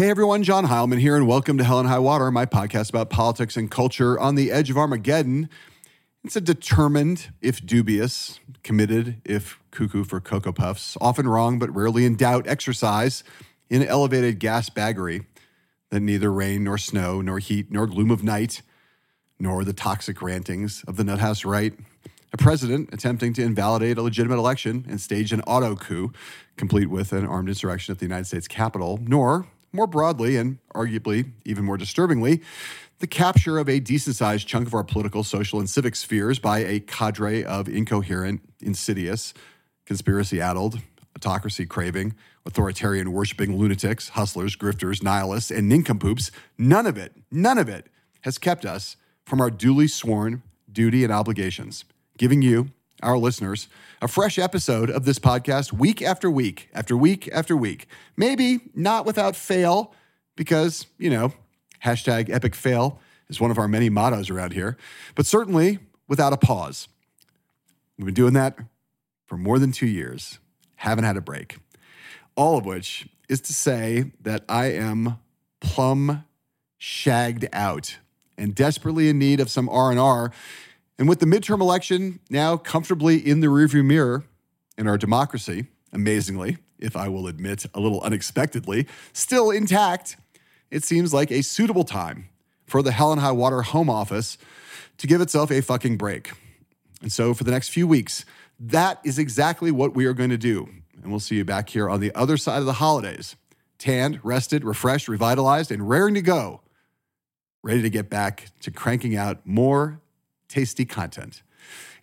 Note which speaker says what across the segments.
Speaker 1: Hey everyone, John Heilemann here, and welcome to Hell and High Water, my podcast about politics and culture on the edge of Armageddon. It's a determined, if dubious, committed, if cuckoo for Cocoa Puffs, often wrong but rarely in doubt exercise in elevated gas baggery that neither rain nor snow, nor heat, nor gloom of night, nor the toxic rantings of the nuthouse right a president attempting to invalidate a legitimate election and stage an auto coup, complete with an armed insurrection at the United States Capitol, nor, more broadly and arguably even more disturbingly, the capture of a decent sized chunk of our political, social, and civic spheres by a cadre of incoherent, insidious, conspiracy addled, autocracy craving, authoritarian worshiping lunatics, hustlers, grifters, nihilists, and nincompoops. None of it, none of it has kept us from our duly sworn duty and obligations giving you, our listeners, a fresh episode of this podcast week after week, after week after week. Maybe not without fail, because, you know, hashtag epic fail is one of our many mottos around here, but certainly without a pause. We've been doing that for more than two years, haven't had a break. All of which is to say that I am plumb shagged out and desperately in need of some R&R and with the midterm election now comfortably in the rearview mirror and our democracy, amazingly, if I will admit a little unexpectedly, still intact, it seems like a suitable time for the Hell and High Water Home Office to give itself a fucking break. And so for the next few weeks, that is exactly what we are going to do. And we'll see you back here on the other side of the holidays, tanned, rested, refreshed, revitalized, and raring to go, ready to get back to cranking out more tasty content.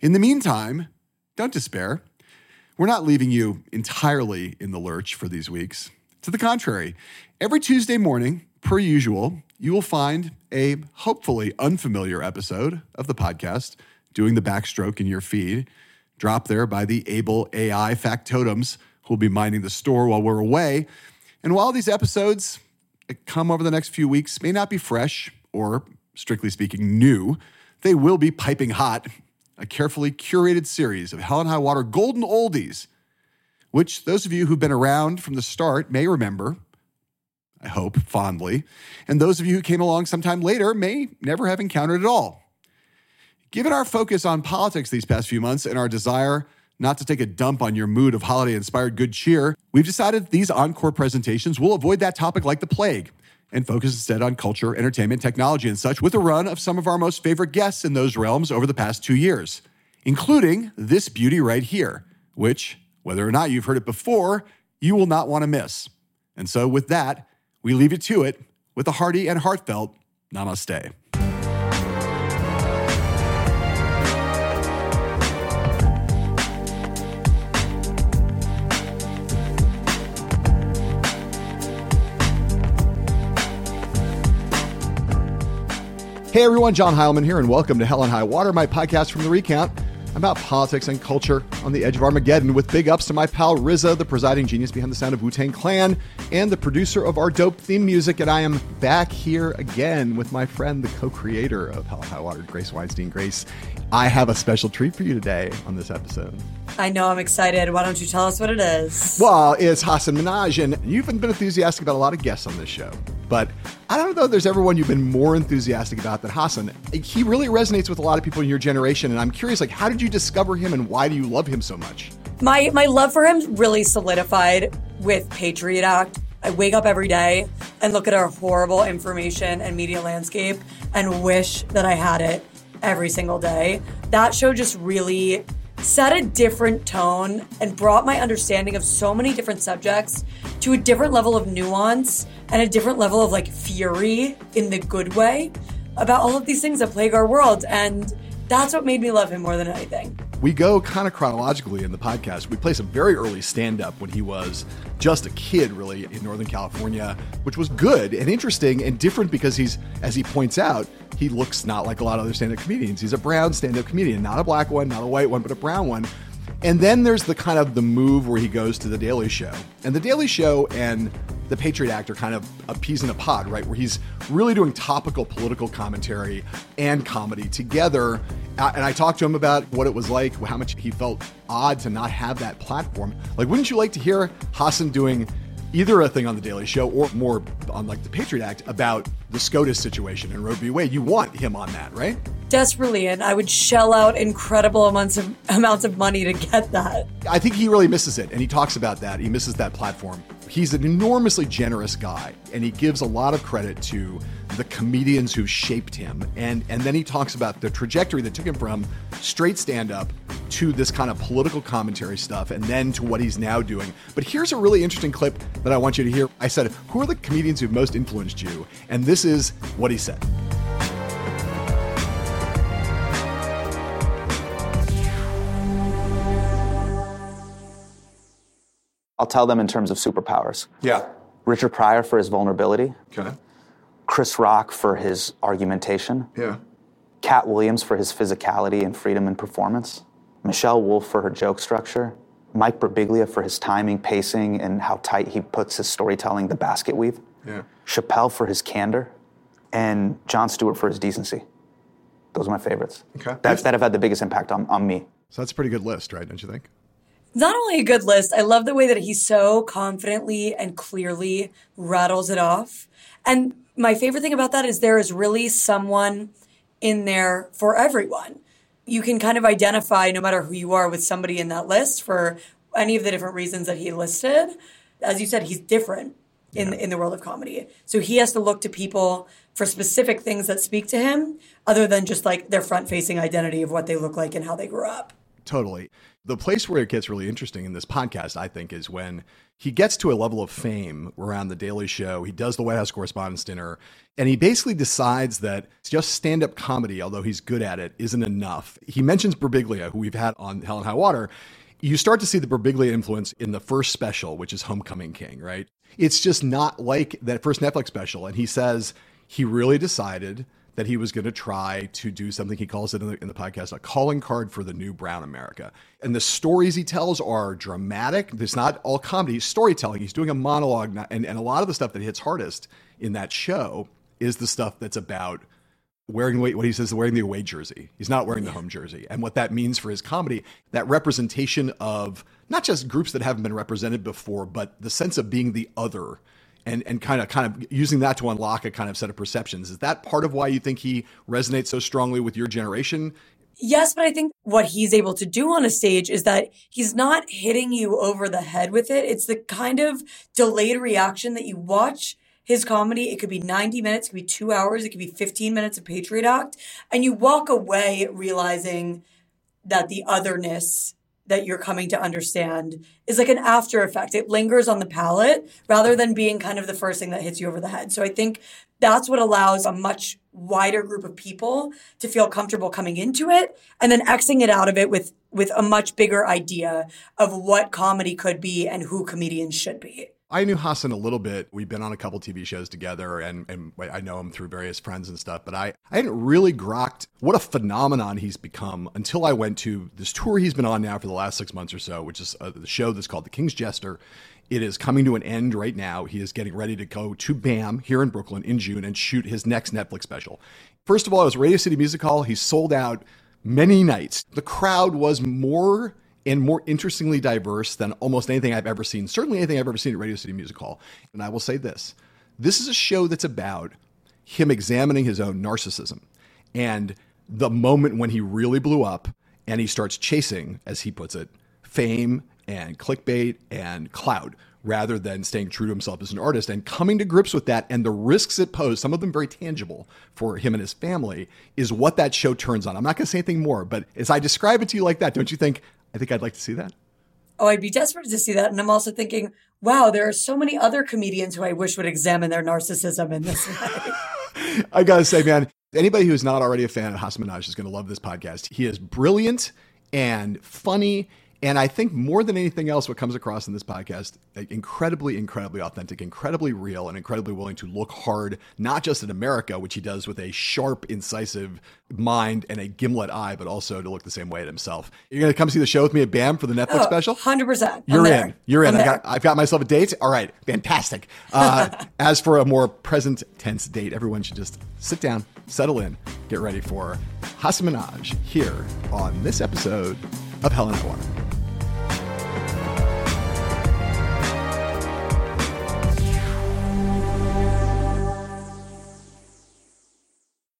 Speaker 1: In the meantime, don't despair. We're not leaving you entirely in the lurch for these weeks. To the contrary, every Tuesday morning, per usual, you will find a hopefully unfamiliar episode of the podcast doing the backstroke in your feed, dropped there by the able AI factotums who will be minding the store while we're away. And while these episodes come over the next few weeks may not be fresh or, strictly speaking, new, they will be piping hot, a carefully curated series of Hell and High Water golden oldies, which those of you who've been around from the start may remember, I hope, fondly, and those of you who came along sometime later may never have encountered at all. Given our focus on politics these past few months and our desire not to take a dump on your mood of holiday inspired good cheer, we've decided these encore presentations will avoid that topic like the plague and focus instead on culture, entertainment, technology, and such, with a run of some of our most favorite guests in those realms over the past two years, including this beauty right here, which, whether or not you've heard it before, you will not want to miss. And so, with that, we leave you to it with a hearty and heartfelt namaste. Hey everyone, John Heilemann here, and welcome to Hell and High Water, my podcast from the Recount about politics and culture on the edge of Armageddon, with big ups to my pal RZA, the presiding genius behind the sound of Wu Tang Clan, and the producer of our dope theme music. And I am back here again with my friend, the co creator of Hell and High Water, Grace Weinstein. Grace, I have a special treat for you today on this episode.
Speaker 2: I know, I'm excited. Why don't you tell us what it is?
Speaker 1: Well, it's Hasan Minhaj, and you've been enthusiastic about a lot of guests on this show. But I don't know if there's ever one you've been more enthusiastic about than Hasan. He really resonates with a lot of people in your generation, and I'm curious, like, how did you discover him, and why do you love him so much?
Speaker 2: My my love for him really solidified with Patriot Act. I wake up every day and look at our horrible information and media landscape and wish that I had it every single day. That show just really set a different tone and brought my understanding of so many different subjects to a different level of nuance and a different level of like fury in the good way about all of these things that plague our world. And that's what made me love him more than anything.
Speaker 1: We go kind of chronologically in the podcast. We play some very early stand up when he was just a kid, really, in Northern California, which was good and interesting and different because he's, as he points out, he looks not like a lot of other stand up comedians. He's a brown stand up comedian, not a black one, not a white one, but a brown one. And then there's the kind of the move where he goes to the Daily Show. And the Daily Show and the Patriot Act are kind of a piece in a pod, right? Where he's really doing topical political commentary and comedy together. And I talked to him about what it was like, how much he felt odd to not have that platform. Like, wouldn't you like to hear Hasan doing
Speaker 3: either a thing on the Daily Show or more on like the Patriot Act about the SCOTUS situation and Roe v. Wade. You want him on that, right?
Speaker 2: Desperately, and I would shell out incredible amounts of amounts of money to get that.
Speaker 3: I think he really misses it, and he talks about that. He misses that platform. He's an enormously generous guy, and he gives a lot of credit to the comedians who shaped him. And and then he talks about the trajectory that took him from straight stand up to this kind of political commentary stuff and then to what he's now doing. But here's a really interesting clip that I want you to hear. I said, "Who are the comedians who've most influenced you?" And this is what he said.
Speaker 4: I'll tell them in terms of superpowers.
Speaker 3: Yeah.
Speaker 4: Richard Pryor for his vulnerability.
Speaker 3: Okay.
Speaker 4: Chris Rock for his argumentation.
Speaker 3: Yeah.
Speaker 4: Katt Williams for his physicality and freedom in performance. Michelle Wolf for her joke structure. Mike Birbiglia for his timing, pacing, and how tight he puts his storytelling, the basket weave.
Speaker 3: Yeah.
Speaker 4: Chappelle for his candor. And Jon Stewart for his decency. Those are my favorites.
Speaker 3: Okay.
Speaker 4: That, that have had the biggest impact on, on me.
Speaker 3: So that's a pretty good list, right? Don't you think?
Speaker 2: Not only a good list, I love the way that he so confidently and clearly rattles it off. And my favorite thing about that is there is really someone in there for everyone. You can kind of identify, no matter who you are, with somebody in that list for any of the different reasons that he listed. As you said, he's different in, yeah. in the world of comedy. So he has to look to people for specific things that speak to him, other than just like their front facing identity of what they look like and how they grew up.
Speaker 3: Totally. The place where it gets really interesting in this podcast, I think, is when he gets to a level of fame around the Daily Show. He does the White House Correspondents' Dinner, and he basically decides that just stand up comedy, although he's good at it, isn't enough. He mentions Birbiglia, who we've had on Hell and High Water. You start to see the Birbiglia influence in the first special, which is Homecoming King, right? It's just not like that first Netflix special. And he says he really decided that he was going to try to do something he calls it in the, in the, podcast a calling card for the new brown america. And the stories he tells are dramatic. It's not all comedy he's storytelling. He's doing a monologue and, and a lot of the stuff that hits hardest in that show is the stuff that's about wearing what he says wearing the away jersey. He's not wearing the home jersey. And what that means for his comedy that representation of not just groups that haven't been represented before but the sense of being the other and and kind of kind of using that to unlock a kind of set of perceptions. Is that part of why you think he resonates so strongly with your generation?
Speaker 2: Yes, but I think what he's able to do on a stage is that he's not hitting you over the head with it. It's the kind of delayed reaction that you watch his comedy. It could be 90 minutes, it could be two hours, it could be 15 minutes of Patriot Act. And you walk away realizing that the otherness that you're coming to understand is like an after effect. It lingers on the palate rather than being kind of the first thing that hits you over the head. So I think that's what allows a much wider group of people to feel comfortable coming into it and then Xing it out of it with with a much bigger idea of what comedy could be and who comedians should be.
Speaker 3: I knew Hasan a little bit. We've been on a couple TV shows together, and, and I know him through various friends and stuff. But I, I hadn't really grokked what a phenomenon he's become until I went to this tour he's been on now for the last six months or so, which is a, the show that's called The King's Jester. It is coming to an end right now. He is getting ready to go to BAM here in Brooklyn in June and shoot his next Netflix special. First of all, it was Radio City Music Hall. He sold out many nights. The crowd was more and more interestingly diverse than almost anything I've ever seen, certainly anything I've ever seen at Radio City Music Hall. And I will say this this is a show that's about him examining his own narcissism and the moment when he really blew up and he starts chasing, as he puts it, fame and clickbait and cloud rather than staying true to himself as an artist and coming to grips with that and the risks it posed, some of them very tangible for him and his family, is what that show turns on. I'm not going to say anything more, but as I describe it to you like that, don't you think, I think I'd like to see that.
Speaker 2: Oh, I'd be desperate to see that. And I'm also thinking, wow, there are so many other comedians who I wish would examine their narcissism in this way.
Speaker 3: I gotta say, man, anybody who's not already a fan of Hasan Minhaj is gonna love this podcast. He is brilliant and funny and I think more than anything else, what comes across in this podcast, incredibly, incredibly authentic, incredibly real, and incredibly willing to look hard, not just at America, which he does with a sharp, incisive mind and a gimlet eye, but also to look the same way at himself. You're going to come see the show with me at BAM for the Netflix oh, special?
Speaker 2: 100%.
Speaker 3: You're in. You're in. I got, I've got myself a date. All right. Fantastic. Uh, as for a more present tense date, everyone should just sit down, settle in, get ready for Hasan Minhaj here on this episode of Hell and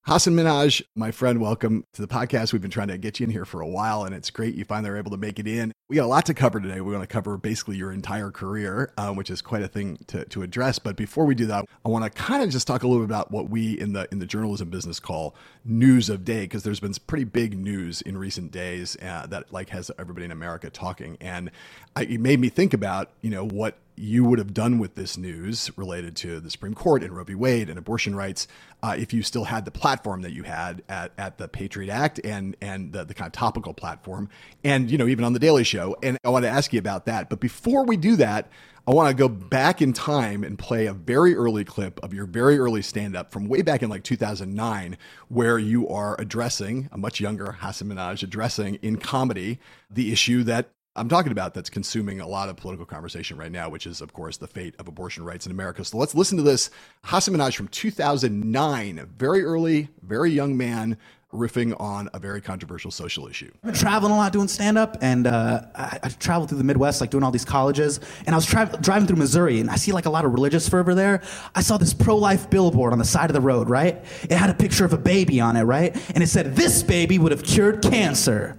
Speaker 3: Hasan Minhaj, my friend, welcome to the podcast. We've been trying to get you in here for a while, and it's great you finally are able to make it in. We got a lot to cover today. We're going to cover basically your entire career, um, which is quite a thing to, to address. But before we do that, I want to kind of just talk a little bit about what we in the in the journalism business call news of day, because there's been pretty big news in recent days uh, that like has everybody in America talking, and I, it made me think about you know what you would have done with this news related to the Supreme Court and Roe v. Wade and abortion rights uh, if you still had the platform that you had at, at the Patriot Act and and the, the kind of topical platform and you know even on the Daily Show. And I want to ask you about that. But before we do that, I want to go back in time and play a very early clip of your very early stand up from way back in like 2009, where you are addressing a much younger Hasan Minhaj addressing in comedy the issue that I'm talking about that's consuming a lot of political conversation right now, which is, of course, the fate of abortion rights in America. So let's listen to this. Hasan Minhaj from 2009, very early, very young man, riffing on a very controversial social issue.
Speaker 5: I've been traveling a lot doing stand up, and uh, I, I, traveled through the Midwest, like doing all these colleges. And I was tra- driving through Missouri, and I see like a lot of religious fervor there. I saw this pro life billboard on the side of the road, right? It had a picture of a baby on it, right? And it said, This baby would have cured cancer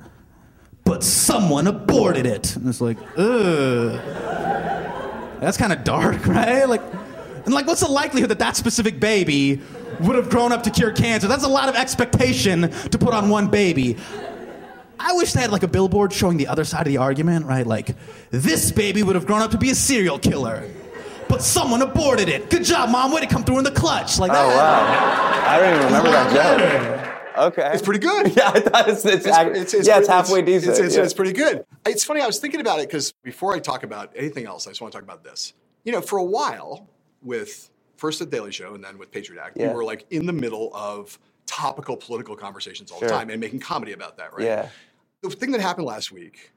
Speaker 5: but someone aborted it. And it's like, ugh. That's kind of dark, right? Like, and like, what's the likelihood that that specific baby would have grown up to cure cancer? That's a lot of expectation to put on one baby. I wish they had like a billboard showing the other side of the argument, right? Like, this baby would have grown up to be a serial killer, but someone aborted it. Good job, mom. Way to come through in the clutch. Like
Speaker 4: oh,
Speaker 5: that.
Speaker 4: wow. I don't even remember that joke. Okay.
Speaker 3: It's pretty good.
Speaker 4: Yeah, I thought it's, it's, it's, it's yeah, it's halfway decent.
Speaker 3: It's,
Speaker 4: yeah.
Speaker 3: it's, pretty good. It's funny. I was thinking about it because before I talk about anything else, I just want to talk about this. You know, for a while, with first the Daily Show and then with Patriot Act,
Speaker 4: Yeah.
Speaker 3: we were like in the middle of topical political conversations all
Speaker 4: Sure.
Speaker 3: the time and making comedy about that, right?
Speaker 4: Yeah.
Speaker 3: The thing that happened last week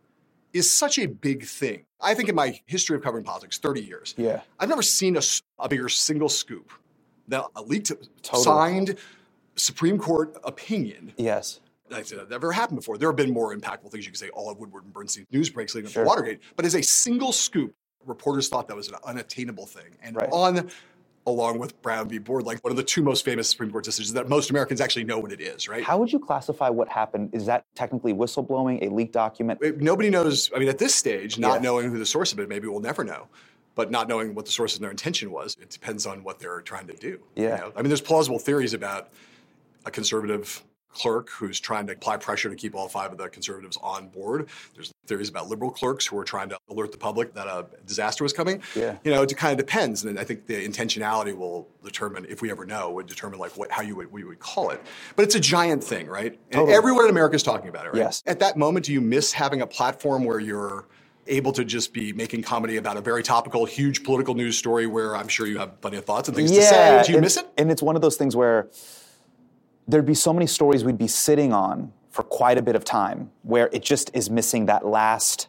Speaker 3: is such a big thing. I think in my history of covering politics, 30 years,
Speaker 4: Yeah.
Speaker 3: I've never seen a, a bigger single scoop that a leaked,
Speaker 4: Totally.
Speaker 3: signed Supreme Court opinion
Speaker 4: Yes.
Speaker 3: like I said, that uh, never happened before. There have been more impactful things. You can say all of Woodward and Bernstein news breaks leading
Speaker 4: Sure.
Speaker 3: up to Watergate, but as a single scoop, reporters thought that was an unattainable thing. And
Speaker 4: Right.
Speaker 3: on, along with Brown v. Board, like one of the two most famous Supreme Court decisions that most Americans actually know what it is, right?
Speaker 4: How would you classify what happened? Is that technically whistleblowing, a leaked document?
Speaker 3: It- Nobody knows. I mean, at this stage, not knowing who the source of it, maybe we'll never know. But not knowing what the source and their intention was, it depends on what they're trying to do. you
Speaker 4: Yeah.
Speaker 3: know? I mean, there's plausible theories about a conservative clerk who's trying to apply pressure to keep all five of the conservatives on board. There's theories about liberal clerks who are trying to alert the public that a disaster was coming.
Speaker 4: Yeah.
Speaker 3: You know, it kind of depends, and I think the intentionality will determine if we ever know would determine like what how you would we would call it. But it's a giant thing, right? And everyone in America is talking about it, right?
Speaker 4: Yes.
Speaker 3: At that moment, do you miss having a platform where you're able to just be making comedy about a very topical, huge political news story where I'm sure you have plenty of thoughts and things to say? Do you miss it?
Speaker 4: And it's one of those things where there'd be so many stories we'd be sitting on for quite a bit of time where it just is missing that last,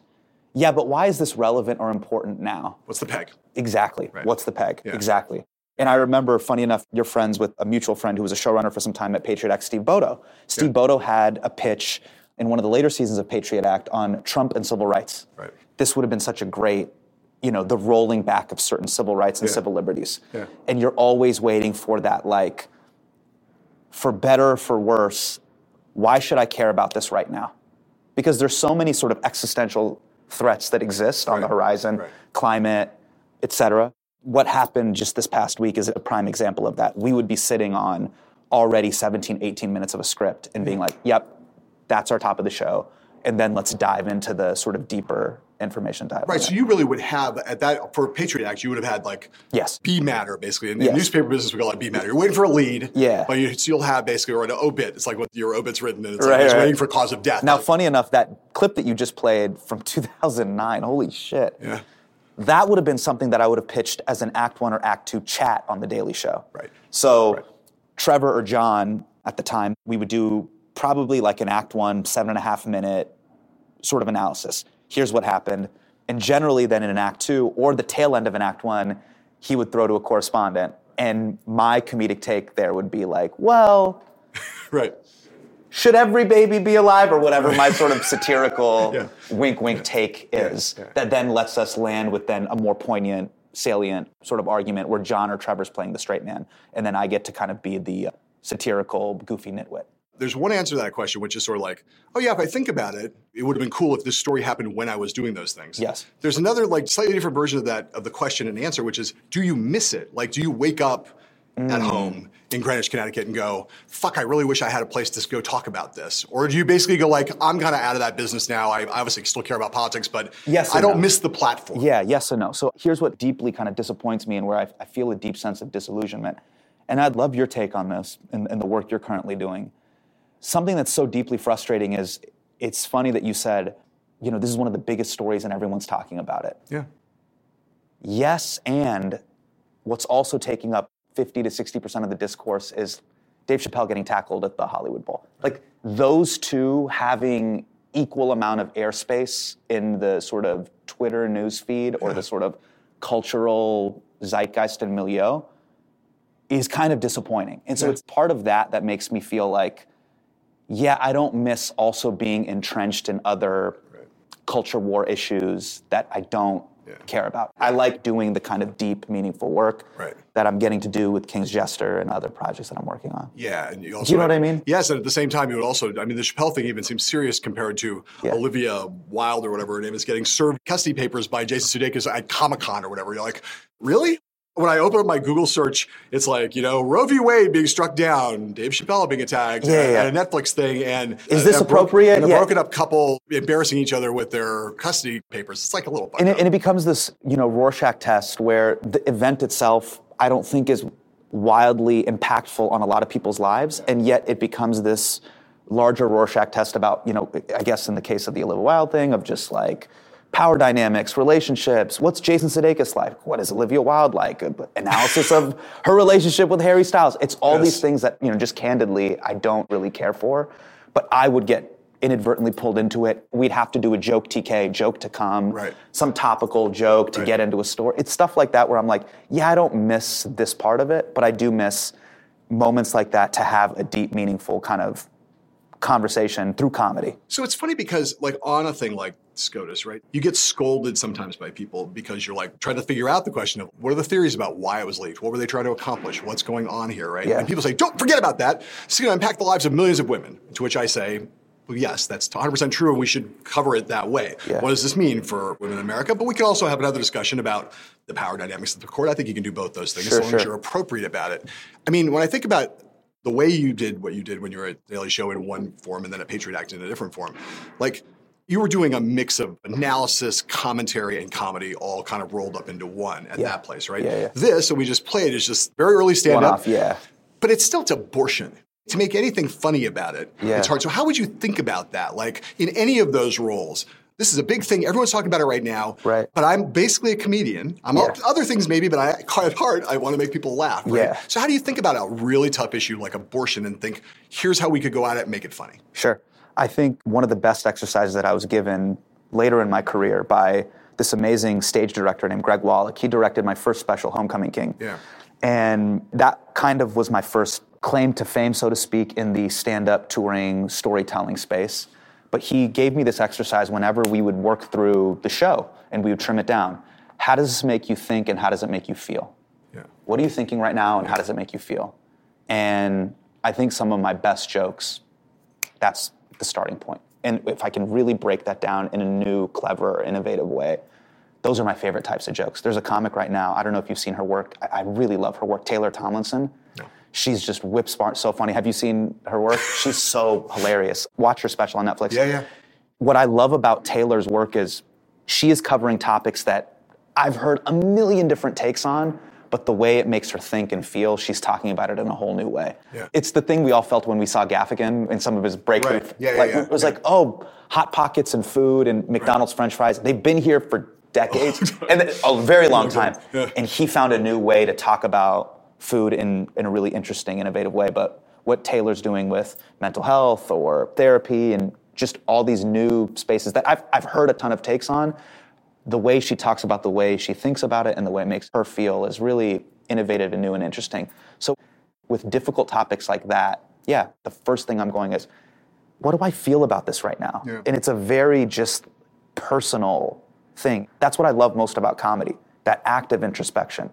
Speaker 4: yeah, but why is this relevant or important now?
Speaker 3: What's the peg?
Speaker 4: Exactly.
Speaker 3: Right.
Speaker 4: What's the peg?
Speaker 3: Yeah.
Speaker 4: Exactly. And I remember, funny enough, you're friends with a mutual friend who was a showrunner for some time at Patriot Act, Steve Bodow. Steve
Speaker 3: Yeah.
Speaker 4: Bodow had a pitch in one of the later seasons of Patriot Act on Trump and civil rights.
Speaker 3: Right.
Speaker 4: This would have been such a great, you know, the rolling back of certain civil rights and
Speaker 3: Yeah.
Speaker 4: civil liberties.
Speaker 3: Yeah.
Speaker 4: And you're always waiting for that, like, for better or for worse, why should I care about this right now? Because there's so many sort of existential threats that exist on the horizon,
Speaker 3: Right.
Speaker 4: climate, et cetera. What happened just this past week is a prime example of that. We would be sitting on already 17, 18 minutes of a script and being mm-hmm. like, yep, that's our top of the show. And then let's dive into the sort of deeper information dive.
Speaker 3: Right. So you really would have at that for Patriot Act, you would have had like
Speaker 4: Yes.
Speaker 3: B matter basically. In the
Speaker 4: Yes.
Speaker 3: newspaper business, we call it B matter. You're waiting for a lead.
Speaker 4: Yeah.
Speaker 3: But you, so you'll have basically or an obit. It's like what your obit's written, and it's
Speaker 4: Right,
Speaker 3: like
Speaker 4: right.
Speaker 3: waiting for cause of death.
Speaker 4: Now,
Speaker 3: Like,
Speaker 4: funny enough, that clip that you just played from 2009, holy shit.
Speaker 3: Yeah.
Speaker 4: That would have been something that I would have pitched as an Act One or Act Two chat on The Daily Show.
Speaker 3: Right.
Speaker 4: So,
Speaker 3: Right.
Speaker 4: Trevor or John at the time, we would do probably like an Act One, seven and a half minute sort of analysis. Here's what happened. And generally, then in an Act Two or the tail end of an Act One, he would throw to a correspondent. And my comedic take there would be like, well,
Speaker 3: right.
Speaker 4: should every baby be alive or whatever my sort of satirical
Speaker 3: Yeah.
Speaker 4: wink wink take is
Speaker 3: yeah.
Speaker 4: that then lets us land with then a more poignant salient sort of argument where john or trevor's playing the straight man and then i get to kind of be the satirical, goofy nitwit.
Speaker 3: There's one answer to that question, which is sort of like, oh yeah, if I think about it, it would have been cool if this story happened when I was doing those things.
Speaker 4: Yes.
Speaker 3: There's another like slightly different version of that of the question and answer, which is, do you miss it? Like, do you wake up
Speaker 4: Mm.
Speaker 3: at home in Greenwich, Connecticut, and go, fuck, I really wish I had a place to go talk about this? Or do you basically go like, I'm kind of out of that business now. I obviously still care about politics, but
Speaker 4: Yes
Speaker 3: I don't
Speaker 4: no.
Speaker 3: miss the platform.
Speaker 4: Yeah, yes and no. So here's what deeply kind of disappoints me and where I, I feel a deep sense of disillusionment. And I'd love your take on this and, and the work you're currently doing. Something that's so deeply frustrating is it's funny that you said, you know, this is one of the biggest stories and everyone's talking about it.
Speaker 3: Yeah.
Speaker 4: Yes, and what's also taking up 50 to 60% of the discourse is Dave Chappelle getting tackled at the Hollywood Bowl. Like those two having equal amount of airspace in the sort of Twitter news feed or the sort of cultural zeitgeist and milieu is kind of disappointing. And so it's part of that that makes me feel like, yeah, I don't miss also being entrenched in other culture war issues that I don't care about. I like doing the kind of deep, meaningful work
Speaker 3: Right.
Speaker 4: that I'm getting to do with King's Jester and other projects that I'm working on.
Speaker 3: Yeah, and you also
Speaker 4: Do you know what I mean?
Speaker 3: Yes, and at the same time, you would also. I mean, the Chappelle thing even seems serious compared to
Speaker 4: Yeah.
Speaker 3: Olivia Wilde or whatever her name is getting served custody papers by Jason Sudeikis at Comic Con or whatever. You're like, really? When I open up my Google search, it's like you know Roe v. Wade being struck down, Dave Chappelle being attacked,
Speaker 4: Yeah,
Speaker 3: and,
Speaker 4: yeah.
Speaker 3: and a Netflix thing, and
Speaker 4: Is this appropriate?
Speaker 3: and a
Speaker 4: Yeah.
Speaker 3: broken up couple embarrassing each other with their custody papers. It's like a little.
Speaker 4: and it, and it becomes this, you know, Rorschach test where the event itself, I don't think is wildly impactful on a lot of people's lives, and yet it becomes this larger Rorschach test about, you know, I guess in the case of the Olivia Wilde thing, of just like power dynamics, relationships. What's Jason Sudeikis like? What is Olivia Wilde like? Analysis of her relationship with Harry Styles. It's all
Speaker 3: Yes.
Speaker 4: these things that, you know, just candidly, I don't really care for, but I would get inadvertently pulled into it. We'd have to do a joke TK, joke to come,
Speaker 3: Right.
Speaker 4: some topical joke to
Speaker 3: Right.
Speaker 4: get into a story. It's stuff like that where I'm like, yeah, I don't miss this part of it, but I do miss moments like that to have a deep, meaningful kind of conversation through comedy.
Speaker 3: So it's funny because, like, on a thing like SCOTUS, right, you get scolded sometimes by people because you're like trying to figure out the question of what are the theories about why it was leaked? What were they trying to accomplish? What's going on here, right?
Speaker 4: Yeah.
Speaker 3: And people say, don't forget about that. It's going to impact the lives of millions of women. To which I say, well, yes, that's 100% true, and we should cover it that way.
Speaker 4: Yeah.
Speaker 3: What does this mean for women in America? But we can also have another discussion about the power dynamics of the court. I think you can do both those things
Speaker 4: Sure,
Speaker 3: as long as you're appropriate about it. I mean, when I think about the way you did what you did when you were at Daily Show in one form and then at Patriot Act in a different form, like you were doing a mix of analysis, commentary, and comedy all kind of rolled up into one at
Speaker 4: Yeah.
Speaker 3: that place, right?
Speaker 4: Yeah, yeah.
Speaker 3: This, that we just played, is just very early stand up.
Speaker 4: yeah.
Speaker 3: But it's still it's abortion. To make anything funny about it,
Speaker 4: Yeah.
Speaker 3: it's hard. So how would you think about that? Like in any of those roles, this is a big thing. Everyone's talking about it right now.
Speaker 4: Right.
Speaker 3: But I'm basically a comedian. I'm
Speaker 4: Yeah.
Speaker 3: other things maybe, but I at heart I want to make people laugh. Right?
Speaker 4: Yeah.
Speaker 3: So how do you think about a really tough issue like abortion and think, here's how we could go at it and make it funny?
Speaker 4: Sure. I think one of the best exercises that I was given later in my career by this amazing stage director named Greg Walloch. He directed my first special, Homecoming King.
Speaker 3: Yeah.
Speaker 4: And that kind of was my first claim to fame, so to speak, in the stand up touring storytelling space. But he gave me this exercise whenever we would work through the show and we would trim it down. How does this make you think and how does it make you feel?
Speaker 3: Yeah.
Speaker 4: What are you thinking right now and how does it make you feel? And I think some of my best jokes, that's the starting point. And if I can really break that down in a new, clever, innovative way, those are my favorite types of jokes. There's a comic right now. I don't know if you've seen her work. I, I really love her work. Taylor Tomlinson. She's just whip smart, so funny. Have you seen her work? She's so hilarious. Watch her special on Netflix.
Speaker 3: Yeah, yeah.
Speaker 4: What I love about Taylor's work is she is covering topics that I've heard a million different takes on, but the way it makes her think and feel, she's talking about it in a whole new way.
Speaker 3: Yeah.
Speaker 4: It's the thing we all felt when we saw Gaffigan in some of his breakthrough.
Speaker 3: Right. Yeah, yeah,
Speaker 4: like,
Speaker 3: yeah.
Speaker 4: It was
Speaker 3: Yeah.
Speaker 4: like, oh, hot pockets and food and McDonald's French fries. They've been here for decades, and a very long time.
Speaker 3: Yeah.
Speaker 4: And he found a new way to talk about food in, in a really interesting, innovative way. But what Taylor's doing with mental health or therapy and just all these new spaces that I've, I've heard a ton of takes on, the way she talks about the way she thinks about it and the way it makes her feel is really innovative and new and interesting. So with difficult topics like that, yeah, the first thing I'm going is, what do I feel about this right now?
Speaker 3: Yeah.
Speaker 4: And it's a very just personal thing. That's what I love most about comedy, that act of introspection.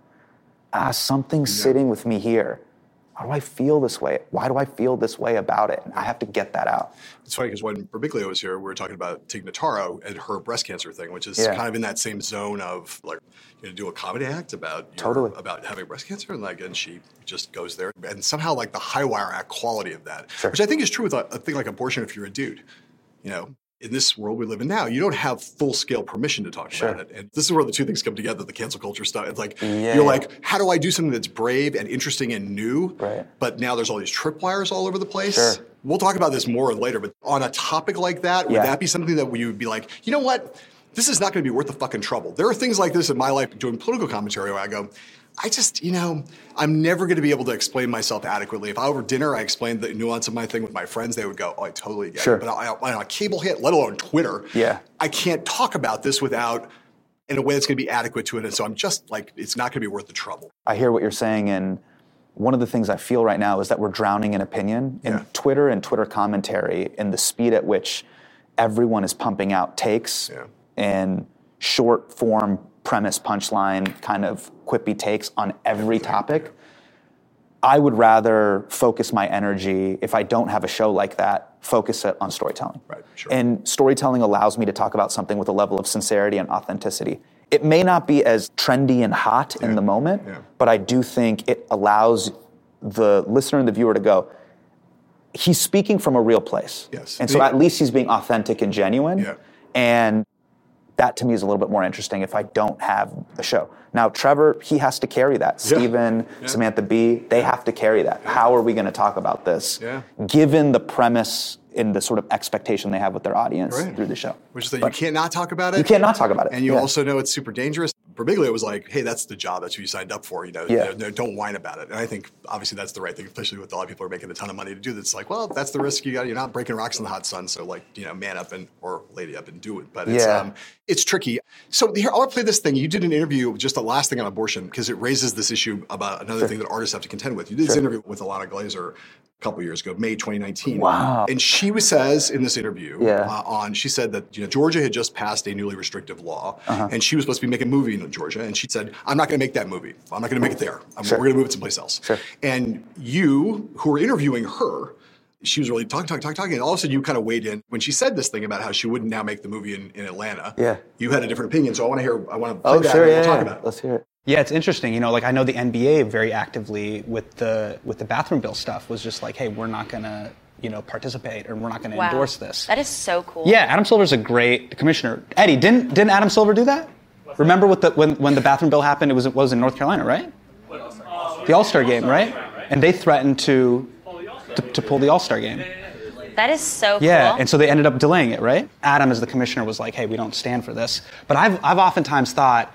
Speaker 4: Ah, something's sitting with me here. How do I feel this way? Why do I feel this way about it? And I have to get that out.
Speaker 3: It's funny because when Birbiglia was here, we were talking about Tig Notaro and her breast cancer thing, which is
Speaker 4: Yeah.
Speaker 3: kind of in that same zone of like, you know, do a comedy act about your-
Speaker 4: Totally.
Speaker 3: about having breast cancer, and like, and she just goes there, and somehow like the high wire act quality of that,
Speaker 4: Sure.
Speaker 3: which I think is true with a, a thing like abortion. If you're a dude, you know. In this world we live in now, you don't have full scale permission to talk
Speaker 4: Sure.
Speaker 3: about it. And this is where the two things come together the cancel culture stuff. It's like,
Speaker 4: Yeah,
Speaker 3: you're like, how do I do something that's brave and interesting and new?
Speaker 4: Right.
Speaker 3: But now there's all these tripwires all over the place.
Speaker 4: Sure.
Speaker 3: We'll talk about this more later, but on a topic like that, would
Speaker 4: Yeah.
Speaker 3: that be something that we would be like, you know what? This is not going to be worth the fucking trouble. There are things like this in my life doing political commentary where I go, I just, you know, I'm never going to be able to explain myself adequately. If I over dinner, I explained the nuance of my thing with my friends, they would go, oh, I totally get
Speaker 4: Sure.
Speaker 3: it. But I, I, on a cable hit, let alone Twitter,
Speaker 4: Yeah.
Speaker 3: I can't talk about this without in a way that's going to be adequate to it. And so I'm just like, it's not going to be worth the trouble.
Speaker 4: I hear what you're saying, and one of the things I feel right now is that we're drowning in opinion. in
Speaker 3: Yeah.
Speaker 4: Twitter and Twitter commentary, and the speed at which everyone is pumping out takes
Speaker 3: Yeah.
Speaker 4: and short form premise punchline kind of quippy takes on every topic. I would rather focus my energy if I don't have a show like that, focus it on storytelling.
Speaker 3: Right, sure.
Speaker 4: And storytelling allows me to talk about something with a level of sincerity and authenticity. It may not be as trendy and hot in the moment,
Speaker 3: yeah.
Speaker 4: but I do think it allows the listener and the viewer to go, he's speaking from a real place.
Speaker 3: Yes.
Speaker 4: And so
Speaker 3: Yeah.
Speaker 4: at least he's being authentic and genuine.
Speaker 3: Yeah.
Speaker 4: And that to me is a little bit more interesting if I don't have a show. Now, Trevor, he has to carry that.
Speaker 3: Yeah.
Speaker 4: Stephen,
Speaker 3: Yeah.
Speaker 4: Samantha B, they have to carry that. How are we going to talk about this?
Speaker 3: Yeah.
Speaker 4: Given the premise and the sort of expectation they have with their audience
Speaker 3: Right.
Speaker 4: through the show.
Speaker 3: Which is that you can't not talk about it.
Speaker 4: You can't not talk about it.
Speaker 3: And you
Speaker 4: Yeah.
Speaker 3: also know it's super dangerous. Birbiglia was like, hey, that's the job. That's who you signed up for. You know,
Speaker 4: Yeah.
Speaker 3: you know, don't whine about it. And I think obviously that's the right thing, especially with a lot of people who are making a ton of money to do this. It's like, well, that's the risk you got. You're not breaking rocks in the hot sun. So like, you know, man up and or lady up and do it. But it's
Speaker 4: Yeah.
Speaker 3: um it's tricky. So here, I'll play this thing. You did an interview, just the last thing on abortion, because it raises this issue about another thing that artists have to contend with. You did this interview with Alana Glazer couple years ago, May 2019.
Speaker 4: Wow.
Speaker 3: And she says in this interview,
Speaker 4: Yeah.
Speaker 3: uh, on she said that you know Georgia had just passed a newly restrictive law,
Speaker 4: Uh-huh.
Speaker 3: and she was supposed to be making a movie in Georgia, and she said, "I'm not going to make that movie. I'm not going to make it there. I'm,
Speaker 4: Sure.
Speaker 3: We're going to move it someplace else."
Speaker 4: Sure.
Speaker 3: And you, who were interviewing her, she was really talking, talking, talking, talking, and all of a sudden you kind of weighed in when she said this thing about how she wouldn't now make the movie in, in Atlanta.
Speaker 4: Yeah.
Speaker 3: you had a different opinion, so I want to hear. I want to
Speaker 4: Oh, sure. Yeah,
Speaker 3: we'll talk
Speaker 4: yeah.
Speaker 3: about it.
Speaker 4: Let's hear it.
Speaker 6: Yeah, it's interesting. You know, like I know the NBA very actively with the with the bathroom bill stuff was just like, hey, we're not gonna you know participate or we're not gonna
Speaker 7: Wow.
Speaker 6: endorse this.
Speaker 7: That is so cool.
Speaker 6: yeah, Adam Silver's a great commissioner. Eddie, didn't didn't Adam Silver do that? Remember what the when when the bathroom bill happened? It was it was in North Carolina, right? The All Star game, right? And they threatened to to, to pull the All Star game.
Speaker 7: That is so cool.
Speaker 6: Yeah,
Speaker 7: cool.
Speaker 6: and so they ended up delaying it, right? Adam, as the commissioner, was like, "Hey, we don't stand for this." But I've I've oftentimes thought,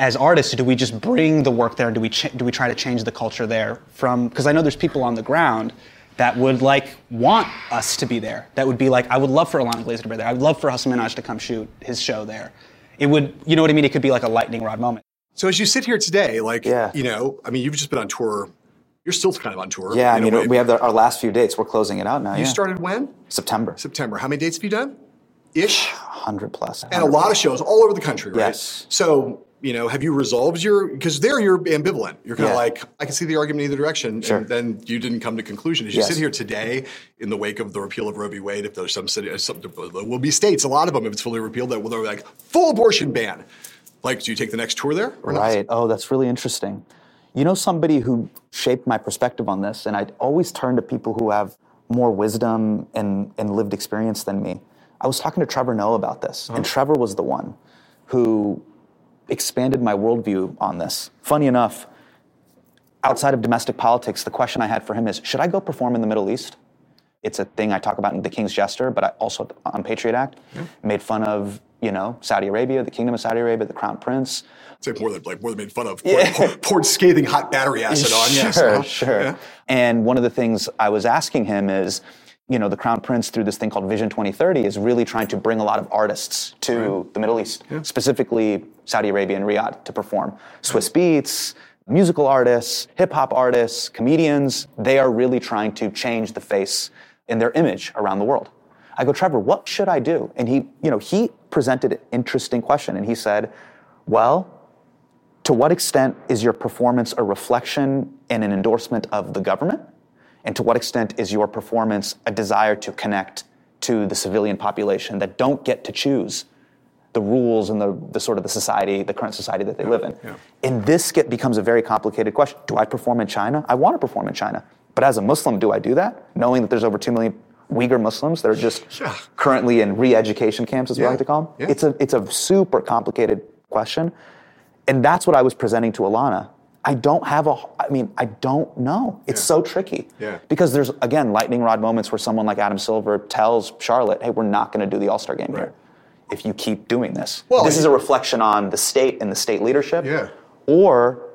Speaker 6: as artists, do we just bring the work there? Do we ch- do we try to change the culture there from? Because I know there's people on the ground that would like want us to be there. That would be like, I would love for Ilana Glazer to be there. I would love for Hasan Minhaj to come shoot his show there. It would, you know what I mean? It could be like a lightning rod moment.
Speaker 3: So as you sit here today, like,
Speaker 4: Yeah.
Speaker 3: you know, I mean, you've just been on tour. You're still kind of on tour.
Speaker 4: Yeah, I
Speaker 3: in
Speaker 4: mean, we have the, our last few dates. We're closing it out now.
Speaker 3: You
Speaker 4: yeah.
Speaker 3: started when?
Speaker 4: September.
Speaker 3: September. How many dates have you done? Ish.
Speaker 4: 100 plus.
Speaker 3: and a lot of shows all over the country, right?
Speaker 4: Yes.
Speaker 3: So, you know, have you resolved your because there you're ambivalent. You're kind of
Speaker 4: Yeah.
Speaker 3: like, I can see the argument in either direction,
Speaker 4: Sure.
Speaker 3: and then you didn't come to conclusion. As you
Speaker 4: Yes.
Speaker 3: sit here today, in the wake of the repeal of Roe v. Wade, if there's some city, uh, some, there will be states, a lot of them, if it's fully repealed, that will they're like full abortion ban. Like, do you take the next tour there or not?
Speaker 4: Oh, that's really interesting. You know, somebody who shaped my perspective on this, and I'd always turn to people who have more wisdom and, and lived experience than me. I was talking to Trevor Noah about this, and uh-huh. Trevor was the one who expanded my worldview on this. Funny enough, outside of domestic politics, the question I had for him is should I go perform in the Middle East? It's a thing I talk about in The King's Jester, but I also on Patriot Act made fun of, you know, Saudi Arabia, the Kingdom of Saudi Arabia, the Crown Prince.
Speaker 3: Say more than like more than made fun of. Poured, poured, poured scathing hot battery acid on. Yes.
Speaker 4: Sure,
Speaker 3: uh-huh.
Speaker 4: sure.
Speaker 3: Yeah.
Speaker 4: And one of the things I was asking him is, you know, the Crown Prince through this thing called Vision 2030 is really trying to bring a lot of artists to the Middle East, specifically Saudi Arabia and Riyadh to perform. Swizz Beatz, musical artists, hip hop artists, comedians, they are really trying to change the face in their image around the world. I go, Trevor, what should I do? And he, you know, he presented an interesting question and he said, well, to what extent is your performance a reflection and an endorsement of the government? And to what extent is your performance a desire to connect to the civilian population that don't get to choose the rules and the, the sort of the society, the current society that they live in? And this get, becomes a very complicated question. Do I perform in China? I want to perform in China. But as a Muslim, do I do that? Knowing that there's over 2 million Uyghur Muslims that are just
Speaker 3: Yeah.
Speaker 4: currently in re-education camps, as we like to call them.
Speaker 3: Yeah.
Speaker 4: It's a it's a super complicated question, and that's what I was presenting to Ilana. I don't have a. I mean, I don't know. It's so tricky.
Speaker 3: Yeah.
Speaker 4: Because there's again lightning rod moments where someone like Adam Silver tells Charlotte, "Hey, we're not going to do the All Star game here if you keep doing this."
Speaker 3: Well,
Speaker 4: this is a reflection on the state and the state leadership.
Speaker 3: Yeah.
Speaker 4: Or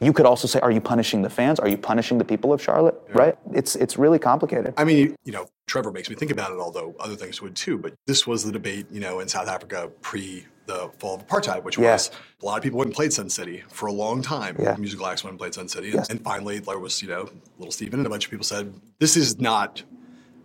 Speaker 4: you could also say, "Are you punishing the fans? Are you punishing the people of Charlotte?" Right? It's it's really complicated.
Speaker 3: I mean, you know, Trevor makes me think about it, although other things would too. But this was the debate, you know, in South Africa pre the fall of apartheid, which
Speaker 4: Yeah.
Speaker 3: was a lot of people and played Sun City for a long time.
Speaker 4: Yeah.
Speaker 3: Musical acts and played Sun City.
Speaker 4: Yes.
Speaker 3: And finally, there was, you know, Little Steven and a bunch of people said, this is not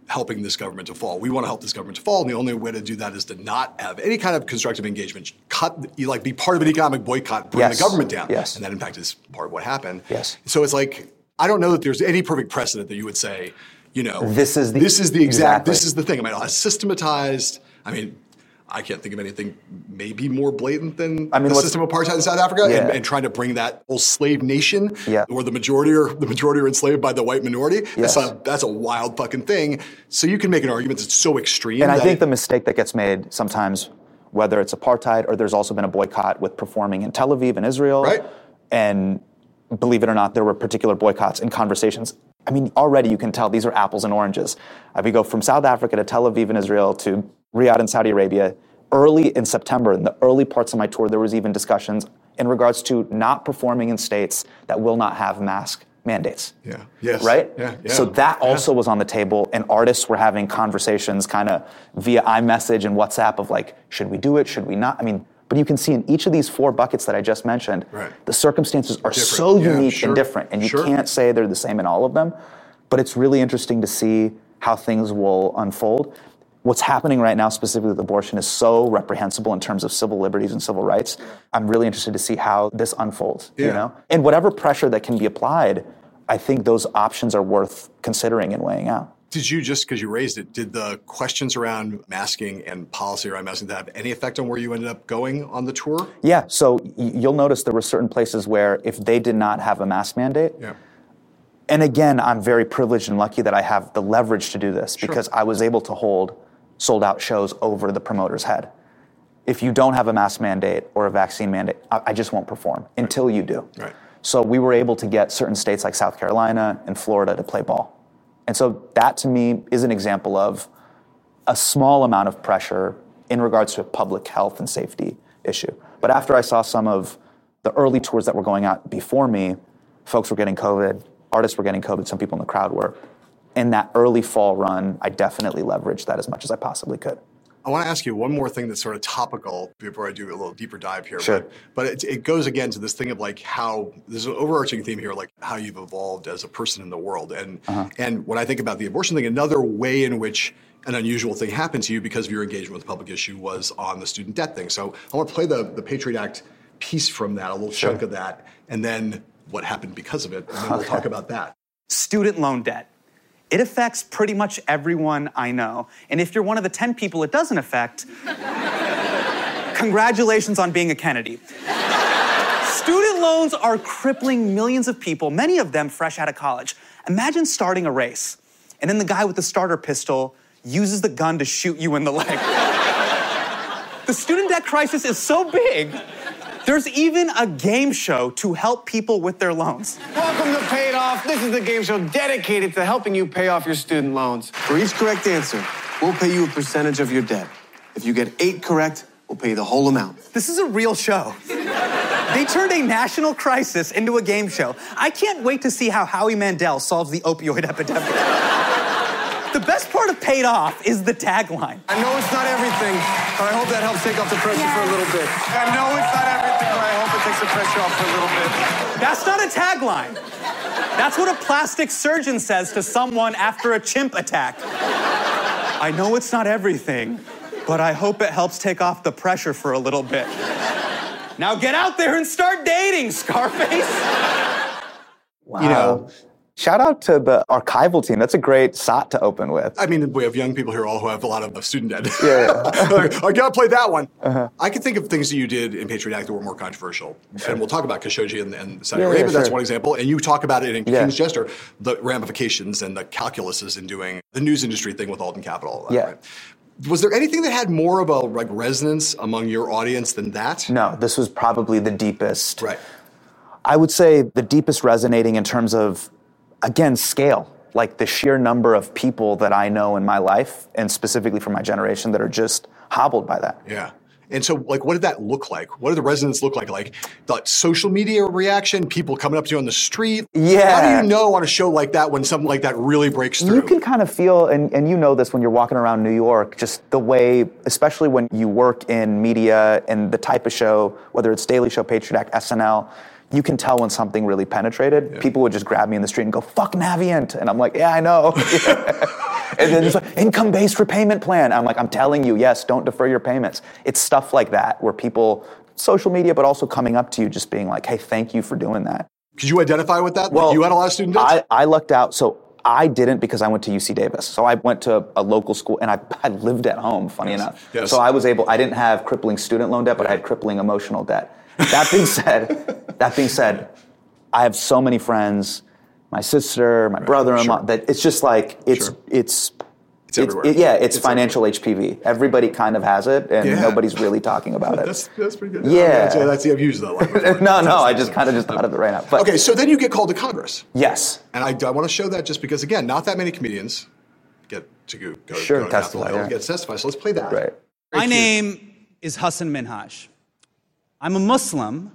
Speaker 3: helping this government to fall. We want to help this government to fall, and the only way to do that is to not have any kind of constructive engagement. Cut, you like, be part of an economic boycott, bring
Speaker 4: Yes.
Speaker 3: the government down.
Speaker 4: Yes.
Speaker 3: And that, in fact, is part of what happened.
Speaker 4: Yes.
Speaker 3: So it's like, I don't know that there's any perfect precedent that you would say, you know,
Speaker 4: This is the-
Speaker 3: this is the exact,
Speaker 4: exactly.
Speaker 3: this is the thing. I mean, a systematized, I mean, I can't think of anything maybe more blatant than
Speaker 4: I mean,
Speaker 3: the system of apartheid in South Africa and,
Speaker 4: Yeah.
Speaker 3: and trying to bring that whole slave nation
Speaker 4: Yeah.
Speaker 3: where the majority are the majority are enslaved by the white minority.
Speaker 4: Yes.
Speaker 3: That's a that's a wild fucking thing. So you can make an argument that's so extreme.
Speaker 4: And I think
Speaker 3: it-
Speaker 4: the mistake that gets made sometimes, whether it's apartheid or there's also been a boycott with performing in Tel Aviv and Israel.
Speaker 3: Right.
Speaker 4: And believe it or not, there were particular boycotts and conversations. I mean, already you can tell these are apples and oranges. If we go from South Africa to Tel Aviv in Israel to Riyadh in Saudi Arabia. Early in September, in the early parts of my tour, there was even discussions in regards to not performing in states that will not have mask mandates.
Speaker 3: Yeah. Yes.
Speaker 4: Right?
Speaker 3: Yeah, yeah.
Speaker 4: So that
Speaker 3: Yeah.
Speaker 4: also was on the table, and artists were having conversations kind of via iMessage and WhatsApp of like, should we do it? Should we not? I mean, but you can see in each of these four buckets that I just mentioned,
Speaker 3: Right.
Speaker 4: the circumstances are
Speaker 3: Different.
Speaker 4: so
Speaker 3: Yeah,
Speaker 4: unique
Speaker 3: sure.
Speaker 4: and different, and you
Speaker 3: Sure.
Speaker 4: can't say they're the same in all of them. But it's really interesting to see how things will unfold. What's happening right now, specifically with abortion, is so reprehensible in terms of civil liberties and civil rights. I'm really interested to see how this unfolds. You know, and whatever pressure that can be applied, I think those options are worth considering and weighing out.
Speaker 3: Did you just because you raised it? Did the questions around masking and policy around masking have any effect on where you ended up going on the tour?
Speaker 4: Yeah, so you'll notice there were certain places where if they did not have a mask mandate,
Speaker 3: Yeah.
Speaker 4: and again, I'm very privileged and lucky that I have the leverage to do this because I was able to hold sold out shows over the promoter's head. If you don't have a mask mandate or a vaccine mandate, I, I just won't perform until you do.
Speaker 3: Right.
Speaker 4: So we were able to get certain states like South Carolina and Florida to play ball. And so that to me is an example of a small amount of pressure in regards to a public health and safety issue. But after I saw some of the early tours that were going out before me, folks were getting COVID, artists were getting COVID, some people in the crowd were. In that early fall run, I definitely leveraged that as much as I possibly could.
Speaker 3: I want to ask you one more thing that's sort of topical before I do a little deeper dive here.
Speaker 4: Sure.
Speaker 3: But, but it, it goes again to this thing of like how there's an overarching theme here, like how you've evolved as a person in the world. And
Speaker 4: Uh-huh.
Speaker 3: and when I think about the abortion thing, another way in which an unusual thing happened to you because of your engagement with the public issue was on the student debt thing. So I want to play the, the Patriot Act piece from that, a little chunk of that, and then what happened because of it. And then we'll talk about that.
Speaker 8: student loan debt. It affects pretty much everyone I know. And if you're one of the 10 people it doesn't affect, congratulations on being a Kennedy. Student loans are crippling millions of people, many of them fresh out of college. Imagine starting a race, and then the guy with the starter pistol uses the gun to shoot you in the leg. the student debt crisis is so big, there's even a game show to help people with their loans.
Speaker 9: Welcome to Paid Off. This is the game show dedicated to helping you pay off your student loans. For each correct answer, we'll pay you a percentage of your debt. If you get eight correct, we'll pay you the whole amount.
Speaker 8: This is a real show. They turned a national crisis into a game show. I can't wait to see how Howie Mandel solves the opioid epidemic. the best part of Paid Off is the tagline.
Speaker 9: I know it's not everything, but I hope that helps take off the pressure for a little bit. I know it's not everything, the pressure off for a little bit.
Speaker 8: That's not a tagline. That's what a plastic surgeon says to someone after a chimp attack. I know it's not everything, but I hope it helps take off the pressure for a little bit. Now get out there and start dating, Scarface.
Speaker 4: You know, shout out to the archival team. That's a great SOT to open with.
Speaker 3: I mean, we have young people here all who have a lot of student debt.
Speaker 4: Yeah,
Speaker 3: Like, I gotta play that one. Uh-huh. I can think of things that you did in Patriot Act that were more controversial, and we'll talk about Khashoggi and, and Saudi
Speaker 4: Yeah, yeah,
Speaker 3: Arabia. That's one example, and you talk about it in
Speaker 4: Yeah.
Speaker 3: King's Jester, the ramifications and the calculuses in doing the news industry thing with Alden Capital.
Speaker 4: Yeah.
Speaker 3: right? Was there anything that had more of a like resonance among your audience than that?
Speaker 4: No, this was probably the deepest.
Speaker 3: Right.
Speaker 4: I would say the deepest resonating in terms of, again, scale. Like the sheer number of people that I know in my life, and specifically for my generation, that are just hobbled by that.
Speaker 3: Yeah. And so, like, what did that look like? What did the resonance look like? Like the social media reaction, people coming up to you on the street. Yeah. How do you know on a show like that when something like that really breaks through?
Speaker 4: You can kind of feel, and, and you know this when you're walking around New York, just the way, especially when you work in media and the type of show, whether it's Daily Show, Patriot Act, SNL, you can tell when something really penetrated. People would just grab me in the street and go, fuck Navient. And I'm like, yeah, I know. and then it's like, income based repayment plan. I'm like, I'm telling you, yes, don't defer your payments. It's stuff like that where people, social media, but also coming up to you, just being like, hey, thank you for doing that.
Speaker 3: Could you identify with that? Like, you had a lot of student debt?
Speaker 4: I, I lucked out. So I didn't because I went to UC Davis. So I went to a local school and I, I lived at home, funny enough.
Speaker 3: Yes.
Speaker 4: So I was able, I didn't have crippling student loan debt, but I had crippling emotional debt. That being said, that being said, I have so many friends, my sister, my brother-in-law,
Speaker 3: sure.
Speaker 4: that it's just like, it's,
Speaker 3: Sure.
Speaker 4: it's,
Speaker 3: It's everywhere.
Speaker 4: it- yeah, it's,
Speaker 3: It's
Speaker 4: financial HPV. Everybody kind of has it, and
Speaker 3: Yeah.
Speaker 4: nobody's really talking about it.
Speaker 3: That's, that's pretty good.
Speaker 4: Yeah.
Speaker 3: That's, that's, I've used that one. before.
Speaker 4: no, no, I just kind of just thought of it right now. But
Speaker 3: Okay, so then you get called to Congress.
Speaker 4: yes,
Speaker 3: And I, I want to show that just because, again, not that many comedians get to go, go,
Speaker 4: Sure,
Speaker 3: go to Capitol
Speaker 4: testify,
Speaker 3: Hill
Speaker 4: yeah.
Speaker 3: and get to testify. So let's play that.
Speaker 4: right.
Speaker 8: My name is Hasan Minhaj. I'm a Muslim,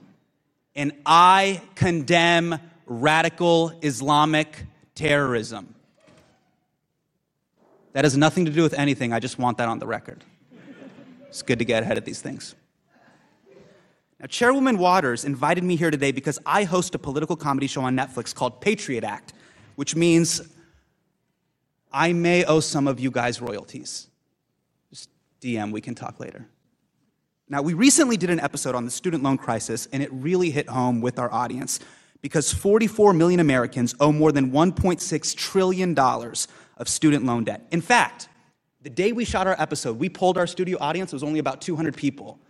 Speaker 8: and I condemn radical Islamic terrorism. That has nothing to do with anything. I just want that on the record. It's good to get ahead of these things. Now, Chairwoman Waters invited me here today because I host a political comedy show on Netflix called Patriot Act, which means I may owe some of you guys royalties. Just DM, we can talk later. Now, we recently did an episode on the student loan crisis, and it really hit home with our audience because 44 million Americans owe more than $1.6 trillion of student loan debt. In fact, the day we shot our episode, we polled our studio audience, it was only about 200 people.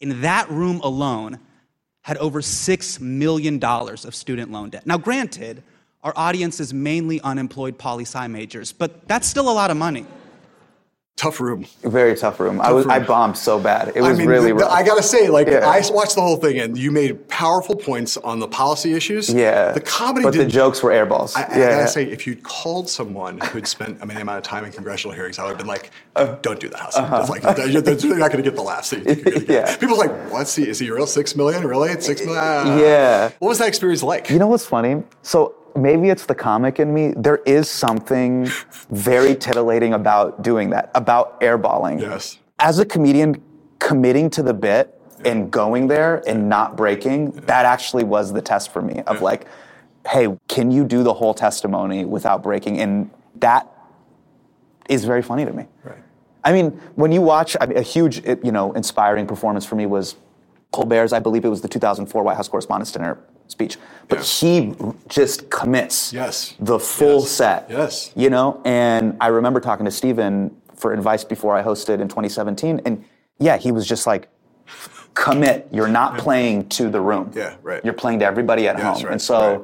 Speaker 8: In that room alone, had over $6 million of student loan debt. Now, granted, our audience is mainly unemployed poli sci majors, but that's still a lot of money.
Speaker 3: Tough room.
Speaker 4: Very tough room. I was I bombed so bad. It
Speaker 3: I
Speaker 4: was
Speaker 3: mean,
Speaker 4: really
Speaker 3: the-
Speaker 4: rough.
Speaker 3: I gotta say, like,
Speaker 4: Yeah.
Speaker 3: I watched the whole thing, and you made powerful points on the policy issues.
Speaker 4: yeah.
Speaker 3: the comedy
Speaker 4: but
Speaker 3: did.
Speaker 4: the jokes were airballs.
Speaker 3: I, I
Speaker 4: yeah.
Speaker 3: gotta say, if you'd called someone who'd spent a many amount of time in congressional hearings, I would have been like, "Don't do that, Hasan. It's like, you're, you're not to get the laughs that you think you're going to get."
Speaker 4: Uh-huh. Yeah.
Speaker 3: People's like, "What's he? Is he real? Six million? Really? It's six million? Ah.
Speaker 4: Yeah.
Speaker 3: What was that experience like?
Speaker 4: You know what's funny? So maybe it's the comic in me. There is something very titillating about doing that, about airballing.
Speaker 3: Yes.
Speaker 4: As a comedian, committing to the bit and going there and not breaking, that actually was the test for me of like, hey, can you do the whole testimony without breaking? And that is very funny to me.
Speaker 3: Right.
Speaker 4: I mean, when you watch, I mean, a huge, you know, inspiring performance for me was Colbert's. I believe it was the 2004 White House Correspondents' Dinner speech. But
Speaker 3: Yeah.
Speaker 4: he just commits
Speaker 3: Yes.
Speaker 4: the full
Speaker 3: Yes.
Speaker 4: set.
Speaker 3: Yes.
Speaker 4: You know, and I remember talking to Stephen for advice before I hosted in 2017, and yeah, he was just like, commit. You're not playing to the room.
Speaker 3: Yeah, right.
Speaker 4: You're playing to everybody at
Speaker 3: Yeah,
Speaker 4: home.
Speaker 3: right,
Speaker 4: And so,
Speaker 3: right.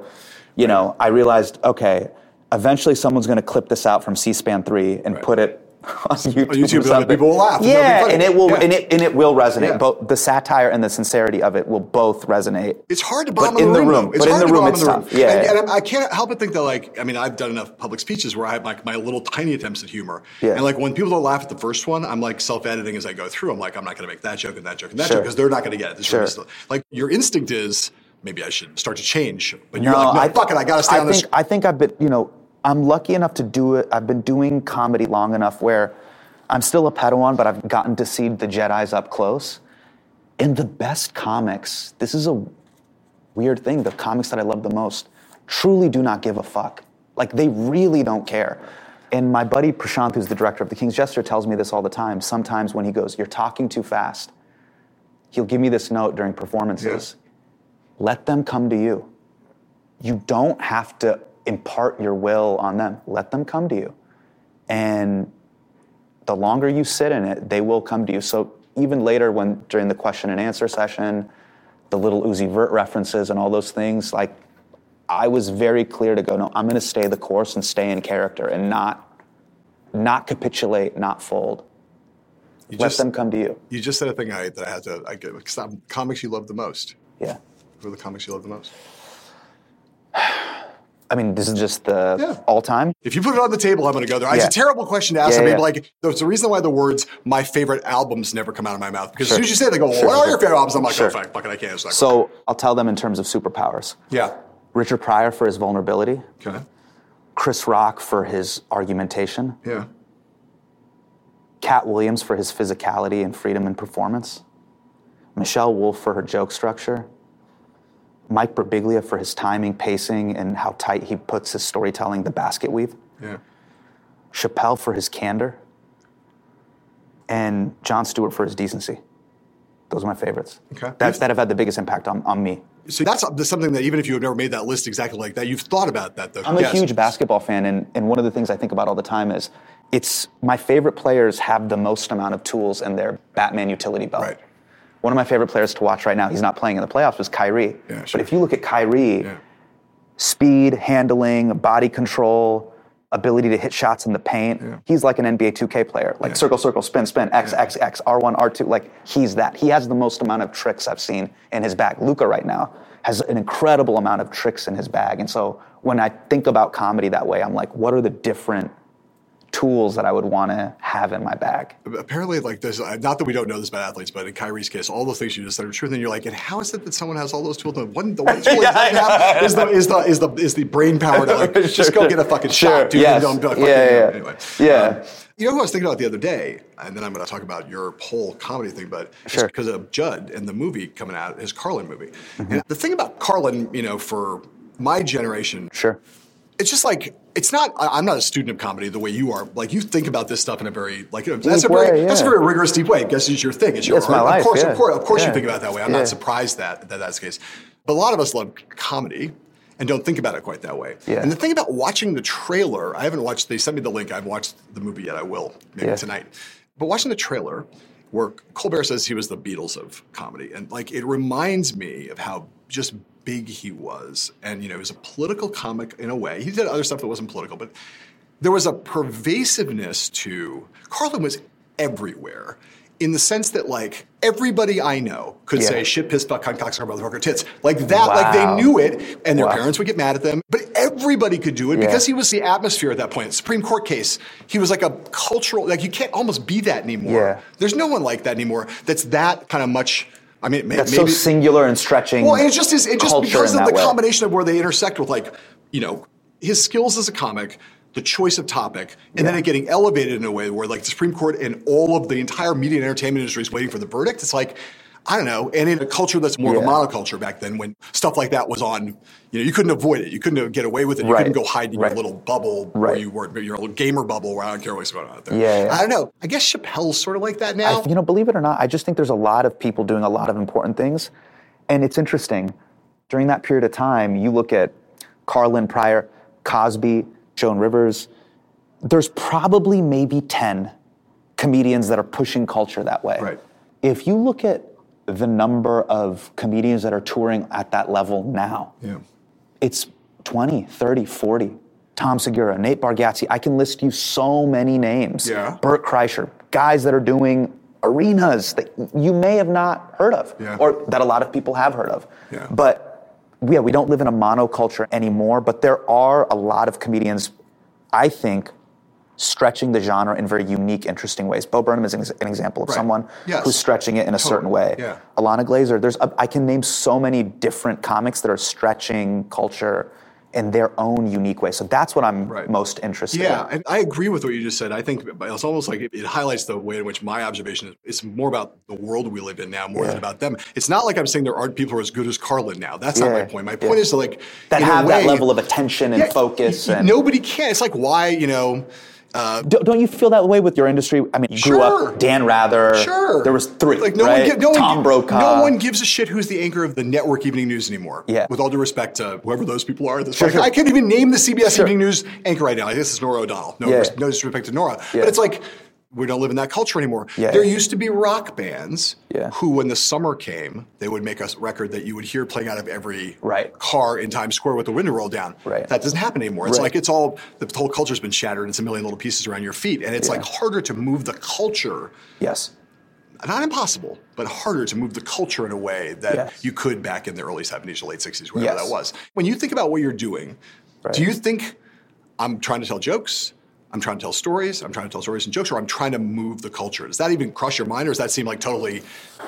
Speaker 4: you know, I realized, okay, eventually someone's going to clip this out from C-SPAN 3 and
Speaker 3: Right.
Speaker 4: put it on YouTube,
Speaker 3: On YouTube,
Speaker 4: or
Speaker 3: and then
Speaker 4: something.
Speaker 3: people will laugh,
Speaker 4: Yeah, and it will
Speaker 3: Yeah.
Speaker 4: and it and it will resonate.
Speaker 3: Yeah.
Speaker 4: Both the satire and the sincerity of it will both resonate.
Speaker 3: It's hard to
Speaker 4: But
Speaker 3: bomb in,
Speaker 4: in
Speaker 3: the room.
Speaker 4: room.
Speaker 3: It's
Speaker 4: But in
Speaker 3: hard
Speaker 4: the
Speaker 3: to
Speaker 4: room, it's
Speaker 3: in the room.
Speaker 4: tough. Yeah,
Speaker 3: and,
Speaker 4: yeah.
Speaker 3: and I can't help but think that, like, I mean, I've done enough public speeches where I have like my little tiny attempts at humor.
Speaker 4: Yeah.
Speaker 3: And like when people don't laugh at the first one, I'm like self-editing as I go through. I'm like, I'm not going to make that joke and that joke and that
Speaker 4: Sure.
Speaker 3: joke because they're not going to get it. This
Speaker 4: Sure.
Speaker 3: is like your instinct is maybe I should start to change, but you're
Speaker 4: No,
Speaker 3: like, no,
Speaker 4: I-
Speaker 3: fuck it, I got to stay
Speaker 4: I
Speaker 3: on this.
Speaker 4: think, I think I've been, you know, I'm lucky enough to do it. I've been doing comedy long enough where I'm still a Padawan, but I've gotten to see the Jedi's up close. And the best comics, this is a weird thing, the comics that I love the most truly do not give a fuck. Like, they really don't care. And my buddy Prashanth, who's the director of The King's Jester, tells me this all the time. Sometimes when he goes, You're talking too fast. He'll give me this note during performances. Let them come to you. You don't have to impart your will on them. Let them come to you. And the longer you sit in it, they will come to you. So even later, when during the question and answer session, the little Uzi Vert references and all those things, like I was very clear to go, no, I'm going to stay the course and stay in character and not not capitulate, not fold.
Speaker 3: You
Speaker 4: Let
Speaker 3: just-
Speaker 4: them come to you.
Speaker 3: You just said a thing I, that I had to. I get. Comics you love the most.
Speaker 4: Yeah.
Speaker 3: Who are the comics you love the most?
Speaker 4: I mean, this is just the
Speaker 3: Yeah.
Speaker 4: all time.
Speaker 3: If you put it on the table, I'm going to go there. It's a terrible question to ask.
Speaker 4: Yeah, yeah.
Speaker 3: but like, there's a reason why the words "my favorite albums" never come out of my mouth because
Speaker 4: Sure.
Speaker 3: as soon as you say, it, they go, well,
Speaker 4: Sure,
Speaker 3: "What are your favorite albums?" I'm like, oh,
Speaker 4: Sure.
Speaker 3: "Oh, fuck, fuck it, I can't." answer that
Speaker 4: So I'll tell them in terms of superpowers.
Speaker 3: yeah,
Speaker 4: Richard Pryor for his vulnerability,
Speaker 3: okay,
Speaker 4: Chris Rock for his argumentation,
Speaker 3: yeah,
Speaker 4: Katt Williams for his physicality and freedom in performance, Michelle Wolf for her joke structure, Mike Birbiglia for his timing, pacing, and how tight he puts his storytelling, the basket weave,
Speaker 3: yeah.
Speaker 4: Chappelle for his candor, and Jon Stewart for his decency. Those are my favorites.
Speaker 3: Okay.
Speaker 4: That, that have had the biggest impact on, on me.
Speaker 3: So that's something that even if you have never made that list exactly like that, you've thought about that though.
Speaker 4: I'm a huge basketball fan, and, and one of the things I think about all the time is it's my favorite players have the most amount of tools in their Batman utility belt.
Speaker 3: Right.
Speaker 4: One of my favorite players to watch right now, he's not playing in the playoffs, was Kyrie.
Speaker 3: Yeah, sure.
Speaker 4: But if you look at Kyrie,
Speaker 3: Yeah.
Speaker 4: speed, handling, body control, ability to hit shots in the paint, he's like an NBA 2K player. Like circle, circle, spin, spin, X, X, X, R1, R2. Like he's that. He has the most amount of tricks I've seen in his bag. Luka right now has an incredible amount of tricks in his bag. And so when I think about comedy that way, I'm like, what are the different tools that I would want to have in my bag?
Speaker 3: Apparently, like there's uh, not that we don't know this about athletes, but in Kyrie's case, all those things you just said are true. And then you're like, and how is it that someone has all those tools? The one, the one tool he doesn't have is the is the is the is the brain power to like just go get a fucking
Speaker 4: Sure,
Speaker 3: shot, dude.
Speaker 4: yes.
Speaker 3: don't- don't
Speaker 4: Yeah, yeah.
Speaker 3: Anyway,
Speaker 4: Yeah.
Speaker 3: Um, you know who I was thinking about the other day, and then I'm going to talk about your whole comedy thing, but
Speaker 4: Sure.
Speaker 3: because of Judd and the movie coming out, his Carlin movie.
Speaker 4: Mm-hmm.
Speaker 3: And the thing about Carlin, you know, for my generation,
Speaker 4: Sure.
Speaker 3: it's just like it's not. I'm not a student of comedy the way you are. Like you think about this stuff in a very like you know, that's a very
Speaker 4: way,
Speaker 3: that's a very rigorous deep way. I guess it's your thing. It's your
Speaker 4: It's my
Speaker 3: art.
Speaker 4: life,
Speaker 3: Of course,
Speaker 4: yeah.
Speaker 3: of course, of course, you think about it that way. I'm
Speaker 4: Yeah.
Speaker 3: not surprised that, that that's the case. But a lot of us love comedy and don't think about it quite that way.
Speaker 4: Yeah.
Speaker 3: And the thing about watching the trailer, I haven't watched. They sent me the link. I haven't watched the movie yet. I will maybe
Speaker 4: Yeah.
Speaker 3: tonight. But watching the trailer, where Colbert says he was the Beatles of comedy, and like it reminds me of how just big he was. And you know, he was a political comic in a way. He did other stuff that wasn't political, but there was a pervasiveness to Carlin was everywhere. In the sense that, like, everybody I know could
Speaker 4: Yeah.
Speaker 3: say shit, piss, fuck, cunt, cocksucker, motherfucker, tits. Like that, like they knew it, and their
Speaker 4: Wow.
Speaker 3: parents would get mad at them. But everybody could do it
Speaker 4: Yeah.
Speaker 3: because he was the atmosphere at that point. Supreme Court case, he was like a cultural, like, you can't almost be that anymore.
Speaker 4: Yeah.
Speaker 3: There's no one like that anymore that's that kind of much. I mean, may-
Speaker 4: That's
Speaker 3: maybe.
Speaker 4: so singular and stretching.
Speaker 3: Well, it's just his, it just because of the
Speaker 4: way.
Speaker 3: combination of where they intersect with like, you know, his skills as a comic, the choice of topic, and then it getting elevated in a way where like the Supreme Court and all of the entire media and entertainment industry is waiting for the verdict. It's like, I don't know, and in a culture that's more of a monoculture back then, when stuff like that was on, you know, you couldn't avoid it. You couldn't get away with it. You
Speaker 4: Right.
Speaker 3: couldn't go hide in
Speaker 4: Right.
Speaker 3: your little bubble where you were, your little gamer bubble where I don't care what's going on out there.
Speaker 4: Yeah, yeah.
Speaker 3: I don't know. I guess Chappelle's sort of like that now.
Speaker 4: I, you know, believe it or not, I just think there's a lot of people doing a lot of important things. And it's interesting. During that period of time, you look at Carlin Pryor, Cosby, Joan Rivers, there's probably maybe 10 comedians that are pushing culture that way.
Speaker 3: Right.
Speaker 4: If you look at the number of comedians that are touring at that level now,
Speaker 3: yeah.
Speaker 4: it's 20, 30, 40. Tom Segura, Nate Bargatze. I can list you so many names.
Speaker 3: Yeah.
Speaker 4: Bert Kreischer, guys that are doing arenas that you may have not heard of,
Speaker 3: Yeah.
Speaker 4: or that a lot of people have heard of.
Speaker 3: Yeah.
Speaker 4: But yeah, we don't live in a monoculture anymore. But there are a lot of comedians, I think, stretching the genre in very unique, interesting ways. Bo Burnham is an, an example of
Speaker 3: Right.
Speaker 4: someone
Speaker 3: Yes.
Speaker 4: who's stretching it in a certain way.
Speaker 3: Yeah.
Speaker 4: Ilana Glazer, there's a, I can name so many different comics that are stretching culture in their own unique way. So that's what I'm
Speaker 3: Right.
Speaker 4: most interested
Speaker 3: Yeah,
Speaker 4: in.
Speaker 3: Yeah, and I agree with what you just said. I think it's almost like it, it highlights the way in which my observation is. It's more about the world we live in now, more than about them. It's not like I'm saying there aren't people who are as good as Carlin now. That's not my point. My
Speaker 4: yeah.
Speaker 3: point is to like
Speaker 4: That have that level of attention and
Speaker 3: Yeah,
Speaker 4: focus.
Speaker 3: y- y-
Speaker 4: and
Speaker 3: Nobody can. It's like why you know.
Speaker 4: Uh, don't, don't you feel that way with your industry? I mean, you grew
Speaker 3: Sure.
Speaker 4: up Dan Rather.
Speaker 3: Sure.
Speaker 4: There was three.
Speaker 3: Like no
Speaker 4: right?
Speaker 3: one, no
Speaker 4: Tom
Speaker 3: one,
Speaker 4: Brokaw.
Speaker 3: no one gives a shit who's the anchor of the network evening news anymore.
Speaker 4: Yeah.
Speaker 3: With all due respect to whoever those people are, this
Speaker 4: Sure, sure.
Speaker 3: I can't even name the CBS
Speaker 4: Sure.
Speaker 3: evening news anchor right now. Like, This is Norah O'Donnell. No,
Speaker 4: Yeah.
Speaker 3: no disrespect to Norah,
Speaker 4: Yeah.
Speaker 3: but it's like we don't live in that culture anymore.
Speaker 4: Yeah.
Speaker 3: There used to be rock bands
Speaker 4: Yeah.
Speaker 3: who, when the summer came, they would make a record that you would hear playing out of every
Speaker 4: Right.
Speaker 3: car in Times Square with the window rolled down.
Speaker 4: Right.
Speaker 3: That doesn't happen anymore. It's
Speaker 4: Right.
Speaker 3: like it's all the whole culture's been shattered. It's a million little pieces around your feet, and it's
Speaker 4: Yeah.
Speaker 3: like harder to move the culture
Speaker 4: Yes.
Speaker 3: not impossible, but harder to move the culture in a way that
Speaker 4: Yes.
Speaker 3: you could back in the early 70s or late 60s, whatever
Speaker 4: Yes.
Speaker 3: that was. When you think about what you're doing,
Speaker 4: Right.
Speaker 3: do you think I'm trying to tell jokes? I'm trying to tell stories. I'm trying to tell stories and jokes, or I'm trying to move the culture. Does that even cross your mind, or does that seem like totally,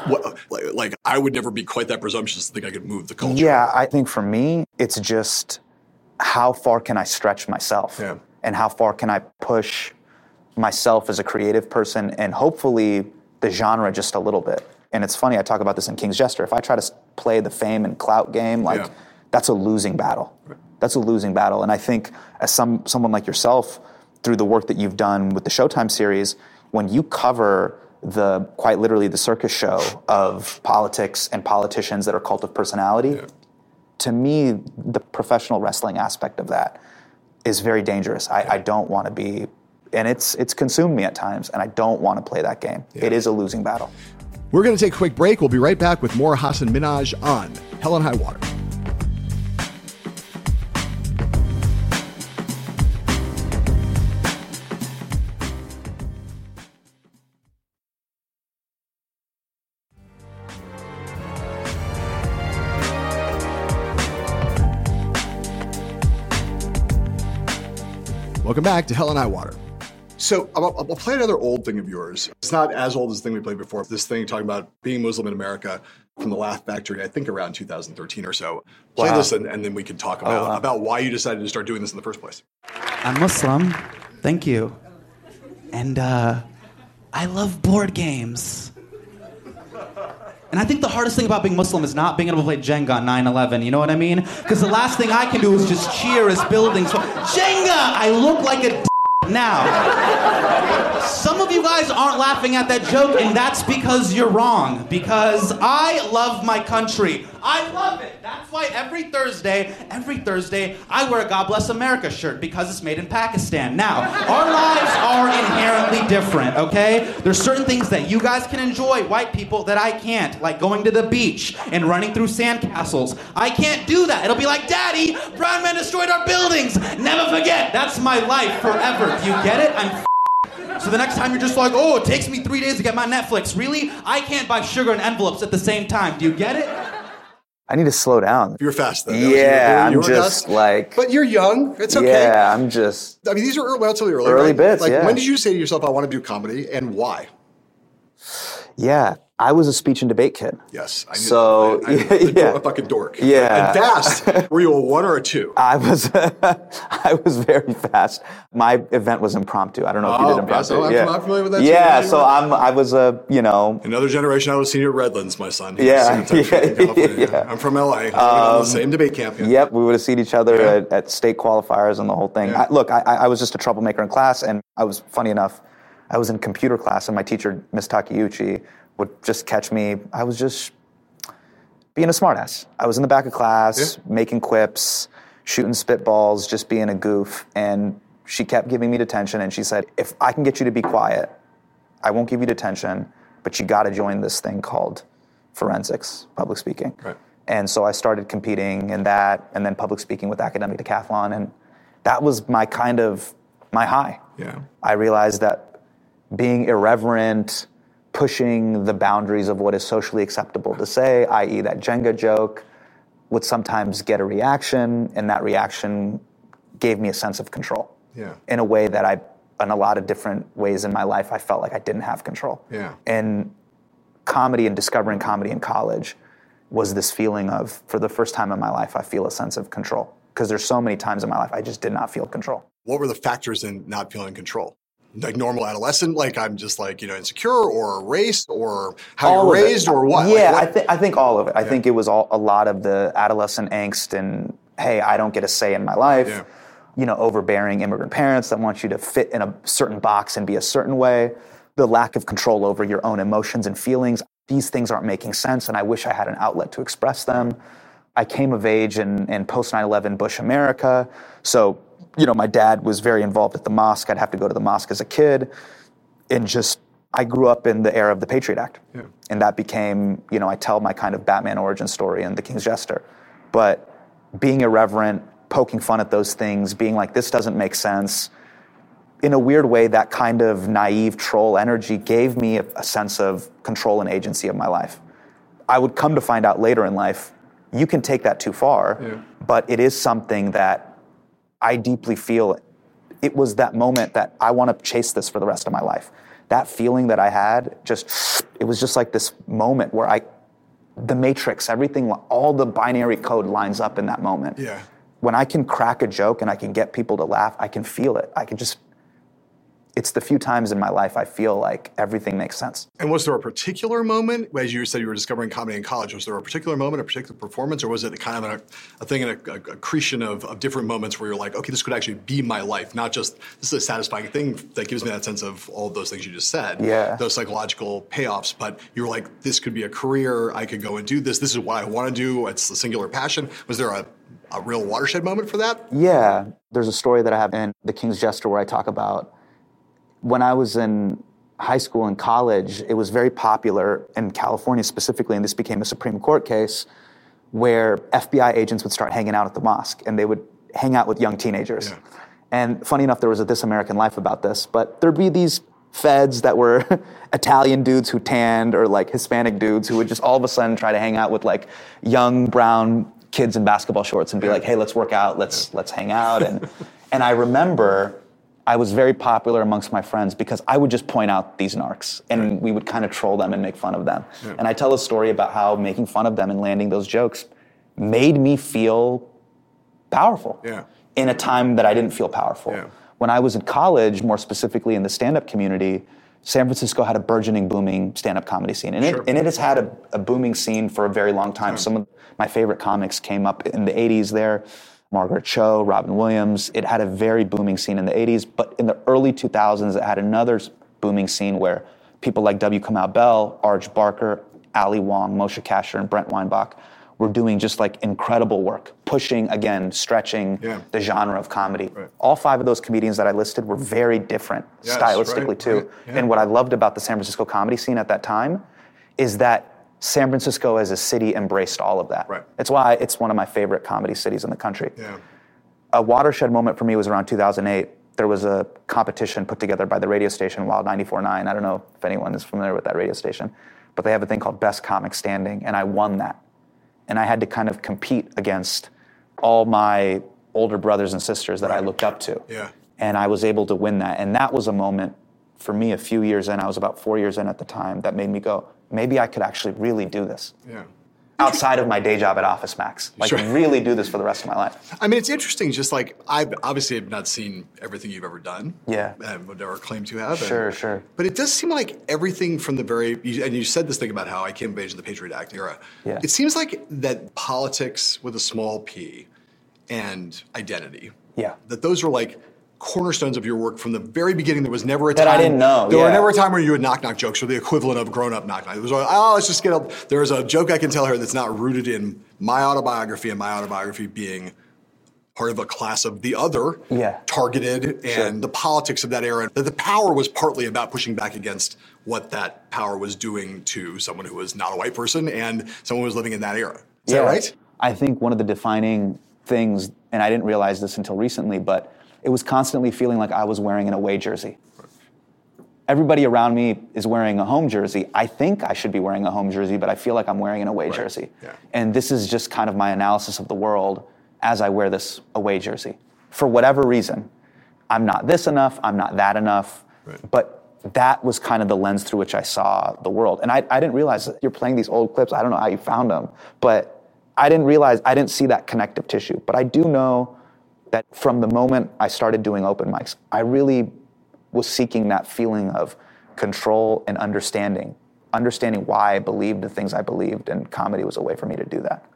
Speaker 3: what, like, like I would never be quite that presumptuous to think I could move the culture?
Speaker 4: Yeah, I think for me, it's just how far can I stretch myself?
Speaker 3: Yeah.
Speaker 4: And how far can I push myself as a creative person and hopefully the genre just a little bit. And it's funny, I talk about this in King's Jester. If I try to play the fame and clout game, like
Speaker 3: Yeah.
Speaker 4: that's a losing battle. That's a losing battle. And I think as some someone like yourself, through the work that you've done with the Showtime series, when you cover the quite literally the circus show of politics and politicians that are cult of personality, to me, the professional wrestling aspect of that is very dangerous. I, I don't want to be, and it's it's consumed me at times, and I don't want to play that game. It is a losing battle.
Speaker 1: We're going to take a quick break. We'll be right back with more Hasan Minhaj on Hell and High Water. Welcome back to Hell and High Water.
Speaker 3: So I'll, I'll play another old thing of yours. It's not as old as the thing we played before. This thing talking about being Muslim in America from the Laugh Factory, I think around 2013 or so. Play
Speaker 4: Wow.
Speaker 3: this and, and then we can talk about,
Speaker 4: wow.
Speaker 3: about why you decided to start doing this in the first place.
Speaker 5: I'm Muslim. Thank you. And uh, I love board games. And I think the hardest thing about being Muslim is not being able to play Jenga on 9 11. You know what I mean? Because the last thing I can do is just cheer as buildings. Jenga! I look like a d- now. Some of you guys aren't laughing at that joke, and that's because you're wrong. Because I love my country. I love it. That's why every Thursday, every Thursday, I wear a God Bless America shirt because it's made in Pakistan. Now, our lives are inherently different, okay? There's certain things that you guys can enjoy, white people, that I can't, like going to the beach and running through sandcastles. I can't do that. It'll be like, Daddy, brown men destroyed our buildings. Never forget. That's my life forever. Do you get it? I'm so the next time you're just like, oh, it takes me three days to get my Netflix. Really? I can't buy sugar and envelopes at the same time. Do you get it?
Speaker 4: I need to slow down.
Speaker 3: You're fast though. That was your-
Speaker 4: Yeah,
Speaker 3: you
Speaker 4: I'm just
Speaker 3: fast.
Speaker 4: like,
Speaker 3: But you're young. It's okay.
Speaker 4: yeah, I'm just.
Speaker 3: I mean, these are early, relatively early.
Speaker 4: Early
Speaker 3: right?
Speaker 4: bits,
Speaker 3: Like,
Speaker 4: yeah.
Speaker 3: when did you say to yourself, I want to do comedy and why?
Speaker 4: Yeah, I was a speech and debate kid.
Speaker 3: Yes. I knew
Speaker 4: So.
Speaker 3: I, I, a,
Speaker 4: yeah.
Speaker 3: a fucking dork.
Speaker 4: Yeah.
Speaker 3: And fast. Were you a one or a two?
Speaker 4: I was, I was very fast. My event was impromptu. I don't know if you
Speaker 3: Oh,
Speaker 4: did impromptu.
Speaker 3: yeah, so I'm-
Speaker 4: yeah.
Speaker 3: Familiar with that.
Speaker 4: Yeah,
Speaker 3: Yeah,
Speaker 4: so I'm, I was a, you know,
Speaker 3: Another generation. I was senior at Redlands, my son.
Speaker 4: Yeah, yeah, yeah. Um,
Speaker 3: I'm from LA. I went on the same debate camp. yeah.
Speaker 4: Yep, we would have seen each other
Speaker 3: Yeah.
Speaker 4: at, at state qualifiers and the whole thing. I, look, I, I was just a troublemaker in class, and I was funny enough. I was in computer class, and my teacher, Miss Takeuchi, would just catch me. I was just being a smartass. I was in the back of class, making quips, shooting spitballs, just being a goof. And she kept giving me detention, and she said, "If I can get you to be quiet, I won't give you detention, but you got to join this thing called forensics, public speaking."
Speaker 3: Right.
Speaker 4: And so I started competing in that, and then public speaking with academic decathlon, and that was my kind of my high.
Speaker 3: Yeah.
Speaker 4: I realized that being irreverent, pushing the boundaries of what is socially acceptable to say, i.e., that Jenga joke, would sometimes get a reaction, and that reaction gave me a sense of control.
Speaker 3: Yeah.
Speaker 4: In a way that I, in a lot of different ways in my life, I felt like I didn't have control.
Speaker 3: Yeah.
Speaker 4: And comedy and discovering comedy in college was this feeling of, for the first time in my life, I feel a sense of control. Because there's so many times in my life I just did not feel control.
Speaker 3: What were the factors in not feeling control? Like normal adolescent, like I'm just like you know insecure, or race, or how
Speaker 4: All
Speaker 3: you're
Speaker 4: of it.
Speaker 3: raised, or what? Like,
Speaker 4: Yeah,
Speaker 3: what-
Speaker 4: I, th- I think all of it. I think it was all, a lot of the adolescent angst and hey, I don't get a say in my life.
Speaker 3: Yeah.
Speaker 4: you know, overbearing immigrant parents that want you to fit in a certain box and be a certain way, the lack of control over your own emotions and feelings. These things aren't making sense, and I wish I had an outlet to express them. I came of age in, in post 9 11 Bush America. So, you know, my dad was very involved at the mosque. I'd have to go to the mosque as a kid. And just, I grew up in the era of the Patriot Act. And that became, you know, I tell my kind of Batman origin story in The King's Jester. But being irreverent, poking fun at those things, being like, this doesn't make sense, in a weird way, that kind of naive troll energy gave me a, a sense of control and agency of my life. I would come to find out later in life, you can take that too far, but it is something that I deeply feel. It It was that moment that I want to chase this for the rest of my life. That feeling that I had, just it was just like this moment where I, the matrix, everything, all the binary code lines up in that moment.
Speaker 3: Yeah.
Speaker 4: When I can crack a joke and I can get people to laugh, I can feel it. I can just. It's the few times in my life I feel like everything makes sense.
Speaker 3: And was there a particular moment, as you said you were discovering comedy in college, was there a particular moment, a particular performance, or was it kind of a, a thing, in a, a accretion of, of different moments where you're like, okay, this could actually be my life, not just this is a satisfying thing that gives me that sense of all of those things you just said,
Speaker 4: Yeah.
Speaker 3: those psychological payoffs, but you're like, this could be a career, I could go and do this, this is what I want to do, it's a singular passion. Was there a, a real watershed moment for that?
Speaker 4: Yeah, there's a story that I have in The King's Jester where I talk about when I was in high school and college, it was very popular in California specifically, and this became a Supreme Court case where FBI agents would start hanging out at the mosque and they would hang out with young teenagers. And funny enough, there was a This American Life about this, but there'd be these feds that were Italian dudes who tanned or like Hispanic dudes who would just all of a sudden try to hang out with like young brown kids in basketball shorts and be like, "Hey, let's work out, let's let's hang out." And and I remember I was very popular amongst my friends because I would just point out these narcs and we would kind of troll them and make fun of them. And I tell a story about how making fun of them and landing those jokes made me feel powerful
Speaker 3: Yeah.
Speaker 4: in a time that I didn't feel powerful.
Speaker 3: Yeah.
Speaker 4: When I was in college, more specifically in the stand up community, San Francisco had a burgeoning, booming stand up comedy scene. And,
Speaker 3: Sure.
Speaker 4: it, and it has had a, a booming scene for a very long time. Some of my favorite comics came up in the 80s there. Margaret Cho, Robin Williams. It had a very booming scene in the 80s, but in the early 2000s, it had another booming scene where people like W. Kamau Bell, Arj Barker, Ali Wong, Moshe Kasher, and Brent Weinbach were doing just like incredible work, pushing again, stretching
Speaker 3: Yeah.
Speaker 4: the genre of comedy.
Speaker 3: Right.
Speaker 4: All five of those comedians that I listed were very different
Speaker 3: Yes,
Speaker 4: stylistically
Speaker 3: right,
Speaker 4: too.
Speaker 3: right, yeah.
Speaker 4: And what I loved about the San Francisco comedy scene at that time is that San Francisco as a city embraced all of that.
Speaker 3: Right.
Speaker 4: It's why it's one of my favorite comedy cities in the country.
Speaker 3: Yeah.
Speaker 4: A watershed moment for me was around 2008. There was a competition put together by the radio station Wild 94.9. I don't know if anyone is familiar with that radio station, but they have a thing called Best Comic Standing, and I won that. And I had to kind of compete against all my older brothers and sisters that I looked up to.
Speaker 3: Yeah.
Speaker 4: And I was able to win that. And that was a moment for me a few years in, I was about four years in at the time, that made me go, maybe I could actually really do this
Speaker 3: Yeah.
Speaker 4: outside of my day job at Office Max. Like,
Speaker 3: Sure.
Speaker 4: really do this for the rest of my life.
Speaker 3: I mean, it's interesting. Just like I've obviously have not seen everything you've ever done.
Speaker 4: Yeah.
Speaker 3: and would never claim to have. and-
Speaker 4: Sure, sure.
Speaker 3: But it does seem like everything from the very and you said this thing about how I came of age in the Patriot Act era.
Speaker 4: Yeah.
Speaker 3: It seems like that politics with a small p and identity.
Speaker 4: Yeah.
Speaker 3: That those are like cornerstones of your work from the very beginning. There was never a
Speaker 4: That
Speaker 3: time
Speaker 4: I didn't know,
Speaker 3: There were
Speaker 4: yeah.
Speaker 3: never a time where you had knock knock jokes or the equivalent of grown up knock knock. It was like, oh, let's just get up. There's a joke I can tell her that's not rooted in my autobiography and my autobiography being part of a class of the other,
Speaker 4: Yeah.
Speaker 3: targeted, and the politics of that era. That the power was partly about pushing back against what that power was doing to someone who was not a white person and someone who was living in that era. Is that right?
Speaker 4: I think one of the defining things, and I didn't realize this until recently, but it was constantly feeling like I was wearing an away jersey. Everybody around me is wearing a home jersey. I think I should be wearing a home jersey, but I feel like I'm wearing an away jersey.
Speaker 3: Yeah.
Speaker 4: And this is just kind of my analysis of the world as I wear this away jersey. For whatever reason, I'm not this enough, I'm not that enough.
Speaker 3: Right.
Speaker 4: But that was kind of the lens through which I saw the world. And I, I didn't realize that you're playing these old clips. I don't know how you found them, but I didn't realize, I didn't see that connective tissue. But I do know that from the moment I started doing open mics, I really was seeking that feeling of control and understanding, understanding why I believed the things I believed, and comedy was a way for me to do that.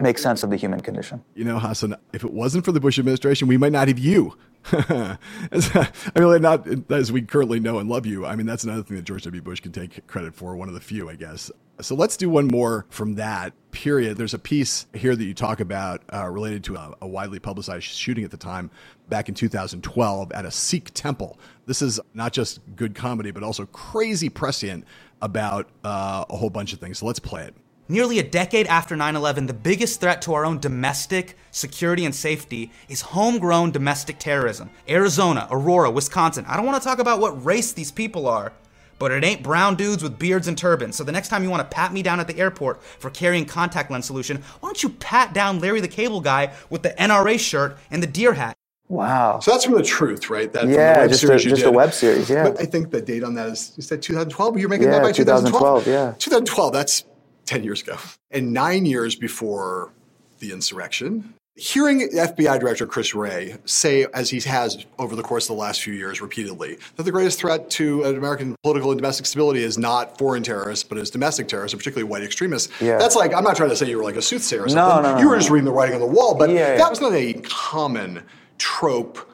Speaker 4: make sense of the human condition.
Speaker 1: You know, Hasan, if it wasn't for the Bush administration, we might not have you. As- I mean, not as we currently know and love you. I mean, that's another thing that George W. Bush can take credit for, one of the few, I guess. So let's do one more from that period. There's a piece here that you talk about uh, related to a, a widely publicized shooting at the time back in 2012 at a Sikh temple. This is not just good comedy, but also crazy prescient about uh, a whole bunch of things. So let's play it.
Speaker 10: Nearly a decade after 9 11, the biggest threat to our own domestic security and safety is homegrown domestic terrorism. Arizona, Aurora, Wisconsin. I don't want to talk about what race these people are, but it ain't brown dudes with beards and turbans. So the next time you want to pat me down at the airport for carrying contact lens solution, why don't you pat down Larry the Cable Guy with the NRA shirt and the deer hat?
Speaker 4: Wow.
Speaker 3: So that's from the truth, right? That from the
Speaker 4: Yeah,
Speaker 3: web
Speaker 4: just a-
Speaker 3: you
Speaker 4: just a web series, yeah.
Speaker 3: But I think the date on that is you said 2012. You're making
Speaker 4: Yeah,
Speaker 3: that by 2012.
Speaker 4: 2012, yeah.
Speaker 3: 2012. That's 10 years ago, and nine years before the insurrection. Hearing FBI Director Chris Wray say, as he has over the course of the last few years repeatedly, that the greatest threat to American political and domestic stability is not foreign terrorists, but is domestic terrorists, and particularly white extremists.
Speaker 4: Yeah.
Speaker 3: That's like, I'm not trying to say you were like a soothsayer or
Speaker 4: No,
Speaker 3: something.
Speaker 4: no, no,
Speaker 3: you were
Speaker 4: no.
Speaker 3: just reading the writing on the wall, but
Speaker 4: yeah.
Speaker 3: that was not a common trope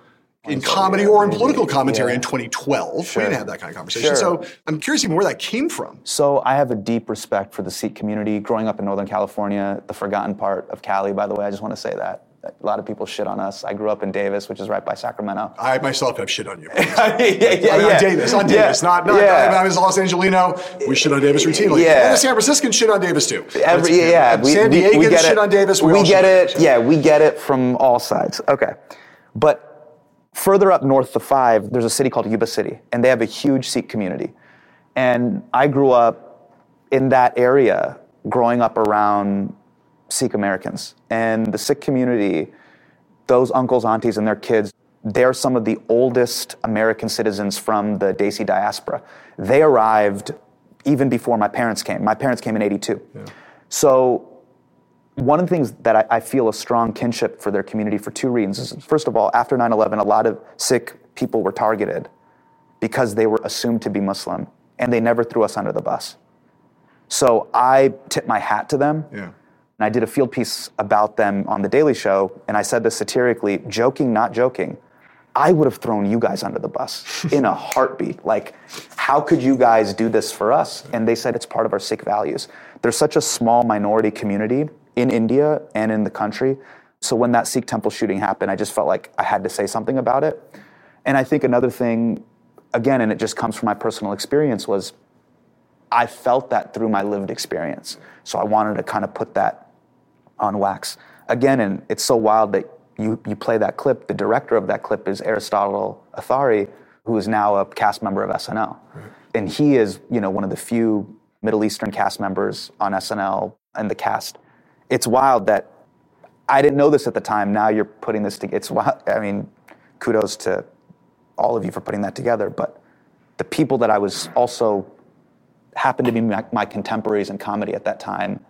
Speaker 3: in comedy or in political commentary
Speaker 4: yeah.
Speaker 3: in 2012.
Speaker 4: Sure.
Speaker 3: We didn't have that kind of conversation.
Speaker 4: Sure.
Speaker 3: So I'm curious even where that came from.
Speaker 4: So I have a deep respect for the Sikh community. Growing up in Northern California, the forgotten part of Cali, by the way, I just want to say that. A lot of people shit on us. I grew up in Davis, which is right by Sacramento.
Speaker 3: I myself have shit on you.
Speaker 4: yeah, yeah,
Speaker 3: on,
Speaker 4: yeah.
Speaker 3: on Davis, on
Speaker 4: Yeah,
Speaker 3: Davis, not, not
Speaker 4: yeah.
Speaker 3: I was Los Angelino. We shit on Davis routinely.
Speaker 4: Yeah.
Speaker 3: And the San Franciscan shit on Davis too.
Speaker 4: Every,
Speaker 3: That's-
Speaker 4: yeah,
Speaker 3: and San
Speaker 4: we,
Speaker 3: Diego
Speaker 4: we get
Speaker 3: shit
Speaker 4: it.
Speaker 3: on Davis.
Speaker 4: We,
Speaker 3: all
Speaker 4: get it. Yeah, we get it from all sides. Okay, but further up north, the five, there's a city called Yuba City, and they have a huge Sikh community. And I grew up in that area, growing up around Sikh Americans, and the Sikh community. Those uncles, aunties, and their kids. They're some of the oldest American citizens from the Desi diaspora. They arrived even before my parents came. My parents came in 82. So one of the things that I, I feel a strong kinship for their community for two reasons is first of all, after 9 11, a lot of Sikh people were targeted because they were assumed to be Muslim and they never threw us under the bus. So I tip my hat to them.
Speaker 3: Yeah.
Speaker 4: And I did a field piece about them on The Daily Show, and I said this satirically, joking, not joking. I would have thrown you guys under the bus in a heartbeat. Like, how could you guys do this for us? And they said it's part of our Sikh values. There's such a small minority community in India and in the country. So when that Sikh temple shooting happened, I just felt like I had to say something about it. And I think another thing, again, and it just comes from my personal experience, was I felt that through my lived experience. So I wanted to kind of put that on wax. Again, and it's so wild that you, you play that clip. The director of that clip is Aristotle Athari, who is now a cast member of SNL. Mm-hmm. And he is, you know, one of the few Middle Eastern cast members on SNL and the cast. It's wild that I didn't know this at the time. Now you're putting this together. It's wild. I mean, kudos to all of you for putting that together. But the people that I was also happened to be my, my contemporaries in comedy at that time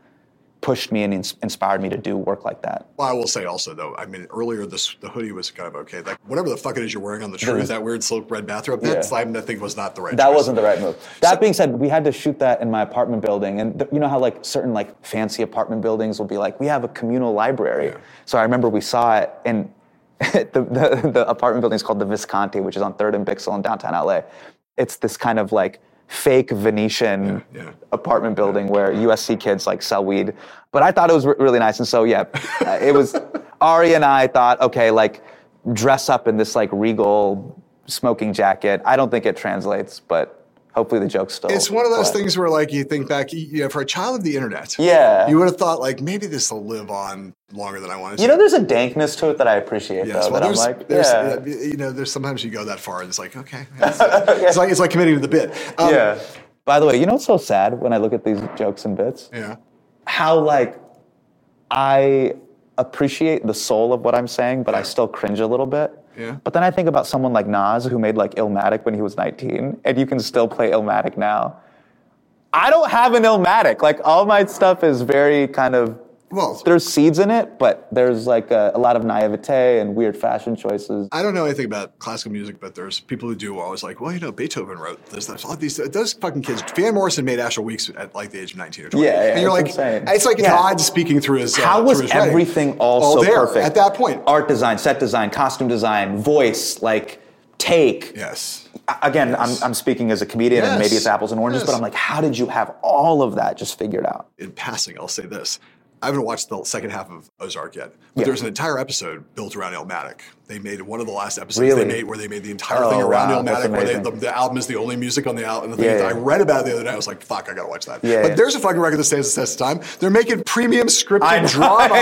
Speaker 4: pushed me and ins- inspired me to do work like that.
Speaker 3: Well, I will say also though, I mean, earlier this the hoodie was kind of okay. Like whatever the fuck it is you're wearing on the truth, that weird silk red bathrobe,
Speaker 4: Yeah.
Speaker 3: that's I think was not the right.
Speaker 4: That
Speaker 3: choice.
Speaker 4: wasn't the right move. That being said, we had to shoot that in my apartment building, and th- you know how like certain like fancy apartment buildings will be like, we have a communal library. Yeah. So I remember we saw it, and the, the the apartment building is called the Visconti, which is on Third and Bixel in downtown LA. It's this kind of like fake Venetian
Speaker 3: yeah.
Speaker 4: apartment building where USC kids like sell weed. But I thought it was re- really nice, and so yeah, uh, it was. Ari and I thought, okay, like dress up in this like regal smoking jacket. I don't think it translates, but hopefully the joke's still.
Speaker 3: It's one of those
Speaker 4: flat.
Speaker 3: things where, like, you think back, you know, for a child of the internet,
Speaker 4: Yeah.
Speaker 3: you would have thought, like, maybe this will live on longer than I wanted to.
Speaker 4: You know, there's a dankness to it that I appreciate,
Speaker 3: Yes,
Speaker 4: though.
Speaker 3: well,
Speaker 4: that I'm
Speaker 3: there's,
Speaker 4: like,
Speaker 3: there's,
Speaker 4: yeah,
Speaker 3: uh, you know, there's sometimes you go that far and it's like, okay, it's, it's like it's like committing to the bit. Um,
Speaker 4: yeah. By the way, you know what's so sad when I look at these jokes and bits?
Speaker 3: yeah.
Speaker 4: How like I appreciate the soul of what I'm saying, but I still cringe a little bit.
Speaker 3: Yeah.
Speaker 4: But then I think about someone like Nas who made like Illmatic when he was 19, and you can still play Illmatic now. I don't have an Illmatic. Like all my stuff is very kind of
Speaker 1: Well,
Speaker 4: there's seeds in it, but there's like a, a lot of naivete and weird fashion choices.
Speaker 3: I don't know anything about classical music, but there's people who do always like, well, you know, Beethoven wrote this. There's all these those fucking kids. Van Morrison made Astral Weeks at like the age of 19 or 20.
Speaker 4: Yeah, yeah,
Speaker 3: and you're like,
Speaker 4: insane.
Speaker 3: it's like
Speaker 4: Yeah.
Speaker 3: God speaking through his. uh,
Speaker 4: How was
Speaker 3: his
Speaker 4: everything all,
Speaker 3: all
Speaker 4: so
Speaker 3: there
Speaker 4: perfect
Speaker 3: at that point?
Speaker 4: Art design, set design, costume design, voice, like take.
Speaker 3: Yes.
Speaker 4: Again, I'm, I'm speaking as a comedian, and maybe it's apples and oranges, but I'm like, how did you have all of that just figured out?
Speaker 3: in passing, I'll say this. I haven't watched the second half of Ozark yet, but
Speaker 4: Yeah.
Speaker 3: there's an entire episode built around Illmatic. They made one of the last episodes
Speaker 4: Really?
Speaker 3: they made where they made the entire
Speaker 4: Oh,
Speaker 3: thing around
Speaker 4: wow, that's
Speaker 3: where they, the, the album is the only music on the album. And the
Speaker 4: Yeah,
Speaker 3: thing,
Speaker 4: yeah.
Speaker 3: I read about it the other day. I was like, "Fuck, I gotta watch that."
Speaker 4: Yeah,
Speaker 3: but there's a fucking record that stands the test of time. They're making premium scripted drama,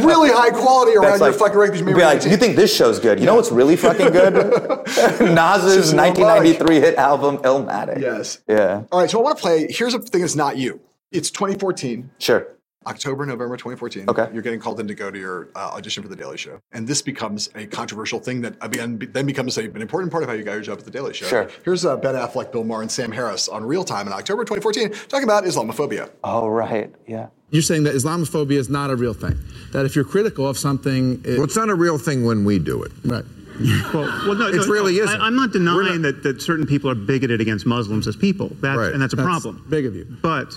Speaker 3: really high quality around
Speaker 4: That's
Speaker 3: your
Speaker 4: like,
Speaker 3: fucking record. You
Speaker 4: like, you think this show's good? You know what's really fucking good? Nas's 1993 hit album, Illmatic.
Speaker 3: Yes.
Speaker 4: Yeah.
Speaker 3: All right, so I want to play. Here's a thing that's not you. It's 2014.
Speaker 4: Sure.
Speaker 3: October, November 2014.
Speaker 4: Okay.
Speaker 3: You're getting called in to go to your uh, audition for The Daily Show. And this becomes a controversial thing that again, be- then becomes a, an important part of how you got your job at The Daily Show.
Speaker 4: Sure.
Speaker 3: Here's uh, Ben Affleck, Bill Maher, and Sam Harris on Real Time in October 2014 talking about Islamophobia.
Speaker 4: Oh, right. Yeah.
Speaker 11: You're saying that Islamophobia is not a real thing. That if you're critical of something, it,
Speaker 12: Well, it's not a real thing when we do it.
Speaker 11: right.
Speaker 13: Well, well no,
Speaker 12: It
Speaker 13: no,
Speaker 12: really
Speaker 13: no,
Speaker 12: isn't.
Speaker 13: I, am not denying that, that certain people are bigoted against Muslims as people, That's,
Speaker 12: Right.
Speaker 13: and that's a
Speaker 11: That's
Speaker 13: problem.
Speaker 11: big of you.
Speaker 13: But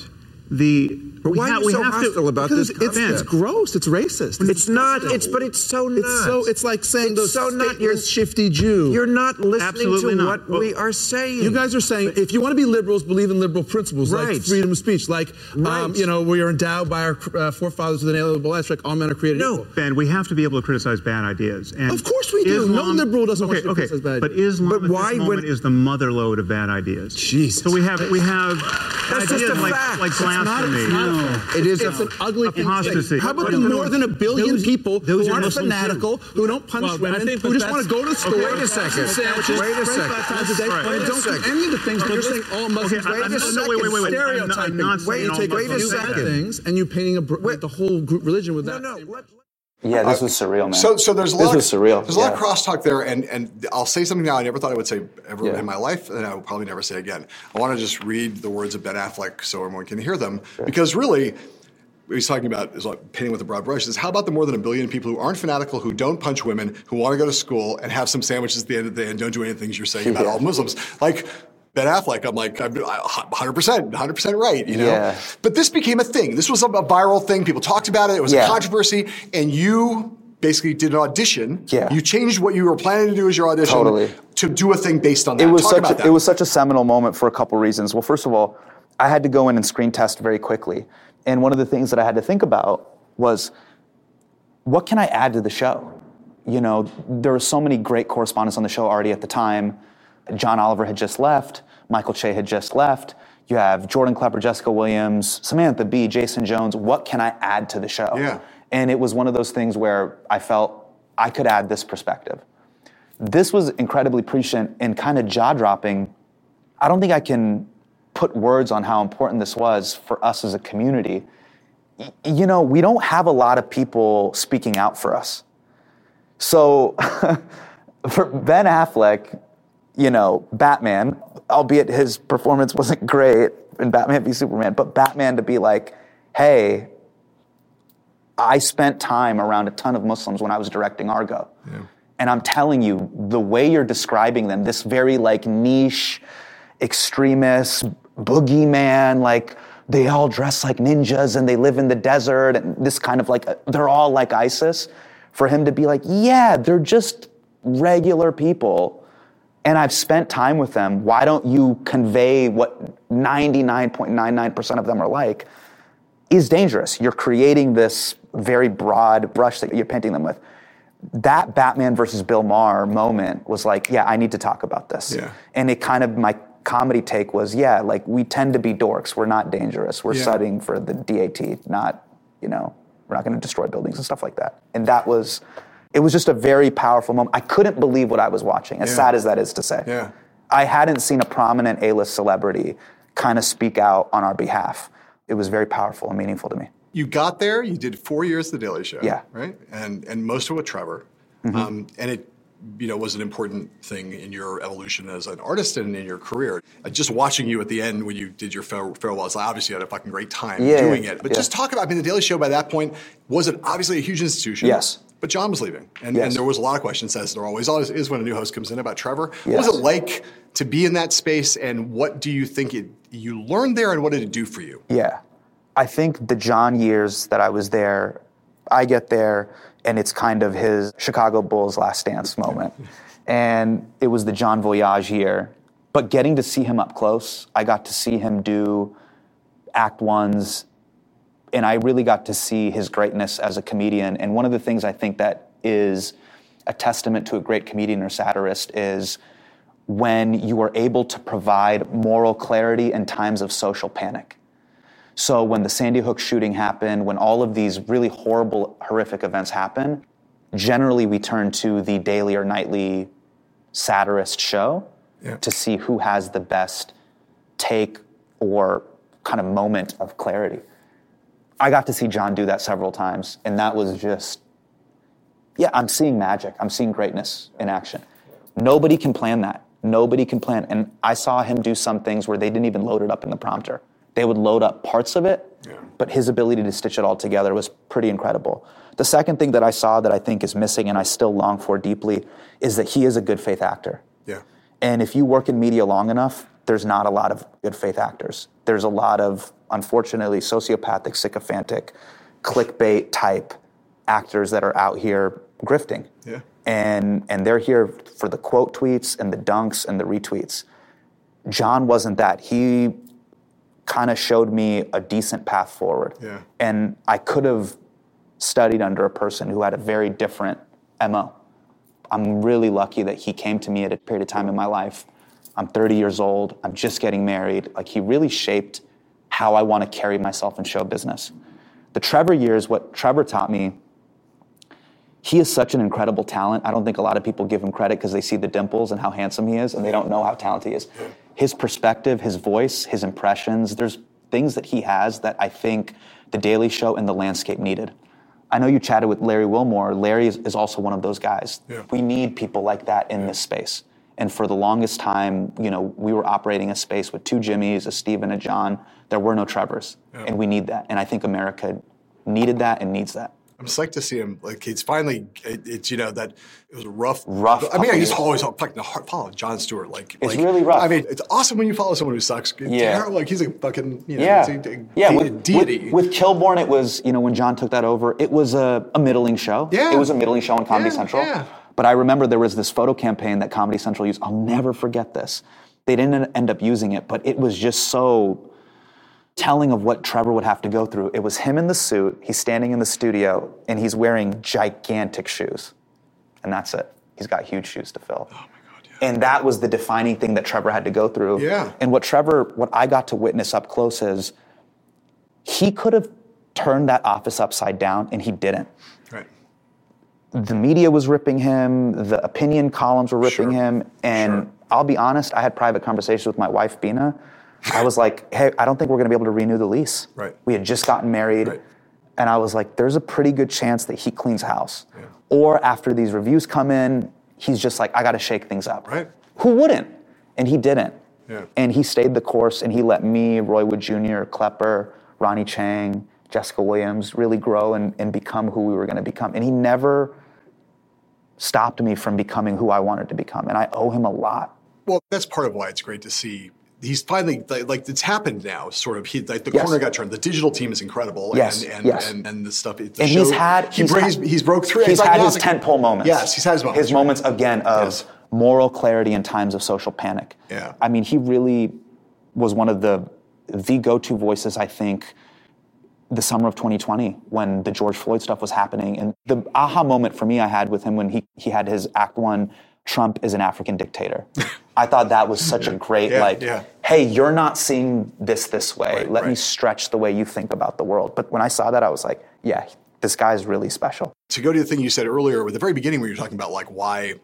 Speaker 13: the
Speaker 12: But
Speaker 13: we
Speaker 12: why
Speaker 13: ha-
Speaker 12: are you
Speaker 13: we
Speaker 12: so hostile
Speaker 13: to,
Speaker 12: about this
Speaker 11: it's, it's gross. It's racist.
Speaker 12: It's not. It's but it's so not.
Speaker 11: It's so. It's like saying
Speaker 12: It's
Speaker 11: those
Speaker 12: so not. You're-
Speaker 11: stateless, shifty Jew.
Speaker 12: You're not listening
Speaker 13: Absolutely
Speaker 12: to
Speaker 13: not.
Speaker 12: what
Speaker 13: Well,
Speaker 12: we are saying.
Speaker 11: You guys are saying if you want to be liberals, believe in liberal principles
Speaker 12: Right.
Speaker 11: like freedom of speech, like um,
Speaker 12: Right.
Speaker 11: you know we are endowed by our uh, forefathers with an inalienable rights, like all men are created
Speaker 12: No.
Speaker 11: equal.
Speaker 13: Ben, we have to be able to criticize bad ideas. And
Speaker 11: Of course we do. No liberal doesn't want
Speaker 13: okay,
Speaker 11: to
Speaker 13: okay.
Speaker 11: criticize bad
Speaker 13: But
Speaker 11: ideas.
Speaker 13: Islam
Speaker 12: But
Speaker 13: at
Speaker 12: why
Speaker 13: this moment
Speaker 12: when-
Speaker 13: is the mother lode of bad ideas.
Speaker 11: Jesus.
Speaker 13: So we have we have
Speaker 12: That's just
Speaker 13: ideas
Speaker 12: a
Speaker 13: like,
Speaker 12: fact.
Speaker 13: like
Speaker 12: It's not-
Speaker 11: It's not a fact.
Speaker 12: It is
Speaker 11: It's
Speaker 12: a-
Speaker 11: an ugly thing.
Speaker 13: Apostasy.
Speaker 11: How about the more than a billion
Speaker 13: those-
Speaker 11: people
Speaker 13: those
Speaker 11: who
Speaker 13: are
Speaker 11: aren't
Speaker 13: Muslims too.
Speaker 11: fanatical, who don't punch
Speaker 13: Well,
Speaker 11: women, who
Speaker 13: but
Speaker 11: just want to go to the store,
Speaker 13: okay,
Speaker 12: wait a second.
Speaker 11: sandwiches,
Speaker 12: Wait a second.
Speaker 11: five times a day, and
Speaker 12: a
Speaker 11: don't do any of the things that you're saying all Muslims
Speaker 13: okay, I- I'm-
Speaker 11: You're
Speaker 13: no, wait, wait, wait, wait. I'm not-
Speaker 11: stereotyping.
Speaker 13: I'm not
Speaker 12: Wait,
Speaker 13: saying all
Speaker 12: take- wait a
Speaker 11: you
Speaker 13: Muslims are
Speaker 11: bad
Speaker 12: second.
Speaker 11: things, and you're painting the whole religion with that.
Speaker 12: no.
Speaker 11: same-
Speaker 12: Let,
Speaker 4: Yeah, this uh, was surreal, man.
Speaker 3: So, so there's a
Speaker 4: this
Speaker 3: lot.
Speaker 4: was
Speaker 3: of,
Speaker 4: surreal.
Speaker 3: There's a lot of
Speaker 4: yeah.
Speaker 3: crosstalk there, and and I'll say something now I never thought I would say ever
Speaker 4: Yeah.
Speaker 3: in my life, and I will probably never say again. I want to just read the words of Ben Affleck so everyone can hear them, because really. He's talking about is like painting with a broad brush. Is how about the more than a billion people who aren't fanatical, who don't punch women, who want to go to school and have some sandwiches at the end of the day and don't do any of the things you're saying about
Speaker 4: Yeah.
Speaker 3: all Muslims? Like Ben Affleck, I'm like, I'm 100%, 100% right, you know?
Speaker 4: Yeah.
Speaker 3: But this became a thing. This was a, viral thing. People talked about it. It was a controversy. And you basically did an audition.
Speaker 4: Yeah.
Speaker 3: You changed what you were planning to do as your audition
Speaker 4: Totally.
Speaker 3: to do a thing based on that.
Speaker 4: it was
Speaker 3: Talk
Speaker 4: such a,
Speaker 3: that.
Speaker 4: it was such a seminal moment for a couple reasons. Well, first of all, I had to go in and screen test very quickly, and one of the things that I had to think about was what can I add to the show? You know, there were so many great correspondents on the show already at the time. John Oliver had just left, Michael Che had just left. You have Jordan Klepper, Jessica Williams, Samantha Bee, Jason Jones. What can I add to the show?
Speaker 3: Yeah.
Speaker 4: And it was one of those things where I felt I could add this perspective this was incredibly prescient and kind of jaw dropping. I don't think I can put words on how important this was for us as a community. Y- You know, we don't have a lot of people speaking out for us. So for Ben Affleck, you know, Batman, albeit his performance wasn't great in Batman v Superman, but Batman to be like, hey, I spent time around a ton of Muslims when I was directing Argo. And I'm telling you, the way you're describing them, this very like niche, extremist, boogeyman, like they all dress like ninjas and they live in the desert and this kind of like, they're all like ISIS. For him to be like, yeah, they're just regular people and I've spent time with them. Why don't you convey what 99.99% of them are like? Is dangerous. You're creating this very broad brush that you're painting them with. That Batman versus Bill Maher moment was like, yeah, I need to talk about this.
Speaker 3: Yeah.
Speaker 4: And it kind of, my comedy take was, yeah, like we tend to be dorks. We're not dangerous. We're
Speaker 3: Yeah.
Speaker 4: studying for the DAT, not, you know, we're not going to destroy buildings and stuff like that. And that was, it was just a very powerful moment. I couldn't believe what I was watching, as
Speaker 3: Yeah.
Speaker 4: sad as that is to say.
Speaker 3: Yeah.
Speaker 4: I hadn't seen a prominent A-list celebrity kind of speak out on our behalf. It was very powerful and meaningful to me.
Speaker 3: you got there. You did four years at the Daily Show.
Speaker 4: Yeah.
Speaker 3: Right. And and most of it with Trevor.
Speaker 4: Mm-hmm.
Speaker 3: Um, and it you know was an important thing in your evolution as an artist and in your career. Uh, just watching you at the end when you did your fare- farewells, obviously you had a fucking great time
Speaker 4: Yeah,
Speaker 3: doing it. But
Speaker 4: yeah.
Speaker 3: just talk about. I mean, the Daily Show by that point was it obviously a huge institution.
Speaker 4: Yes.
Speaker 3: But Jon was leaving, and,
Speaker 4: Yes.
Speaker 3: and there was a lot of questions, as there always always is when a new host comes in about Trevor. What was it like to be in that space, and what do you think it, you learned there, and what did it do for you?
Speaker 4: Yeah. I think the Jon years that I was there, I get there and it's kind of his Chicago Bulls last dance moment. and it was the Jon Voyage year. But getting to see him up close, I got to see him do act ones and I really got to see his greatness as a comedian. And one of the things I think that is a testament to a great comedian or satirist is when you are able to provide moral clarity in times of social panic. So when the Sandy Hook shooting happened, when all of these really horrible, horrific events happen, generally we turn to the daily or nightly satirist show to see who has the best take or kind of moment of clarity. I got to see John do that several times, and that was just, yeah, I'm seeing magic. I'm seeing greatness in action. Nobody can plan that. Nobody can plan. And I saw him do some things where they didn't even load it up in the prompter. They would load up parts of it, but his ability to stitch it all together was pretty incredible. The second thing that I saw that I think is missing and I still long for deeply is that he is a good faith actor.
Speaker 3: Yeah.
Speaker 4: And if you work in media long enough, there's not a lot of good faith actors. There's a lot of, unfortunately, sociopathic, sycophantic, clickbait type actors that are out here grifting.
Speaker 3: Yeah.
Speaker 4: And, and they're here for the quote tweets and the dunks and the retweets. John wasn't that. He kind of showed me a decent path forward.
Speaker 3: Yeah.
Speaker 4: And I could have studied under a person who had a very different MO. I'm really lucky that he came to me at a period of time in my life. I'm 30 years old. I'm just getting married. Like he really shaped how I want to carry myself in show business. The Trevor years, what Trevor taught me, he is such an incredible talent. I don't think a lot of people give him credit because they see the dimples and how handsome he is, and they don't know how talented he is. His perspective, his voice, his impressions, there's things that he has that I think The Daily Show and the landscape needed. I know you chatted with Larry Wilmore. Larry is, is also one of those guys.
Speaker 3: Yeah.
Speaker 4: We need people like that in this space. And for the longest time, you know, we were operating a space with two Jimmys, a Steve and a John. There were no Trevors. And we need that. And I think America needed that and needs that.
Speaker 3: I'm psyched to see him. Like he's finally. It, it's you know that it was a rough.
Speaker 4: Rough
Speaker 3: I mean, I
Speaker 4: couple
Speaker 3: just always fucking hard follow Jon Stewart. Like
Speaker 4: It's
Speaker 3: like,
Speaker 4: really rough.
Speaker 3: I mean, it's awesome when you follow someone who sucks.
Speaker 4: Yeah.
Speaker 3: Terrible. Like he's a fucking you know,
Speaker 4: yeah,
Speaker 3: a, a
Speaker 4: yeah. With,
Speaker 3: deity.
Speaker 4: With, with Kilborn, it was you know when John took that over, it was a, a middling show.
Speaker 3: Yeah.
Speaker 4: it was a middling show on Comedy
Speaker 3: Yeah,
Speaker 4: Central.
Speaker 3: yeah.
Speaker 4: But I remember there was this photo campaign that Comedy Central used. I'll never forget this. They didn't end up using it, but it was just so telling of what Trevor would have to go through. It was him in the suit. He's standing in the studio and he's wearing gigantic shoes, and that's it. He's got huge shoes to fill. Oh my god! And that was the defining thing that Trevor had to go through.
Speaker 3: Yeah.
Speaker 4: And what Trevor, what I got to witness up close is he could have turned that office upside down and he didn't. The media was ripping him, the opinion columns were ripping
Speaker 3: Sure.
Speaker 4: him, and
Speaker 3: Sure.
Speaker 4: I'll be honest, I had private conversations with my wife, Bina. I was like, hey, I don't think we're gonna be able to renew the lease.
Speaker 3: Right.
Speaker 4: We had just gotten married.
Speaker 3: Right.
Speaker 4: And I was like, there's a pretty good chance that he cleans house. Or after these reviews come in, he's just like, I gotta shake things up.
Speaker 3: Right.
Speaker 4: Who wouldn't? And he didn't.
Speaker 3: Yeah.
Speaker 4: And he stayed the course and he let me, Roy Wood Jr., Klepper, Ronny Chieng, Jessica Williams really grow and, and become who we were going to become. And he never stopped me from becoming who I wanted to become. And I owe him a lot.
Speaker 3: Well, that's part of why it's great to see. He's finally like, like it's happened now. Sort of, he like the
Speaker 4: Yes.
Speaker 3: corner got turned. The digital team is incredible.
Speaker 4: Yes,
Speaker 3: and and,
Speaker 4: yes.
Speaker 3: and, and the stuff. The
Speaker 4: and
Speaker 3: show,
Speaker 4: he's had
Speaker 3: he
Speaker 4: he's,
Speaker 3: brings,
Speaker 4: had,
Speaker 3: he's broke through.
Speaker 4: He's
Speaker 3: like,
Speaker 4: had
Speaker 3: now
Speaker 4: his
Speaker 3: like-
Speaker 4: tentpole moments.
Speaker 3: Yes, he's had his moments.
Speaker 4: His moments again of
Speaker 3: Yes.
Speaker 4: moral clarity in times of social panic.
Speaker 3: Yeah.
Speaker 4: I mean, he really was one of the the go-to voices. I think the summer of 2020 when the George Floyd stuff was happening, and the aha moment for me I had with him when he he had his Act One. Trump is an African dictator. I thought that was such a great
Speaker 3: Yeah,
Speaker 4: like.
Speaker 3: yeah.
Speaker 4: Hey, you're not seeing this this way.
Speaker 3: Right,
Speaker 4: Let me stretch the way you think about the world. But when I saw that, I was like, yeah, this guy's really special.
Speaker 3: to go to the thing you said earlier at the very beginning where you're talking about like why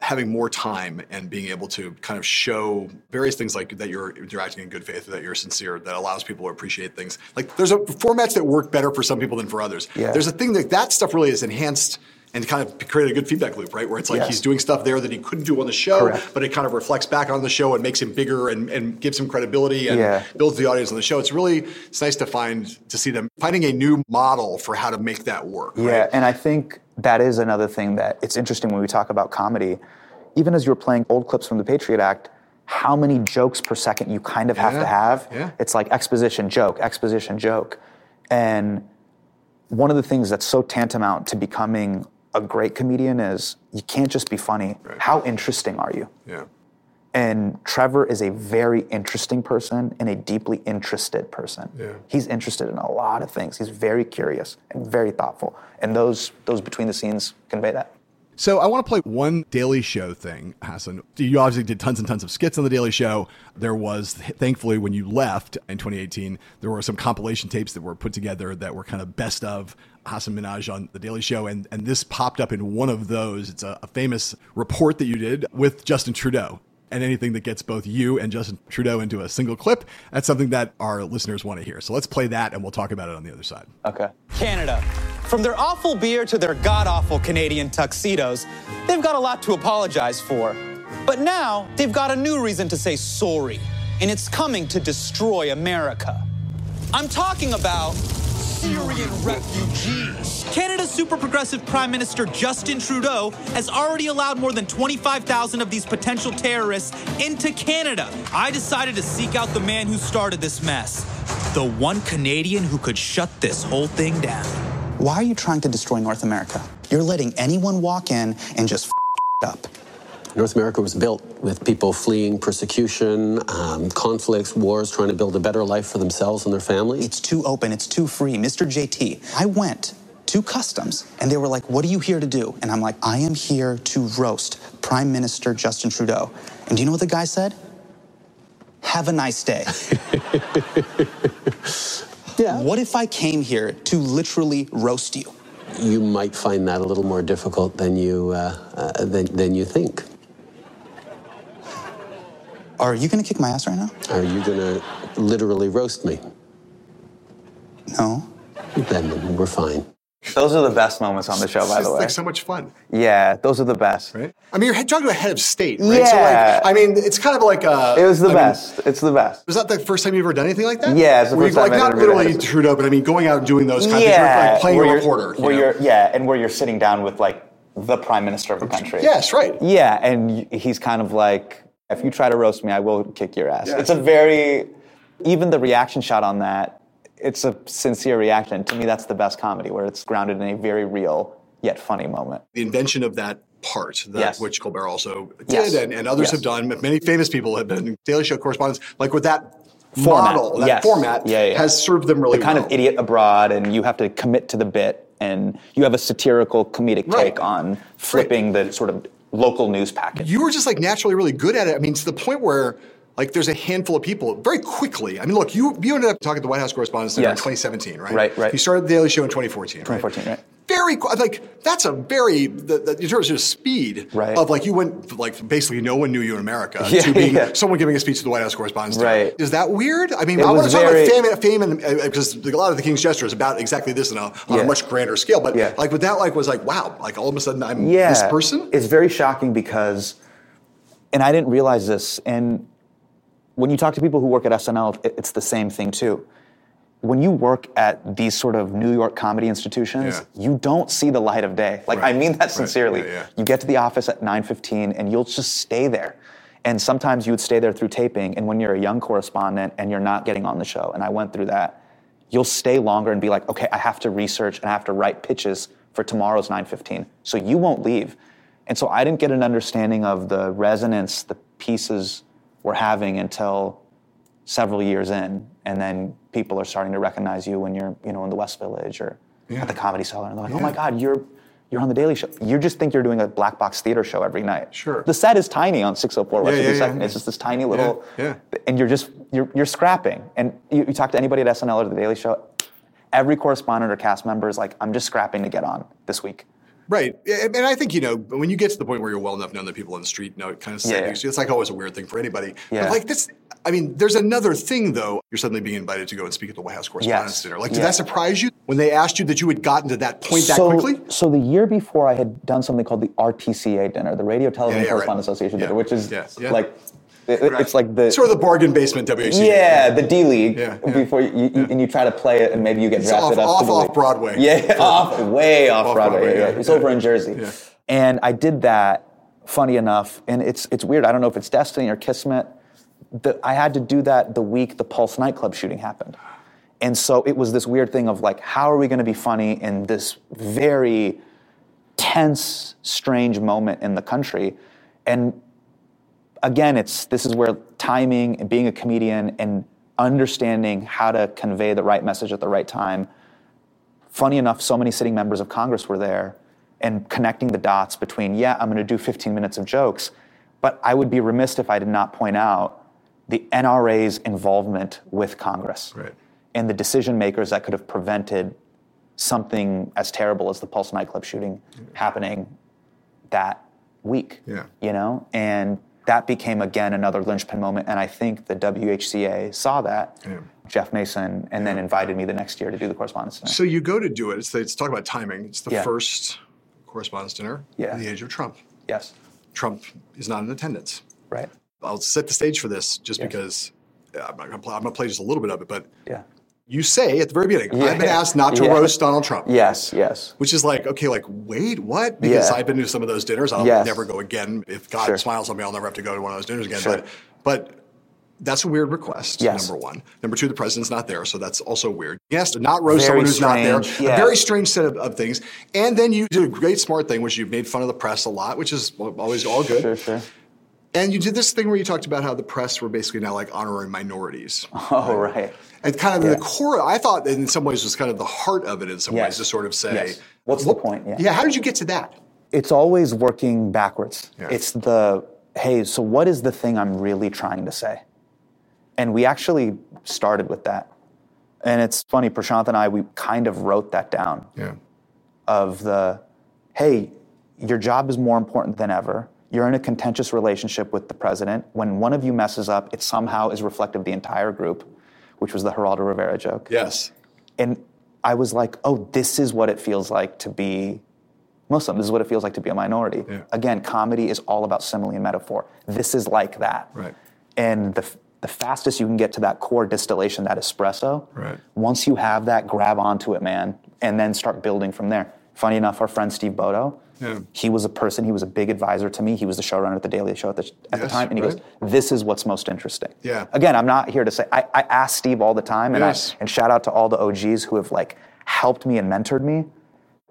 Speaker 3: having more time and being able to kind of show various things like that you're you're acting in good faith that you're sincere that allows people to appreciate things like there's a formats that work better for some people than for others
Speaker 4: Yeah.
Speaker 3: there's a thing that that stuff really has enhanced and kind of create a good feedback loop, right? Where it's like
Speaker 4: Yes.
Speaker 3: he's doing stuff there that he couldn't do on the show,
Speaker 4: Correct.
Speaker 3: but it kind of reflects back on the show and makes him bigger and, and gives him credibility and
Speaker 4: Yeah.
Speaker 3: builds the audience on the show. It's really it's nice to find to see them finding a new model for how to make that work.
Speaker 4: Yeah, and I think that is another thing that it's interesting when we talk about comedy. Even as you're playing old clips from the Patriot Act, how many jokes per second you kind of have
Speaker 3: Yeah,
Speaker 4: to have.
Speaker 3: yeah.
Speaker 4: It's like exposition, joke, exposition, joke. And one of the things that's so tantamount to becoming a great comedian is you can't just be funny. How interesting are you?
Speaker 3: Yeah.
Speaker 4: And Trevor is a very interesting person and a deeply interested person.
Speaker 3: Yeah.
Speaker 4: He's interested in a lot of things. He's very curious and very thoughtful. And those those between the scenes convey that.
Speaker 1: So I want to play one Daily Show thing, Hasan. You obviously did tons and tons of skits on the Daily Show. There was, thankfully, when you left in 2018, there were some compilation tapes that were put together that were kind of best of Hasan Minhaj on the Daily Show, and and this popped up in one of those. It's a, a famous report that you did with Justin Trudeau. And anything that gets both you and Justin Trudeau into a single clip, that's something that our listeners want to hear. So let's play that, and we'll talk about it on the other side.
Speaker 4: Okay.
Speaker 8: Canada. From their awful beer to their god awful Canadian tuxedos, they've got a lot to apologize for. But now they've got a new reason to say sorry, and it's coming to destroy America. I'm talking about Syrian refugees. Canada's super progressive Prime Minister Justin Trudeau has already allowed more than 25,000 of these potential terrorists into Canada. I decided to seek out the man who started this mess, the one Canadian who could shut this whole thing down.
Speaker 14: Why are you trying to destroy North America? You're letting anyone walk in and just f- up.
Speaker 15: North America was built with people fleeing persecution, um, conflicts, wars, trying to build a better life for themselves and their families.
Speaker 14: It's too open, it's too free. Mr. JT, I went to customs and they were like, What are you here to do? And I'm like, I am here to roast Prime Minister Justin Trudeau. And do you know what the guy said? Have a nice day. yeah. What if I came here to literally roast you?
Speaker 15: You might find that a little more difficult than you uh, uh, than, than you think.
Speaker 14: Are you gonna kick my ass right now?
Speaker 15: Are you gonna literally roast me?
Speaker 14: No.
Speaker 15: Then we're fine.
Speaker 4: Those are the best moments on the show, by
Speaker 3: just
Speaker 4: the way.
Speaker 3: like so much fun.
Speaker 4: Yeah, those are the best.
Speaker 3: Right? I mean, you're talking to a head of state, right? So
Speaker 4: Yeah.
Speaker 3: like, I mean, it's kind of like a.
Speaker 4: It was the
Speaker 3: I mean,
Speaker 4: best. it's the best.
Speaker 3: was that the first time you've ever done anything like that?
Speaker 4: Yeah, it's the
Speaker 3: Where
Speaker 4: first
Speaker 3: you-
Speaker 4: time
Speaker 3: like
Speaker 4: I
Speaker 3: not
Speaker 4: ever did
Speaker 3: literally. Trudeau, but I mean, going out and doing those kinds of things, like playing
Speaker 4: where
Speaker 3: a
Speaker 4: you're-
Speaker 3: reporter. you know?
Speaker 4: you're, yeah, and where you're sitting down with like the prime minister of a country.
Speaker 3: Yes, right.
Speaker 4: Yeah, and he's kind of like, if you try to roast me, I will kick your ass.
Speaker 3: Yeah.
Speaker 4: It's a very, even the reaction shot on that, it's a sincere reaction. To me, that's the best comedy, where it's grounded in a very real yet funny moment.
Speaker 3: the invention of that part, that,
Speaker 4: Yes.
Speaker 3: which Colbert also did,
Speaker 4: Yes.
Speaker 3: and, and others
Speaker 4: Yes.
Speaker 3: have done. Many famous people have been Daily Show correspondents, like with that
Speaker 4: Format.
Speaker 3: model, that format
Speaker 4: Yeah, yeah.
Speaker 3: has served them really
Speaker 4: the kind
Speaker 3: well.
Speaker 4: of idiot abroad, and you have to commit to the bit, and you have a satirical comedic
Speaker 3: Right.
Speaker 4: take on flipping the sort of local news package.
Speaker 3: you were just like naturally really good at it. I mean, to the point where like there's a handful of people very quickly. I mean, look, you you ended up talking to the White House Correspondents Center in 2017, right?
Speaker 4: Right, right.
Speaker 3: You started the Daily Show in 2014.
Speaker 4: 2014, right?
Speaker 3: Very like that's a very the, the, in terms of speed
Speaker 4: Right.
Speaker 3: of like you went like basically no one knew you in America
Speaker 4: Yeah,
Speaker 3: to being
Speaker 4: yeah.
Speaker 3: someone giving a speech to the White House Correspondents.
Speaker 4: Right.
Speaker 3: Is that weird? I mean,
Speaker 4: It
Speaker 3: I want to talk about fame, fame and uh, because a lot of the King's Jester is about exactly this on a, on
Speaker 4: Yeah.
Speaker 3: a much grander scale. But like with that, like was like wow, like all of a sudden I'm
Speaker 4: yeah,
Speaker 3: this person.
Speaker 4: It's very shocking because, and I didn't realize this. And when you talk to people who work at SNL, it- it's the same thing too. When you work at these sort of New York comedy institutions, you don't see the light of day. Like I mean that sincerely.
Speaker 3: Yeah, yeah.
Speaker 4: You get to the office at 9:15 and you'll just stay there. And sometimes you would stay there through taping. And when you're a young correspondent and you're not getting on the show, and I went through that, you'll stay longer and be like, okay, I have to research and I have to write pitches for tomorrow's 9:15. So you won't leave. And so I didn't get an understanding of the resonance the pieces were having until several years in, and then people are starting to recognize you when you're, you know, in the West Village or at the Comedy Cellar, and they're like, "Oh my God, you're you're on the Daily Show." You just think you're doing a black box theater show every night.
Speaker 3: Sure.
Speaker 4: The set is tiny on 604 West
Speaker 3: Yeah, yeah,
Speaker 4: 52nd.
Speaker 3: yeah.
Speaker 4: It's just this tiny little,
Speaker 3: Yeah,
Speaker 4: and you're just you're you're scrapping. And you, you talk to anybody at SNL or the Daily Show, every correspondent or cast member is like, "I'm just scrapping to get on this week."
Speaker 3: Right. And I think, you know, when you get to the point where you're well enough known that people on the street know it kind of
Speaker 4: Yeah,
Speaker 3: it's like always a weird thing for anybody.
Speaker 4: Yeah.
Speaker 3: But like this, I mean, there's another thing though. You're suddenly being invited to go and speak at the White House Correspondents'
Speaker 4: Yes.
Speaker 3: Dinner. Like, did
Speaker 4: Yeah.
Speaker 3: that surprise you when they asked you that you had gotten to that point that
Speaker 4: so,
Speaker 3: quickly?
Speaker 4: So the year before, I had done something called the RTCA dinner, the Radio Television
Speaker 3: Yeah, yeah, right.
Speaker 4: Correspondents Association
Speaker 3: Yeah.
Speaker 4: dinner, which is
Speaker 3: Yeah, yeah.
Speaker 4: like it- it's like the
Speaker 3: Sort of the bargain basement WHC.
Speaker 4: yeah the D League
Speaker 3: Yeah, yeah.
Speaker 4: before you, you and you try to play it and maybe you get
Speaker 3: It's
Speaker 4: drafted
Speaker 3: off-
Speaker 4: up
Speaker 3: off-
Speaker 4: to the
Speaker 3: off. Broadway.
Speaker 4: Yeah, off way off,
Speaker 3: Off
Speaker 4: Broadway.
Speaker 3: Broadway,
Speaker 4: yeah,
Speaker 3: yeah,
Speaker 4: It's
Speaker 3: yeah.
Speaker 4: over in Jersey,
Speaker 3: Yeah.
Speaker 4: and I did that. Funny enough, and it's it's weird. I don't know if it's destiny or kismet. The, I had to do that the week the Pulse nightclub shooting happened. And so it was this weird thing of like, how are we going to be funny in this very tense, strange moment in the country? And again, it's this is where timing and being a comedian and understanding how to convey the right message at the right time. Funny enough, so many sitting members of Congress were there and connecting the dots between, yeah, I'm going to do 15 minutes of jokes, but I would be remiss if I did not point out the NRA's involvement with Congress
Speaker 3: Right.
Speaker 4: and the decision makers that could have prevented something as terrible as the Pulse nightclub shooting happening that week.
Speaker 3: Yeah.
Speaker 4: You know? And that became again another linchpin moment. And I think the WHCA saw that,
Speaker 3: Yeah.
Speaker 4: Jeff Mason, and then invited me the next year to do the correspondence dinner.
Speaker 3: So you go to do it. It's, it's talk about timing. It's the
Speaker 4: Yeah.
Speaker 3: first correspondence Dinner
Speaker 4: Yeah.
Speaker 3: in the age of Trump.
Speaker 4: yes.
Speaker 3: Trump is not in attendance.
Speaker 4: Right.
Speaker 3: I'll set the stage for this just
Speaker 4: Yes.
Speaker 3: because I'm not going to play. I'm going to play just a little bit of it, but
Speaker 4: Yeah.
Speaker 3: You say at the very beginning,
Speaker 4: Yeah.
Speaker 3: I've been asked not to
Speaker 4: Yeah.
Speaker 3: roast Donald Trump.
Speaker 4: Yes, yes.
Speaker 3: Which is like, okay, like, wait, what? Because
Speaker 4: Yeah.
Speaker 3: I've been to some of those dinners. I'll
Speaker 4: Yes.
Speaker 3: never go again. If God
Speaker 4: Sure.
Speaker 3: smiles on me, I'll never have to go to one of those dinners again.
Speaker 4: Sure.
Speaker 3: But, but that's a weird request,
Speaker 4: Yes.
Speaker 3: number one. Number two, the president's not there, so that's also weird. Yes, to not roast
Speaker 4: Very
Speaker 3: someone who's not there.
Speaker 4: yeah.
Speaker 3: A very strange set of, of things. And then you did a great smart thing, which you've made fun of the press a lot, which is always all good.
Speaker 4: Sure, sure.
Speaker 3: And you did this thing where you talked about how the press were basically now like honorary minorities.
Speaker 4: Oh, right.
Speaker 3: And kind of
Speaker 4: Yeah.
Speaker 3: the core, I thought in some ways was kind of the heart of it in some
Speaker 4: Yes.
Speaker 3: ways to sort of say,
Speaker 4: Yes. What's the point? Yeah.
Speaker 3: yeah, how did you get to that?
Speaker 4: It's always working backwards.
Speaker 3: Yeah.
Speaker 4: It's the, hey, so what is the thing I'm really trying to say? And we actually started with that. And it's funny, Prashanth and I, we kind of wrote that down
Speaker 3: Yeah.
Speaker 4: of the, hey, your job is more important than ever. You're in a contentious relationship with the president. When one of you messes up, it somehow is reflective of the entire group, which was the Geraldo Rivera joke.
Speaker 3: Yes.
Speaker 4: And I was like, oh, this is what it feels like to be Muslim. This is what it feels like to be a minority.
Speaker 3: Yeah.
Speaker 4: Again, comedy is all about simile and metaphor. This is like that.
Speaker 3: Right.
Speaker 4: And the, the fastest you can get to that core distillation, that espresso,
Speaker 3: Right.
Speaker 4: once you have that, grab onto it, man, and then start building from there. Funny enough, our friend Steve Bodow,
Speaker 3: Yeah.
Speaker 4: he was a person, he was a big advisor to me. He was the showrunner at The Daily Show at the, at the time. And he
Speaker 3: right.
Speaker 4: goes, This is what's most interesting.
Speaker 3: Yeah.
Speaker 4: Again, I'm not here to say, I, I ask Steve all the time, and,
Speaker 3: Yes.
Speaker 4: I, and shout out to all the OGs who have like helped me and mentored me.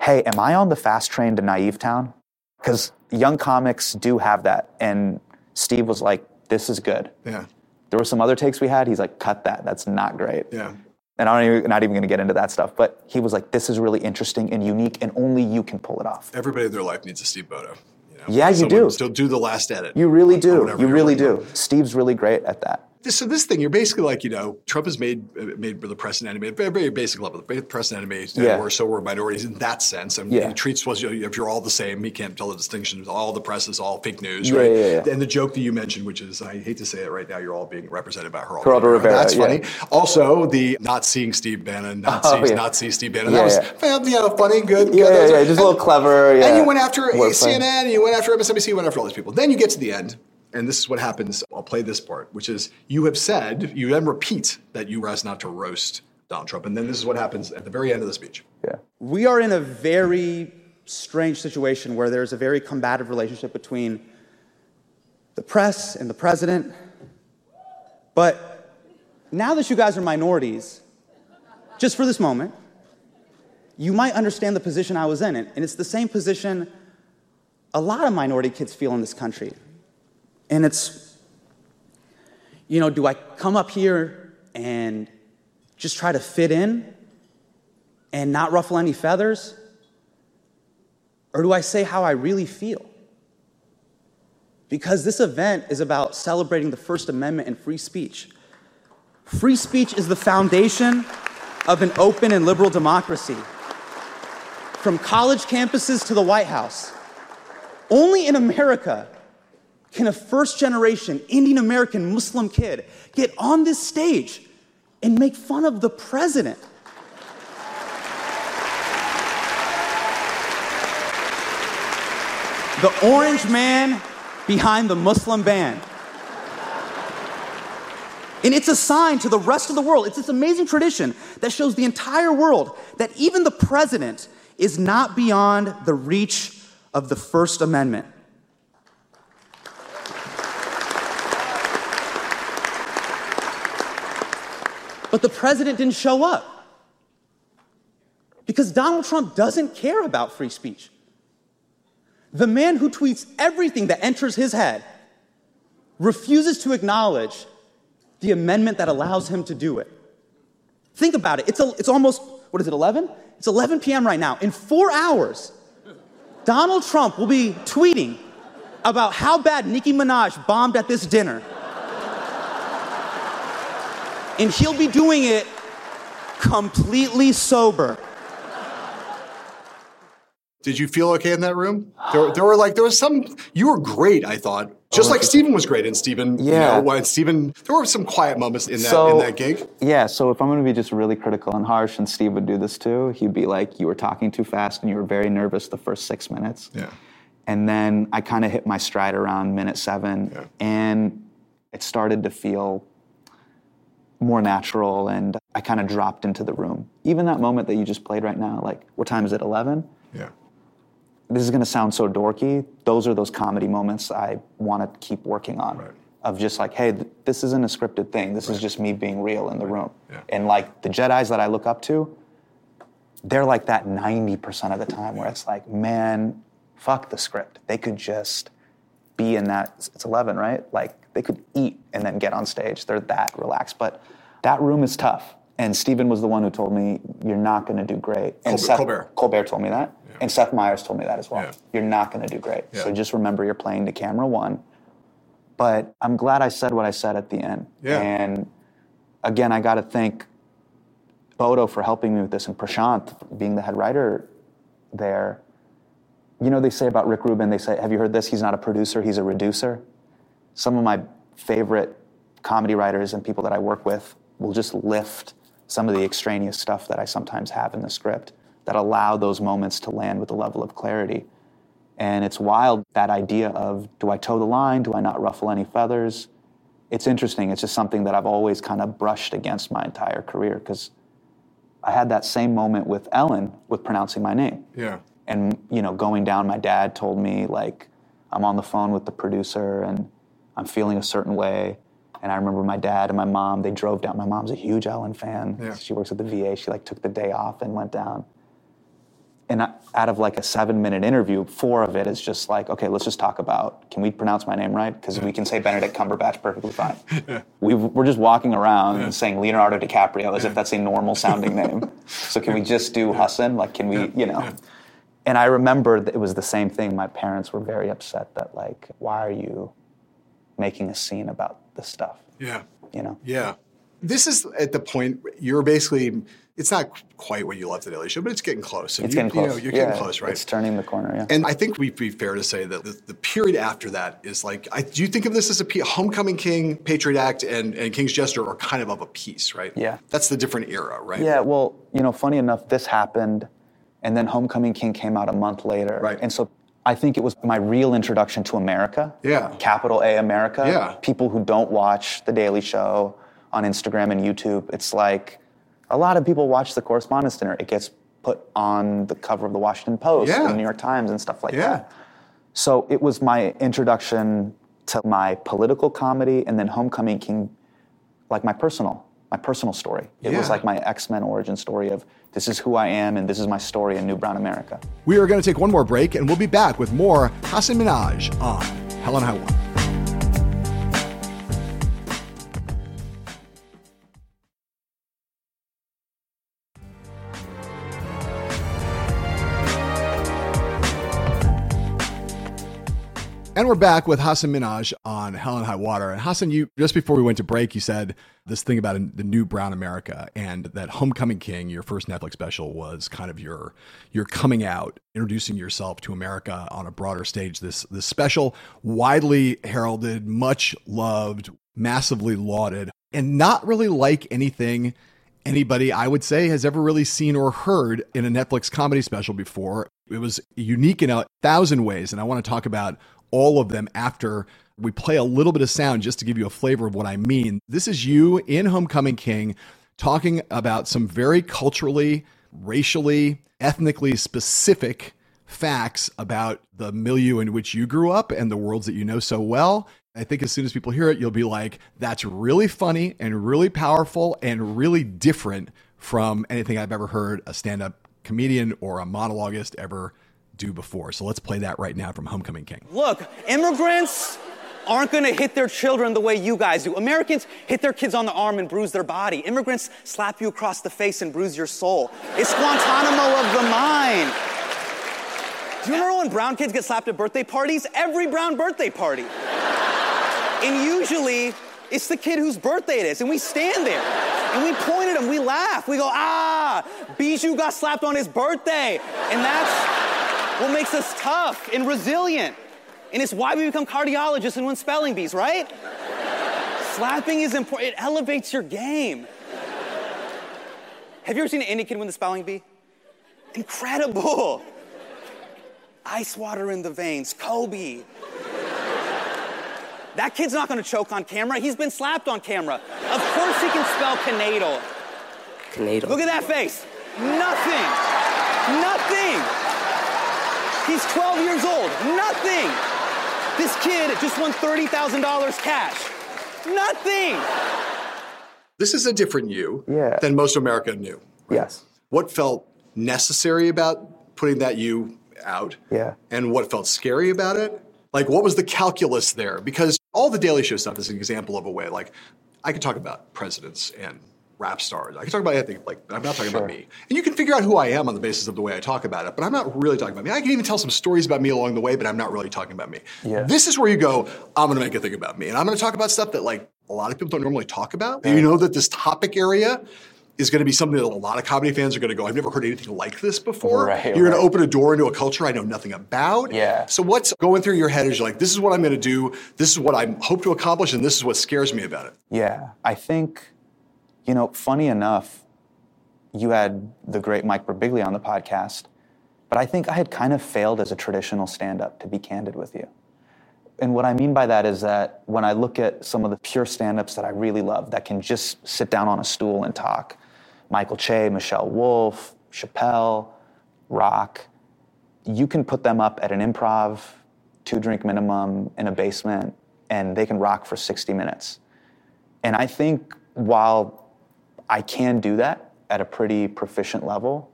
Speaker 4: Hey, am I on the fast train to Naive Town? Because young comics do have that. And Steve was like, This is good.
Speaker 3: Yeah.
Speaker 4: There were some other takes we had. He's like, cut that. That's not great.
Speaker 3: Yeah.
Speaker 4: And I'm not even, not even going to get into that stuff. But he was like, this is really interesting and unique, and only you can pull it off.
Speaker 3: Everybody in their life needs a Steve Bodow. You know?
Speaker 4: Yeah, you
Speaker 3: Someone
Speaker 4: do.
Speaker 3: Still do the last edit.
Speaker 4: You really do. You really do. Steve's really great at that.
Speaker 3: This- So this thing, you're basically like, you know, Trump has made uh, made the press an enemy, at a very, very basic level. The press an enemy,
Speaker 4: Yeah.
Speaker 3: or so we're minorities in that sense. I mean,
Speaker 4: Yeah.
Speaker 3: he treats us, you know, if you're all the same, he can't tell the distinction. All the press is all fake news,
Speaker 4: Yeah,
Speaker 3: right?
Speaker 4: yeah.
Speaker 3: And the joke that you mentioned, which is, I hate to say it right now, you're all being represented by Geraldo,
Speaker 4: Geraldo Rivera,
Speaker 3: That's funny. Also, the not seeing Steve Bannon, not
Speaker 4: Oh,
Speaker 3: seeing, not see Steve Bannon. That was,
Speaker 4: yeah.
Speaker 3: well, you know, funny, good.
Speaker 4: Yeah,
Speaker 3: good.
Speaker 4: yeah, just a little clever.
Speaker 3: and you went after. CNN, and you went after MSNBC, you went after all these people. Then you get to the end, and this is what happens. I'll play this part, which is you have said, you then repeat that you were asked not to roast Donald Trump. And then this is what happens at the very end of the speech.
Speaker 4: Yeah.
Speaker 6: We are in a very strange situation where there's a very combative relationship between the press and the president. But now that you guys are minorities, just for this moment, you might understand the position I was in. And it's the same position a lot of minority kids feel in this country. And it's, you know, do I come up here and just try to fit in and not ruffle any feathers? Or do I say how I really feel? Because this event is about celebrating the First Amendment and free speech. Free speech is the foundation of an open and liberal democracy. from college campuses to the White House. Only in America can a first generation Indian American Muslim kid get on this stage and make fun of the president. The orange man behind the Muslim ban. And it's a sign to the rest of the world. It's this amazing tradition that shows the entire world that even the president is not beyond the reach of the First Amendment. But the president didn't show up because Donald Trump doesn't care about free speech. The man who tweets everything that enters his head refuses to acknowledge the amendment that allows him to do it. Think about it. It's, a, it's almost, what is it, 11? It's 11 p.m. right now. In four hours, Donald Trump will be tweeting about how bad Nicki Minaj bombed at this dinner. And he'll be doing it completely sober.
Speaker 3: Did you feel okay in that room? There, there were like there was some. You were great, I thought. Just like Steven was great, and Steven,
Speaker 4: Oh, Yeah.
Speaker 3: you know, when Steven, there were some quiet moments in that
Speaker 4: So-
Speaker 3: in that gig.
Speaker 4: Yeah, so if I'm going to be just really critical and harsh, and Steve would do this too, he'd be like, "You were talking too fast, and you were very nervous the first six minutes."
Speaker 3: Yeah.
Speaker 4: And then I kind of hit my stride around minute seven, and it started to feel more natural, and I kind of dropped into the room. Even that moment that you just played right now, like, what time is it? Eleven.
Speaker 3: Yeah.
Speaker 4: This is going to sound so dorky. Those are those comedy moments I want to keep working on. Of just like, hey, th- this isn't a scripted thing. This is just me being real in the room. Yeah. And like the Jedi's that I look up to, they're like that 90% of the time where it's like, man, fuck the script. They could just be in that, it's 11, right? Like they could eat and then get on stage. They're that relaxed. But that room is tough. And Steven was the one who told me, you're not going to do great. And
Speaker 3: Colbert-
Speaker 4: Seth,
Speaker 3: Colbert.
Speaker 4: Colbert told me that. And Seth Meyers told me that as well. You're not going to do great. So just remember you're playing to camera one. But I'm glad I said what I said at the end.
Speaker 3: Yeah.
Speaker 4: And again, I got to thank Bodow for helping me with this and Prashanth being the head writer there. You know, they say about Rick Rubin, they say, Have you heard this? He's not a producer, he's a reducer. Some of my favorite comedy writers and people that I work with will just lift some of the extraneous stuff that I sometimes have in the script that allow those moments to land with a level of clarity. And it's wild that idea of do I toe the line? Do I not ruffle any feathers? It's interesting. It's just something that I've always kind of brushed against my entire career because I had that same moment with Ellen with pronouncing my name.
Speaker 3: Yeah.
Speaker 4: And, you know, going down, my dad told me, like, I'm on the phone with the producer and I'm feeling a certain way. And I remember my dad and my mom, they drove down. My mom's a huge Ellen fan.
Speaker 3: Yeah.
Speaker 4: She works at the VA. She, like, took the day off and went down. And I- out of like a seven minute interview, four of it is just like, okay, let's just talk about can we pronounce my name right? Because we can say Benedict Cumberbatch perfectly fine. we we're just walking around and saying Leonardo DiCaprio as if that's a normal sounding name. So can we just do Hasan? Like, can we, you know? And I remember that it was the same thing. My parents were very upset that, like, why are you making a scene about this stuff?
Speaker 3: Yeah.
Speaker 4: You know?
Speaker 3: Yeah. This is at the point you're basically. It's not quite what you left the Daily Show, but it's getting close. And
Speaker 4: It's
Speaker 3: you,
Speaker 4: getting
Speaker 3: You
Speaker 4: close.
Speaker 3: know, you're
Speaker 4: Yeah,
Speaker 3: getting close, right?
Speaker 4: It's turning the corner, yeah.
Speaker 3: And I think we'd be fair to say that the, the period after that is like, I, do you think of this as a Homecoming King, Patriot Act, and, and King's Jester are kind of of a piece, right?
Speaker 4: Yeah.
Speaker 3: That's the different era, right?
Speaker 4: Yeah, well, you know, funny enough, this happened, and then Homecoming King came out a month later. Right. And so I think it was my real introduction to America.
Speaker 3: Yeah.
Speaker 4: Capital A America.
Speaker 3: Yeah.
Speaker 4: People who don't watch The Daily Show on Instagram and YouTube, it's like a lot of people watch The Correspondence Dinner. It gets put on the cover of the Washington Post
Speaker 3: Yeah.
Speaker 4: and the New York Times and stuff like
Speaker 3: Yeah.
Speaker 4: that. So it was my introduction to my political comedy and then Homecoming King like my personal my personal story. It was like my X-Men origin story of this is who I am and this is my story in New Brown America.
Speaker 1: We are going to take one more break and we'll be back with more Hasan Minhaj on Hell and High Water. And we're back with Hasan Minhaj on Hell and High Water. And Hasan, you just before we went to break, you said this thing about the new Brown America and that Homecoming King, your first Netflix special, was kind of your your coming out, introducing yourself to America on a broader stage. This this special, widely heralded, much loved, massively lauded, and not really like anything anybody I would say has ever really seen or heard in a Netflix comedy special before. It was unique in a thousand ways, and I want to talk about all of them after we play a little bit of sound just to give you a flavor of what I mean. This is you in Homecoming King talking about some very culturally, racially, ethnically specific facts about the milieu in which you grew up and the worlds that you know so well. I think as soon as people hear it, you'll be like, that's really funny and really powerful and really different from anything I've ever heard a stand up comedian or a monologuist ever do before. So let's play that right now from Homecoming King.
Speaker 8: Look, immigrants aren't gonna hit their children the way you guys do. Americans hit their kids on the arm and bruise their body. Immigrants slap you across the face and bruise your soul. It's Guantanamo of the mind. Do you remember when brown kids get slapped at birthday parties? Every brown birthday party. And usually, it's the kid whose birthday it is, and we stand there and we point at him, we laugh, we go, ah, Bijou got slapped on his birthday. And that's what makes us tough and resilient. And it's why we become cardiologists and win spelling bees, right? Slapping is important, it elevates your game. Have you ever seen an Indian kid win the spelling bee? Incredible. Ice water in the veins, Kobe. That kid's not gonna choke on camera. He's been slapped on camera. Of course he can spell Canadal.
Speaker 16: Canadal.
Speaker 8: Look at that face. Nothing. Nothing. He's 12 years old. Nothing. This kid just won $30,000 cash. Nothing.
Speaker 3: This is a different you
Speaker 4: Yeah.
Speaker 3: than most America knew.
Speaker 4: Yes.
Speaker 3: What felt necessary about putting that you out?
Speaker 4: Yeah.
Speaker 3: And what felt scary about it? Like, what was the calculus there? Because all the Daily Show stuff is an example of a way. Like, I could talk about presidents and rap stars. I can talk about anything. Like, I'm not talking about me. And you can figure out who I am on the basis of the way I talk about it. But I'm not really talking about me. I can even tell some stories about me along the way, but I'm not really talking about me.
Speaker 4: Yeah.
Speaker 3: This is where you go. I'm going to make a thing about me, and I'm going to talk about stuff that like a lot of people don't normally talk about. And you know that this topic area is going to be something that a lot of comedy fans are going to go, I've never heard anything like this before.
Speaker 4: Right,
Speaker 3: You're going to open a door into a culture I know nothing about.
Speaker 4: Yeah.
Speaker 3: So what's going through your head is you're like, this is what I'm going to do. This is what I hope to accomplish, and this is what scares me about it.
Speaker 4: Yeah, I think, you know, funny enough, you had the great Mike Birbiglia on the podcast, but I think I had kind of failed as a traditional stand up, to be candid with you. And what I mean by that is that when I look at some of the pure stand ups that I really love that can just sit down on a stool and talk Michael Che, Michelle Wolf, Chappelle, Rock you can put them up at an improv, two drink minimum in a basement, and they can rock for 60 minutes. And I think while I can do that at a pretty proficient level,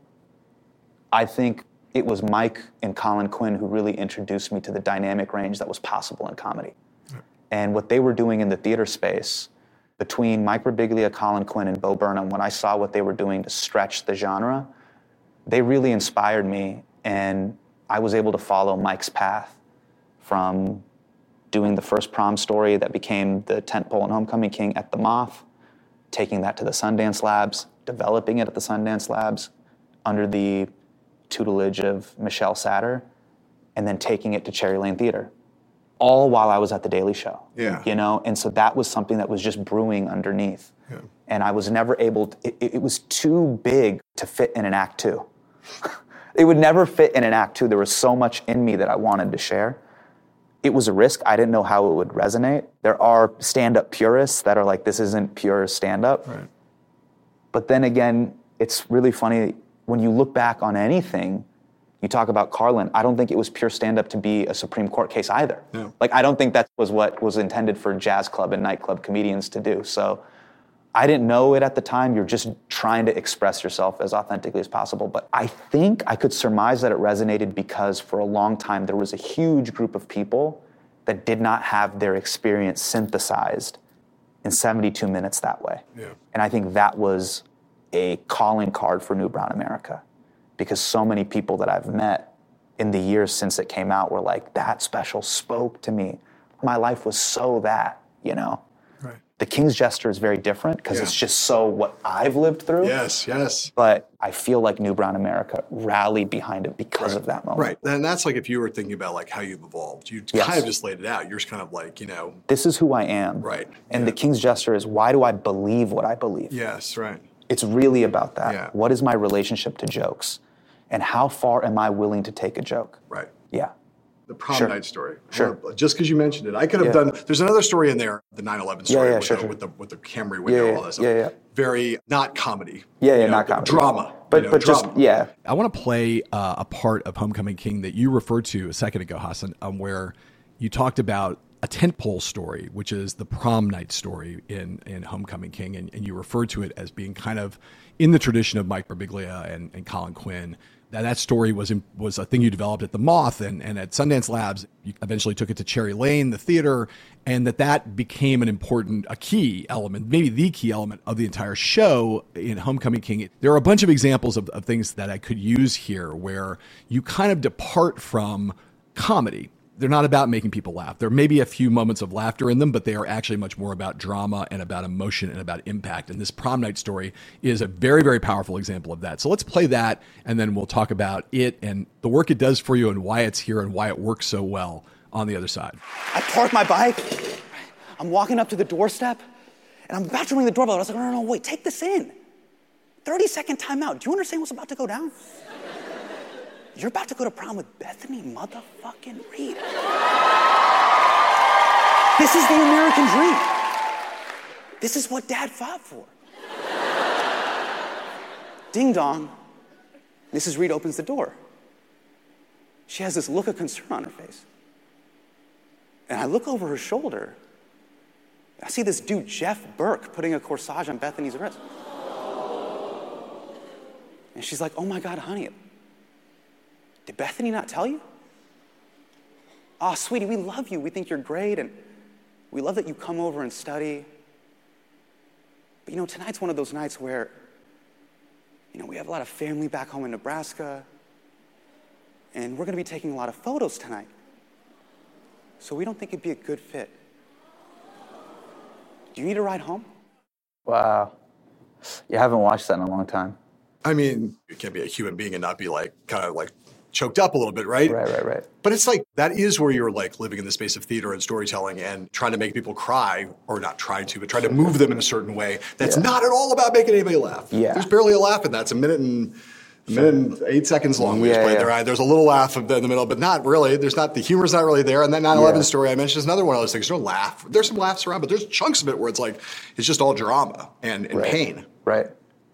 Speaker 4: I think it was Mike and Colin Quinn who really introduced me to the dynamic range that was possible in comedy. And what they were doing in the theater space between Mike Birbiglia, Colin Quinn, and Bo Burnham, when I saw what they were doing to stretch the genre, they really inspired me. And I was able to follow Mike's path from doing the first prom story that became the tentpole and Homecoming King at the Moth, taking that to the Sundance Labs, developing it at the Sundance Labs under the tutelage of Michelle Satter, and then taking it to Cherry Lane Theater, all while I was at the Daily Show.
Speaker 3: Yeah.
Speaker 4: You know, and so that was something that was just brewing underneath.
Speaker 3: Yeah.
Speaker 4: And I was never able, to, it, it was too big to fit in an act two. it would never fit in an act two. There was so much in me that I wanted to share. It was a risk. I didn't know how it would resonate. There are stand up purists that are like, this isn't pure stand up.
Speaker 3: Right.
Speaker 4: But then again, it's really funny when you look back on anything. You talk about Carlin. I don't think it was pure stand up to be a Supreme Court case either.
Speaker 3: No.
Speaker 4: Like, I don't think that was what was intended for jazz club and nightclub comedians to do. So I didn't know it at the time. You're just trying to express yourself as authentically as possible. But I think I could surmise that it resonated because for a long time there was a huge group of people that did not have their experience synthesized in 72 minutes that way.
Speaker 3: Yeah.
Speaker 4: And I think that was a calling card for New Brown America because so many people that I've met in the years since it came out were like, that special spoke to me. My life was so that, you know?
Speaker 3: Right.
Speaker 4: The King's Jester is very different because
Speaker 3: Yeah.
Speaker 4: it's just so what I've lived through.
Speaker 3: Yes, yes.
Speaker 4: But I feel like New Brown America rallied behind it because of that moment.
Speaker 3: Right. And that's like if you were thinking about like how you've evolved, you
Speaker 4: Yes.
Speaker 3: kind of just laid it out. You're just kind of like, you know,
Speaker 4: This is who I am.
Speaker 3: Right.
Speaker 4: And the King's Jester is why do I believe what I believe?
Speaker 3: yes, right.
Speaker 4: It's really about that.
Speaker 3: Yeah.
Speaker 4: What is my relationship to jokes? And how far am I willing to take a joke?
Speaker 3: Right.
Speaker 4: Yeah.
Speaker 3: The prom
Speaker 4: Sure.
Speaker 3: night story.
Speaker 4: Sure.
Speaker 3: Well, Just because you mentioned it, I could have
Speaker 4: Yeah.
Speaker 3: done. There's another story in there, the 9/11 story
Speaker 4: yeah,
Speaker 3: with,
Speaker 4: sure,
Speaker 3: the,
Speaker 4: sure.
Speaker 3: with the with the Camry window,
Speaker 4: Yeah, yeah,
Speaker 3: all that stuff.
Speaker 4: yeah, yeah.
Speaker 3: Very not comedy.
Speaker 4: Yeah, yeah,
Speaker 3: you know,
Speaker 4: not comedy.
Speaker 3: Drama.
Speaker 4: But
Speaker 3: you know,
Speaker 4: but just yeah.
Speaker 1: I want to play uh, a part of Homecoming King that you referred to a second ago, Hasan, um, where you talked about a tentpole story, which is the prom night story in, in Homecoming King, and, and you referred to it as being kind of in the tradition of Mike Birbiglia and, and Colin Quinn. That story was was a thing you developed at the Moth and, and at Sundance Labs. You eventually took it to Cherry Lane, the theater, and that that became an important, a key element, maybe the key element of the entire show in Homecoming King. There are a bunch of examples of, of things that I could use here where you kind of depart from comedy. They're not about making people laugh. There may be a few moments of laughter in them, but they are actually much more about drama and about emotion and about impact. And this prom night story is a very, very powerful example of that. So let's play that, and then we'll talk about it and the work it does for you and why it's here and why it works so well on the other side.
Speaker 8: I park my bike. I'm walking up to the doorstep, and I'm about to ring the doorbell. I was like, no, no, no, wait, take this in. 30 second timeout. Do you understand what's about to go down? You're about to go to prom with Bethany motherfucking Reed. This is the American dream. This is what dad fought for. Ding dong. Mrs. Reed opens the door. She has this look of concern on her face. And I look over her shoulder. I see this dude, Jeff Burke, putting a corsage on Bethany's wrist. And she's like, Oh my God, honey, did Bethany not tell you? Oh, sweetie, we love you. We think you're great. And we love that you come over and study. But you know, tonight's one of those nights where, you know, we have a lot of family back home in Nebraska. And we're going to be taking a lot of photos tonight. So we don't think it'd be a good fit. Do you need a ride home?
Speaker 4: Wow. You haven't watched that in a long time.
Speaker 3: I mean, you can't be a human being and not be like kind of like choked up a little bit, right?
Speaker 4: Right, right, right.
Speaker 3: But it's like that is where you're like living in the space of theater and storytelling and trying to make people cry, or not trying to, but trying to move them in a certain way. That's
Speaker 4: Yeah.
Speaker 3: not at all about making anybody laugh.
Speaker 4: Yeah.
Speaker 3: There's barely a laugh in that. It's a minute and a minute and eight seconds long. We just played
Speaker 4: yeah.
Speaker 3: there. There's a little laugh in the middle, but not really. There's not the humor's not really there. And that 9/11
Speaker 4: Yeah.
Speaker 3: story I mentioned is another one of those things. There's no laugh. There's some laughs around, but there's chunks of it where it's like it's just all drama and, and
Speaker 4: Right.
Speaker 3: pain.
Speaker 4: Right.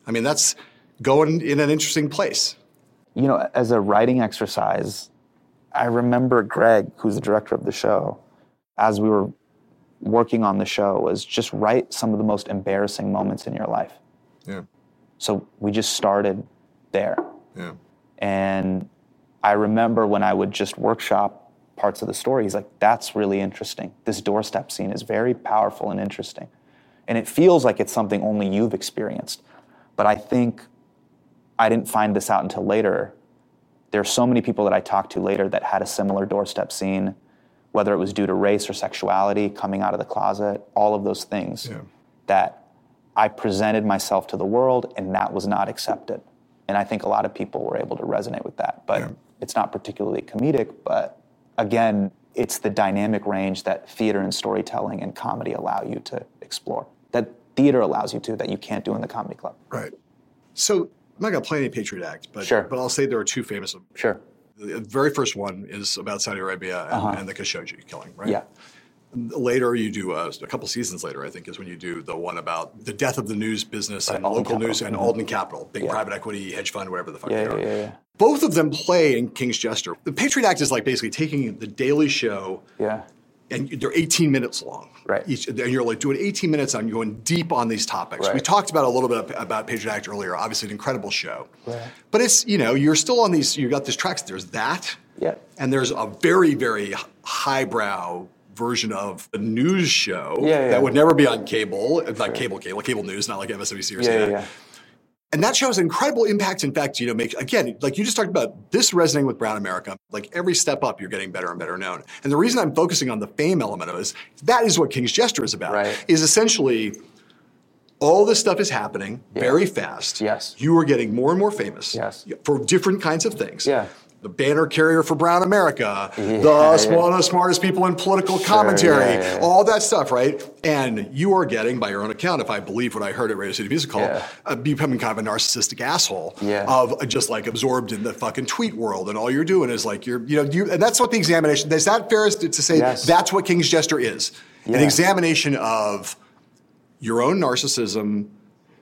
Speaker 3: I mean, that's going in an interesting place.
Speaker 4: You know, as a writing exercise, I remember Greg, who's the director of the show, as we were working on the show, was just write some of the most embarrassing moments in your life.
Speaker 3: Yeah.
Speaker 4: So we just started there.
Speaker 3: Yeah.
Speaker 4: And I remember when I would just workshop parts of the story, he's like, that's really interesting. This doorstep scene is very powerful and interesting. And it feels like it's something only you've experienced. But I think I didn't find this out until later. There are so many people that I talked to later that had a similar doorstep scene, whether it was due to race or sexuality, coming out of the closet, all of those things that I presented myself to the world and that was not accepted. And I think a lot of people were able to resonate with that. But it's not particularly comedic, but again, it's the dynamic range that theater and storytelling and comedy allow you to explore. That theater allows you to, that you can't do in the comedy club.
Speaker 3: Right. So I'm not going to play any Patriot Act, but
Speaker 4: Sure.
Speaker 3: but I'll say there are two famous.
Speaker 4: Sure.
Speaker 3: The very first one is about Saudi Arabia and,
Speaker 4: Uh-huh.
Speaker 3: and the Khashoggi killing, right?
Speaker 4: Yeah.
Speaker 3: Later, you do uh, a couple seasons later, I think, is when you do the one about the death of the news business and
Speaker 4: Alden
Speaker 3: local news
Speaker 4: Capital.
Speaker 3: and
Speaker 4: Mhm.
Speaker 3: Alden Capital, big
Speaker 4: Yeah.
Speaker 3: private equity hedge fund, whatever the fuck
Speaker 4: Yeah,
Speaker 3: they are.
Speaker 4: yeah, yeah, yeah.
Speaker 3: Both of them play in King's Jester. The Patriot Act is like basically taking the Daily Show
Speaker 4: Yeah.
Speaker 3: And they're 18 minutes long.
Speaker 4: Right.
Speaker 3: Each, and you're like doing 18 minutes on going deep on these topics. We talked about a little bit about Patriot Act earlier. Obviously, an incredible show.
Speaker 4: Right.
Speaker 3: But it's you know you're still on these. You got these tracks. There's that.
Speaker 4: Yeah.
Speaker 3: And there's a very very highbrow version of a news show
Speaker 4: Yeah, yeah.
Speaker 3: that would never be on cable. Not cable, cable, cable news, not like MSNBC or
Speaker 4: Yeah, yeah, yeah.
Speaker 3: And that show has incredible impact. In fact, you know, make again, like you just talked about this resonating with Brown America. Like every step up, you're getting better and better known. And the reason I'm focusing on the fame element of it is that is what King's Jester is about. Is essentially all this stuff is happening very fast. Yes. You are getting more and more famous. Yes. For different kinds of things. Yeah. The banner carrier for Brown America, the
Speaker 16: yeah.
Speaker 3: one of the smartest people in political
Speaker 16: Sure,
Speaker 3: commentary,
Speaker 16: yeah, yeah, yeah.
Speaker 3: all that stuff, right? And you are getting, by your own account, if I believe what I heard at Radio City Music Hall, uh, becoming kind of a narcissistic asshole
Speaker 16: Yeah.
Speaker 3: of uh, just like absorbed in the fucking tweet world, and all you're doing is like you're, you know, you, and that's what the examination. Is that fair to to say
Speaker 16: Yes.
Speaker 3: that's what King's Jester is? An
Speaker 16: Yeah.
Speaker 3: examination of your own narcissism,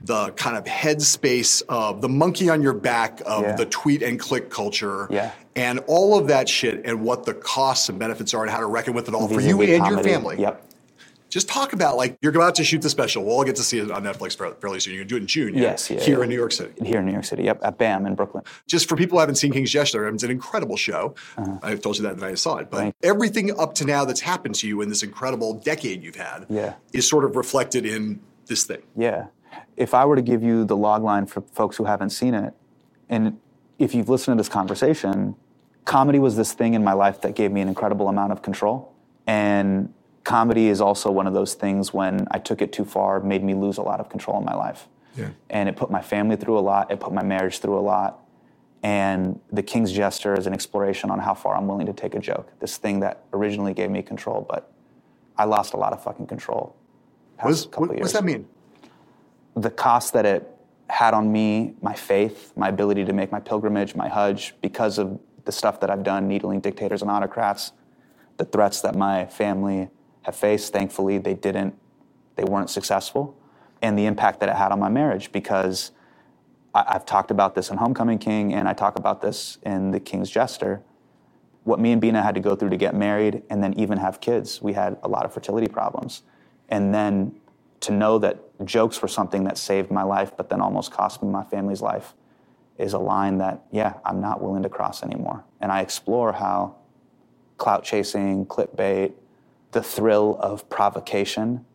Speaker 3: the kind of headspace of the monkey on your back of
Speaker 16: Yeah.
Speaker 3: the tweet and click culture,
Speaker 16: Yeah.
Speaker 3: and all of that shit, and what the costs and benefits are, and how to reckon with it all for you
Speaker 16: Vis-a-vis
Speaker 3: and your family.
Speaker 16: Yep.
Speaker 3: Just talk about like you're about to shoot the special. We'll all get to see it on Netflix fairly- soon. You're gonna do it in June.
Speaker 4: Yes, yeah,
Speaker 3: here in New York City.
Speaker 4: Here in New York City, yep, at BAM in Brooklyn.
Speaker 3: Just for people who haven't seen King's Jester, it's an incredible show.
Speaker 4: Uh-huh.
Speaker 3: I told you that the night I saw it. But everything up to now that's happened to you in this incredible decade you've had
Speaker 4: Yeah.
Speaker 3: is sort of reflected in this thing.
Speaker 4: Yeah. If I were to give you the log line for folks who haven't seen it, and if you've listened to this conversation, comedy was this thing in my life that gave me an incredible amount of control. And comedy is also one of those things when I took it too far, made me lose a lot of control in my life.
Speaker 3: Yeah.
Speaker 4: And it put my family through a lot, it put my marriage through a lot. And The King's Jester is an exploration on how far I'm willing to take a joke. This thing that originally gave me control, but I lost a lot of fucking control.
Speaker 3: What, does-
Speaker 4: couple
Speaker 3: what,
Speaker 4: years
Speaker 3: what's that mean?
Speaker 4: The cost that it had on me, my faith, my ability to make my pilgrimage, my Hajj, because of the stuff that I've done, needling dictators and autocrats, the threats that my family have faced. Thankfully, they didn't, they weren't successful, and the impact that it had on my marriage because I, I've talked about this in Homecoming King, and I talk about this in The King's Jester. What me and Beena had to go through to get married and then even have kids, we had a lot of fertility problems. And then to know that jokes were something that saved my life, but then almost cost me my family's life, is a line that, yeah, I'm not willing to cross anymore. And I explore how clout chasing, clickbait, the thrill of provocation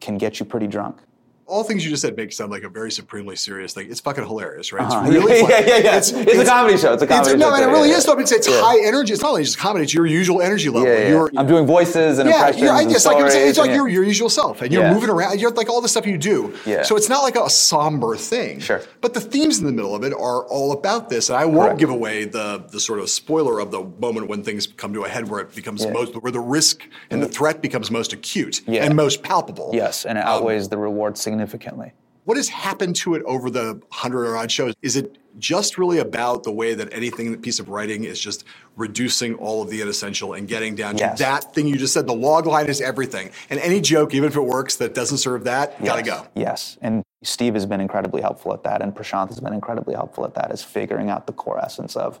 Speaker 4: can get you pretty drunk.
Speaker 3: All things you just said make sound like a very supremely serious thing. It's fucking hilarious, right?
Speaker 4: Uh-huh.
Speaker 3: It's really
Speaker 4: Yeah,
Speaker 3: funny.
Speaker 4: yeah, yeah, yeah. It's a comedy show. It's a comedy
Speaker 3: no,
Speaker 4: show
Speaker 3: and it really
Speaker 4: yeah,
Speaker 3: is. Though. It's, it's
Speaker 4: yeah.
Speaker 3: high energy. It's not only just comedy. It's your usual energy level.
Speaker 4: Yeah, yeah.
Speaker 3: You're,
Speaker 4: I'm doing voices and
Speaker 3: yeah,
Speaker 4: impressions.
Speaker 3: you're, I
Speaker 4: and
Speaker 3: guess like it's, it's like your, your usual self, and you're
Speaker 4: Yeah.
Speaker 3: moving around. You're like all the stuff you do.
Speaker 4: Yeah.
Speaker 3: So it's not like a somber thing. Sure. But the themes in the middle of it are all about this, and I won't
Speaker 4: Correct.
Speaker 3: give away the the sort of spoiler of the moment when things come to a head, where it becomes
Speaker 4: Yeah.
Speaker 3: most, where the risk and the threat becomes most acute and most palpable.
Speaker 4: Yes, and it
Speaker 3: Um,
Speaker 4: outweighs the reward significantly.
Speaker 3: What has happened to it over the hundred or odd shows? Is it just really about the way that anything, that piece of writing is just reducing all of the inessential and getting down to
Speaker 4: Yes.
Speaker 3: that thing you just said? The log line is everything. And any joke, even if it works, that doesn't serve that, gotta go.
Speaker 4: Yes, and Steve has been incredibly helpful at that, and Prashanth has been incredibly helpful at that, is figuring out the core essence of,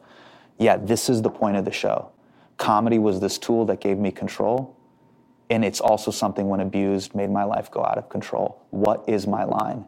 Speaker 4: yeah, this is the point of the show. Comedy was this tool that gave me control, and it's also something when abused made my life go out of control. What is my line?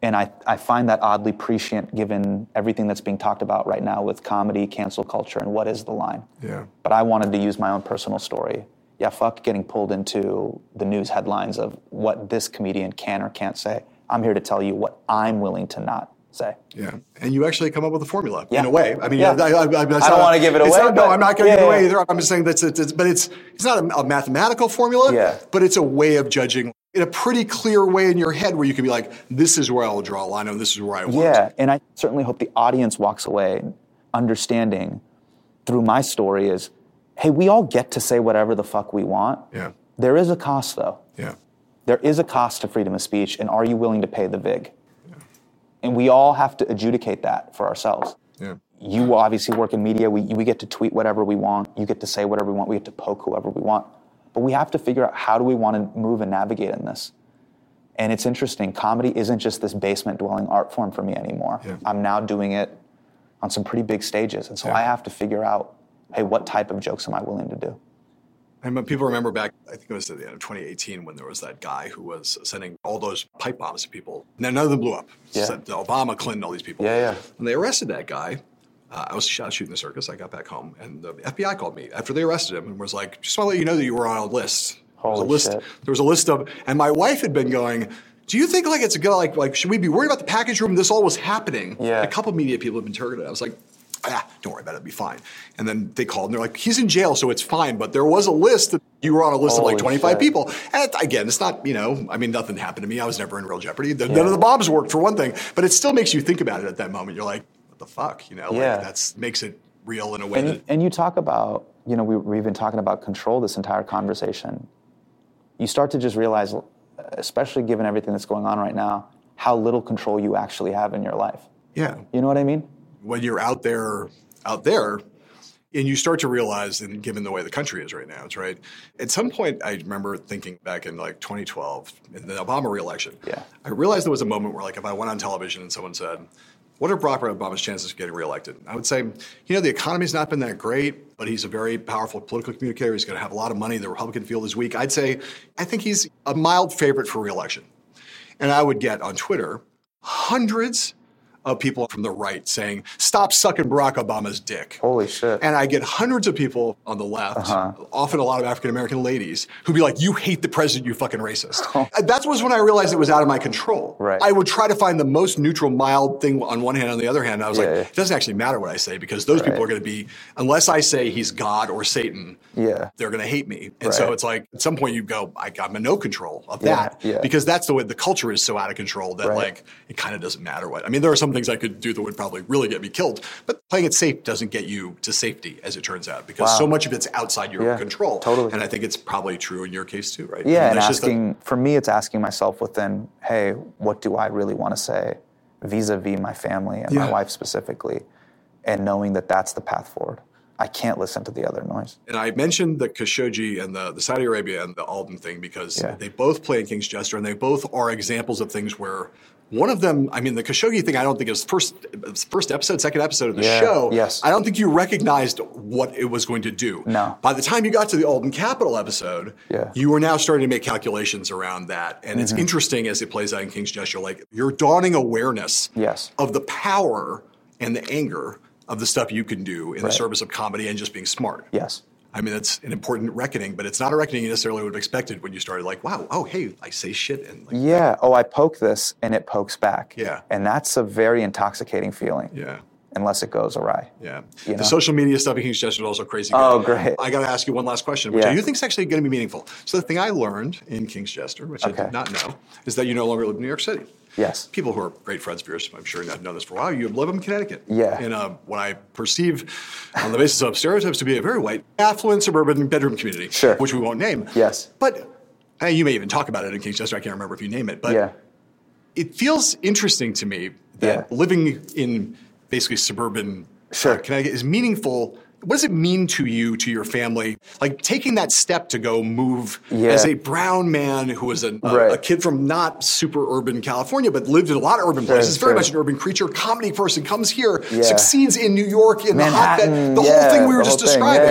Speaker 4: And I, I find that oddly prescient given everything that's being talked about right now with comedy, cancel culture, and what is the line.
Speaker 3: Yeah.
Speaker 4: But I wanted to use my own personal story. Yeah, fuck getting pulled into the news headlines of what this comedian can or can't say. I'm here to tell you what I'm willing to not say.
Speaker 3: Yeah, and you actually come up with a formula
Speaker 4: Yeah.
Speaker 3: in a way. I mean,
Speaker 4: Yeah.
Speaker 3: I, I, I,
Speaker 4: I don't wanna give it away,
Speaker 3: not- no, I'm not going to
Speaker 4: yeah,
Speaker 3: give it away either. I'm just saying that's it's, it's but it's it's not a, a mathematical formula.
Speaker 4: Yeah.
Speaker 3: but it's a way of judging in a pretty clear way in your head where you can be like, this is where I'll draw a line, and this is where I want.
Speaker 4: Yeah, and I certainly hope the audience walks away understanding through my story is, hey, we all get to say whatever the fuck we want.
Speaker 3: Yeah.
Speaker 4: There is a cost though.
Speaker 3: Yeah.
Speaker 4: There is a cost to freedom of speech, and are you willing to pay the vig? And we all have to adjudicate that for ourselves.
Speaker 3: Yeah.
Speaker 4: You obviously work in media. We, we get to tweet whatever we want. You get to say whatever we want. We get to poke whoever we want. But we have to figure out how do we want to move and navigate in this. And it's interesting. Comedy isn't just this basement dwelling art form for me anymore. Yeah. I'm now doing it on some pretty big stages. And so I have to figure out, hey, what type of jokes am I willing to do?
Speaker 3: And people remember back, I think it was at the end of 2018 when there was that guy who was sending all those pipe bombs to people. Now, none of them blew up.
Speaker 4: Yeah.
Speaker 3: Obama, Clinton, all these people.
Speaker 4: Yeah, yeah.
Speaker 3: When they arrested that guy, uh, I was shot shooting the circus. I got back home, and the FBI called me after they arrested him and was like, "Just want to let you know that you were on a list." There was a list.
Speaker 4: shit.
Speaker 3: There was a list of, and my wife had been going. Do you think like it's a good like like should we be worried about the package room? This all was happening.
Speaker 4: Yeah.
Speaker 3: A couple media people have been targeted. I was like, ah, don't worry about it, it'll be fine. And then they called and they're like, he's in jail, so it's fine. But there was a list that you were on a list of like 25
Speaker 4: shit.
Speaker 3: people. And again, it's not, you know, I mean, nothing happened to me. I was never in real jeopardy. The- None of the bombs worked for one thing, but it still makes you think about it at that moment. You're like, what the fuck? You know,
Speaker 4: Yeah.
Speaker 3: like that's makes it real in a way
Speaker 4: And
Speaker 3: that
Speaker 4: you, and you talk about, you know, we, we've been talking about control this entire conversation. You start to just realize, especially given everything that's going on right now, how little control you actually have in your life.
Speaker 3: Yeah.
Speaker 4: You know what I mean?
Speaker 3: When you're out there, out there, and you start to realize, and given the way the country is right now, it's right. At some point, I remember thinking back in like 2012, in the Obama reelection.
Speaker 4: Yeah.
Speaker 3: I realized there was a moment where, like, if I went on television and someone said, "What are Barack Obama's chances of getting reelected?" I would say, you know, the economy's not been that great, but he's a very powerful political communicator. He's going to have a lot of money. The Republican field is weak. I'd say, I think he's a mild favorite for reelection. And I would get on Twitter hundreds of people from the right saying, stop sucking Barack Obama's dick.
Speaker 4: Holy shit.
Speaker 3: And I get hundreds of people on the left,
Speaker 4: Uh-huh.
Speaker 3: often a lot of African American ladies, who'd be like, you hate the president, you fucking racist. That was when I realized it was out of my control.
Speaker 4: Right.
Speaker 3: I would try to find the most neutral, mild thing on one hand. On the other hand, I was
Speaker 4: Yeah,
Speaker 3: like,
Speaker 4: yeah.
Speaker 3: it doesn't actually matter what I say because those people are going to be, unless I say he's God or Satan,
Speaker 4: Yeah.
Speaker 3: they're going to hate me. And so it's like at some point you go, I, I'm in no control of
Speaker 4: Yeah,
Speaker 3: that because that's the way the culture is so out of control that
Speaker 4: Right.
Speaker 3: like it kind of doesn't matter what. I mean, there are some things I could do that would probably really get me killed, but playing it safe doesn't get you to safety, as it turns out, because
Speaker 4: Wow.
Speaker 3: so much of it's outside your
Speaker 4: Yeah,
Speaker 3: control.
Speaker 4: totally.
Speaker 3: And I think it's probably true in your case too, right? I
Speaker 4: Yeah,
Speaker 3: mean,
Speaker 4: and
Speaker 3: just a-
Speaker 4: asking, for me, it's asking myself within, hey, what do I really want to say vis a vis my family and my wife specifically? And knowing that that's the path forward. I can't listen to the other noise.
Speaker 3: And I mentioned the Khashoggi and the, the Saudi Arabia and the Alden thing because
Speaker 4: Yeah.
Speaker 3: they both play in King's Jester and they both are examples of things where one of them, I mean, the Khashoggi thing, I don't think it was first first episode, second episode of the
Speaker 4: Yeah,
Speaker 3: show.
Speaker 4: yes.
Speaker 3: I don't think you recognized what it was going to do.
Speaker 4: No.
Speaker 3: By the time you got to the Alden Capital episode,
Speaker 4: Yeah.
Speaker 3: you were now starting to make calculations around that. And it's
Speaker 4: Mhm.
Speaker 3: interesting as it plays out in King's Jester, like your dawning awareness
Speaker 4: Yes.
Speaker 3: of the power and the anger of the stuff you can do in the service of comedy and just being smart.
Speaker 4: Yes.
Speaker 3: I mean, that's an important reckoning, but it's not a reckoning you necessarily would have expected when you started like, wow, oh, hey, I say shit. And like,
Speaker 4: Yeah. Oh, I poke this and it pokes back.
Speaker 3: Yeah.
Speaker 4: And that's a very intoxicating feeling.
Speaker 3: Yeah.
Speaker 4: Unless it goes awry.
Speaker 3: yeah.
Speaker 4: You
Speaker 3: The social media stuff in King's Jester is also crazy.
Speaker 4: Oh, great.
Speaker 3: I got to ask you one last question, which
Speaker 4: Yeah.
Speaker 3: I do think is actually going to be meaningful. So, the thing I learned in King's Jester, which I did not know, is that you no longer live in New York City.
Speaker 4: Yes.
Speaker 3: People who are great friends of yours, I'm sure you have known this for a while, you live in Connecticut.
Speaker 4: Yeah.
Speaker 3: In a, what I perceive on the basis of stereotypes to be a very white, affluent suburban bedroom community,
Speaker 4: Sure.
Speaker 3: which we won't name.
Speaker 4: Yes.
Speaker 3: But uh, you may even talk about it in King's Jester. I can't remember if you name it. But
Speaker 4: yeah.
Speaker 3: it feels interesting to me that living in basically suburban uh, Connecticut is meaningful. What does it mean to you, to your family? Like taking that step to go move
Speaker 4: Yeah.
Speaker 3: as a brown man who was a, a,
Speaker 4: Right.
Speaker 3: a kid from not super urban California, but lived in a lot of urban
Speaker 4: Sure,
Speaker 3: places, very
Speaker 4: sure.
Speaker 3: much an urban creature, comedy person, comes here,
Speaker 4: Yeah.
Speaker 3: succeeds in New York, in the
Speaker 4: Manhattan,
Speaker 3: hotbed, the
Speaker 4: yeah,
Speaker 3: whole thing we were just describing.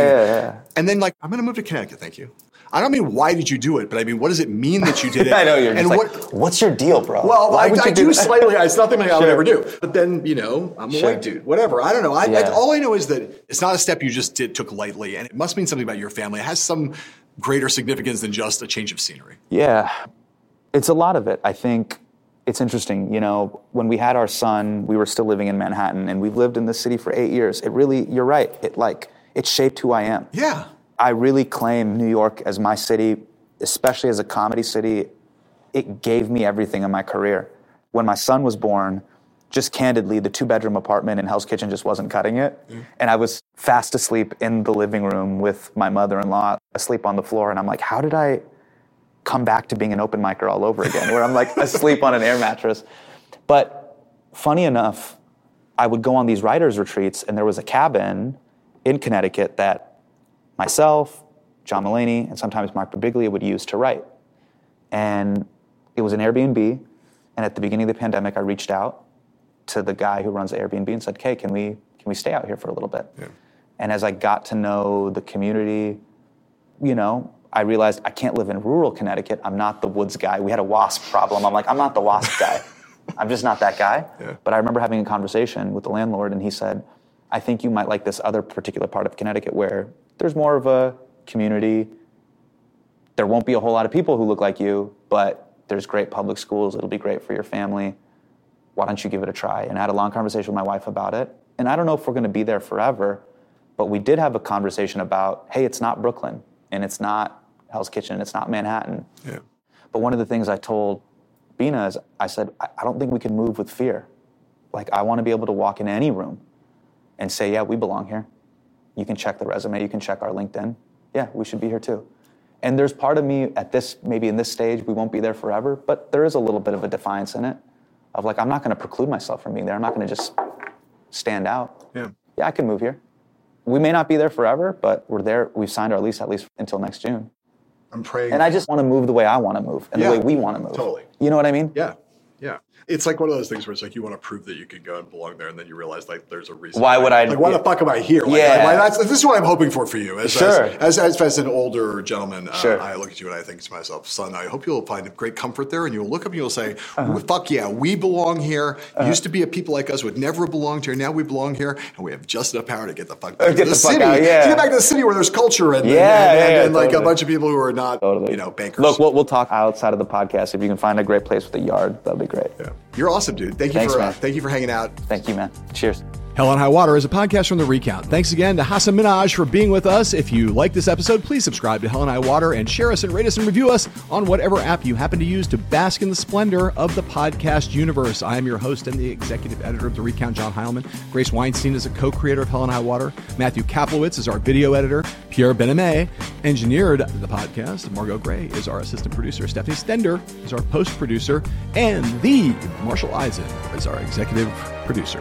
Speaker 3: And then like, I'm going to move to Connecticut, thank you. I don't mean why did you do it, but I mean what does it mean that you did it?
Speaker 4: I know you're
Speaker 3: and
Speaker 4: just
Speaker 3: what
Speaker 4: like, what's your deal, bro?
Speaker 3: well,
Speaker 4: Why
Speaker 3: I, I do
Speaker 4: that?"
Speaker 3: slightly. It's nothing I would
Speaker 4: Sure.
Speaker 3: ever do. But then, you know, I'm a
Speaker 4: Sure.
Speaker 3: white dude. Whatever. I don't know. I, I, all I know is that it's not a step you just did took lightly, and it must mean something about your family. It has some greater significance than just a change of scenery.
Speaker 4: Yeah, it's a lot of it. I think it's interesting. You know, when we had our son, we were still living in Manhattan, and we've lived in this city for eight years. It really, you're right. It like it shaped who I am.
Speaker 3: Yeah.
Speaker 4: I really claim New York as my city, especially as a comedy city. It gave me everything in my career. When my son was born, just candidly, the two bedroom apartment in Hell's Kitchen just wasn't cutting it. Mm-hmm. And I was fast asleep in the living room with my mother in law, asleep on the floor. And I'm like, how did I come back to being an open micer all over again, where I'm like asleep on an air mattress? But funny enough, I would go on these writers' retreats, and there was a cabin in Connecticut that myself, John Mulaney, and sometimes Mark Birbiglia would use to write. And it was an Airbnb. And at the beginning of the pandemic, I reached out to the guy who runs the Airbnb and said, "Okay, can we can we stay out here for a little bit?" And as I got to know the community, you know, I realized I can't live in rural Connecticut. I'm not the woods guy. We had a wasp problem. I'm like, I'm not the wasp guy. I'm just not that guy. But I remember having a conversation with the landlord, and he said, I think you might like this other particular part of Connecticut where there's more of a community. There won't be a whole lot of people who look like you, but There's great public schools. It'll be great for your family. Why don't you give it a try? And I had a long conversation with my wife about it. And I don't know if we're going to be there forever, but we did have a conversation about, hey, it's not Brooklyn, and it's not Hell's Kitchen, it's not Manhattan.
Speaker 3: Yeah.
Speaker 4: But one of the things I told Beena is, I said, I don't think we can move with fear. Like, I want to be able to walk into any room and say, yeah, we belong here. You can check the resume, you can check our LinkedIn. Yeah, we should be here too. And there's part of me at this, maybe in this stage, we won't be there forever, but there is a little bit of a defiance in it of like, I'm not going to preclude myself from being there. I'm not going to just stand out.
Speaker 3: Yeah.
Speaker 4: Yeah, I can move here. We may not be there forever, but we're there. We've signed our lease at least until next June.
Speaker 3: I'm praying.
Speaker 4: And I just want to move the way I want to move and
Speaker 3: Yeah,
Speaker 4: the way we want to move.
Speaker 3: totally.
Speaker 4: You know what I mean?
Speaker 3: Yeah. Yeah. It's like one of those things where it's like you want to prove that you can go and belong there, and then you realize like there's a reason.
Speaker 4: Why would I-
Speaker 3: Like, why the fuck am I here? Like,
Speaker 4: Yeah.
Speaker 3: like, why- that's, this is what I'm hoping for for you. As,
Speaker 4: Sure.
Speaker 3: As, as, as, an older gentleman, uh,
Speaker 4: Sure.
Speaker 3: I look at you and I think to myself, son, I hope you'll find great comfort there, and you'll look up and you'll say,
Speaker 4: Uh-huh.
Speaker 3: "Fuck yeah, we belong here." Used to be a people like us would never belonged here. Now we belong here, and we have just enough power to get the fuck back
Speaker 4: Uh, get
Speaker 3: to the,
Speaker 4: the fuck
Speaker 3: city.
Speaker 4: out, yeah.
Speaker 3: To get back to the city where there's culture and, and-
Speaker 4: Yeah,
Speaker 3: and,
Speaker 4: yeah,
Speaker 3: and,
Speaker 4: yeah,
Speaker 3: and, like a bunch of people who are not, you know, bankers.
Speaker 4: Look, we'll, we'll talk outside of the podcast. If you can find a great place with a yard, that'd be great.
Speaker 3: Yeah. You're awesome, dude. Thank you
Speaker 4: Thanks,
Speaker 3: for uh, thank you for hanging out.
Speaker 4: Thank you, man. Cheers.
Speaker 1: Hell and High Water is a podcast from The Recount. Thanks again to Hasan Minhaj for being with us. If you like this episode, please subscribe to Hell and High Water and share us and rate us and review us on whatever app you happen to use to bask in the splendor of the podcast universe. I am your host and the executive editor of The Recount, John Heilemann. Grace Weinstein is a co creator of Hell and High Water. Matthew Kaplowitz is our video editor. Pierre Bename engineered the podcast. Margot Gray is our assistant producer. Stephanie Stender is our post producer. And the Marshall Eisen is our executive producer.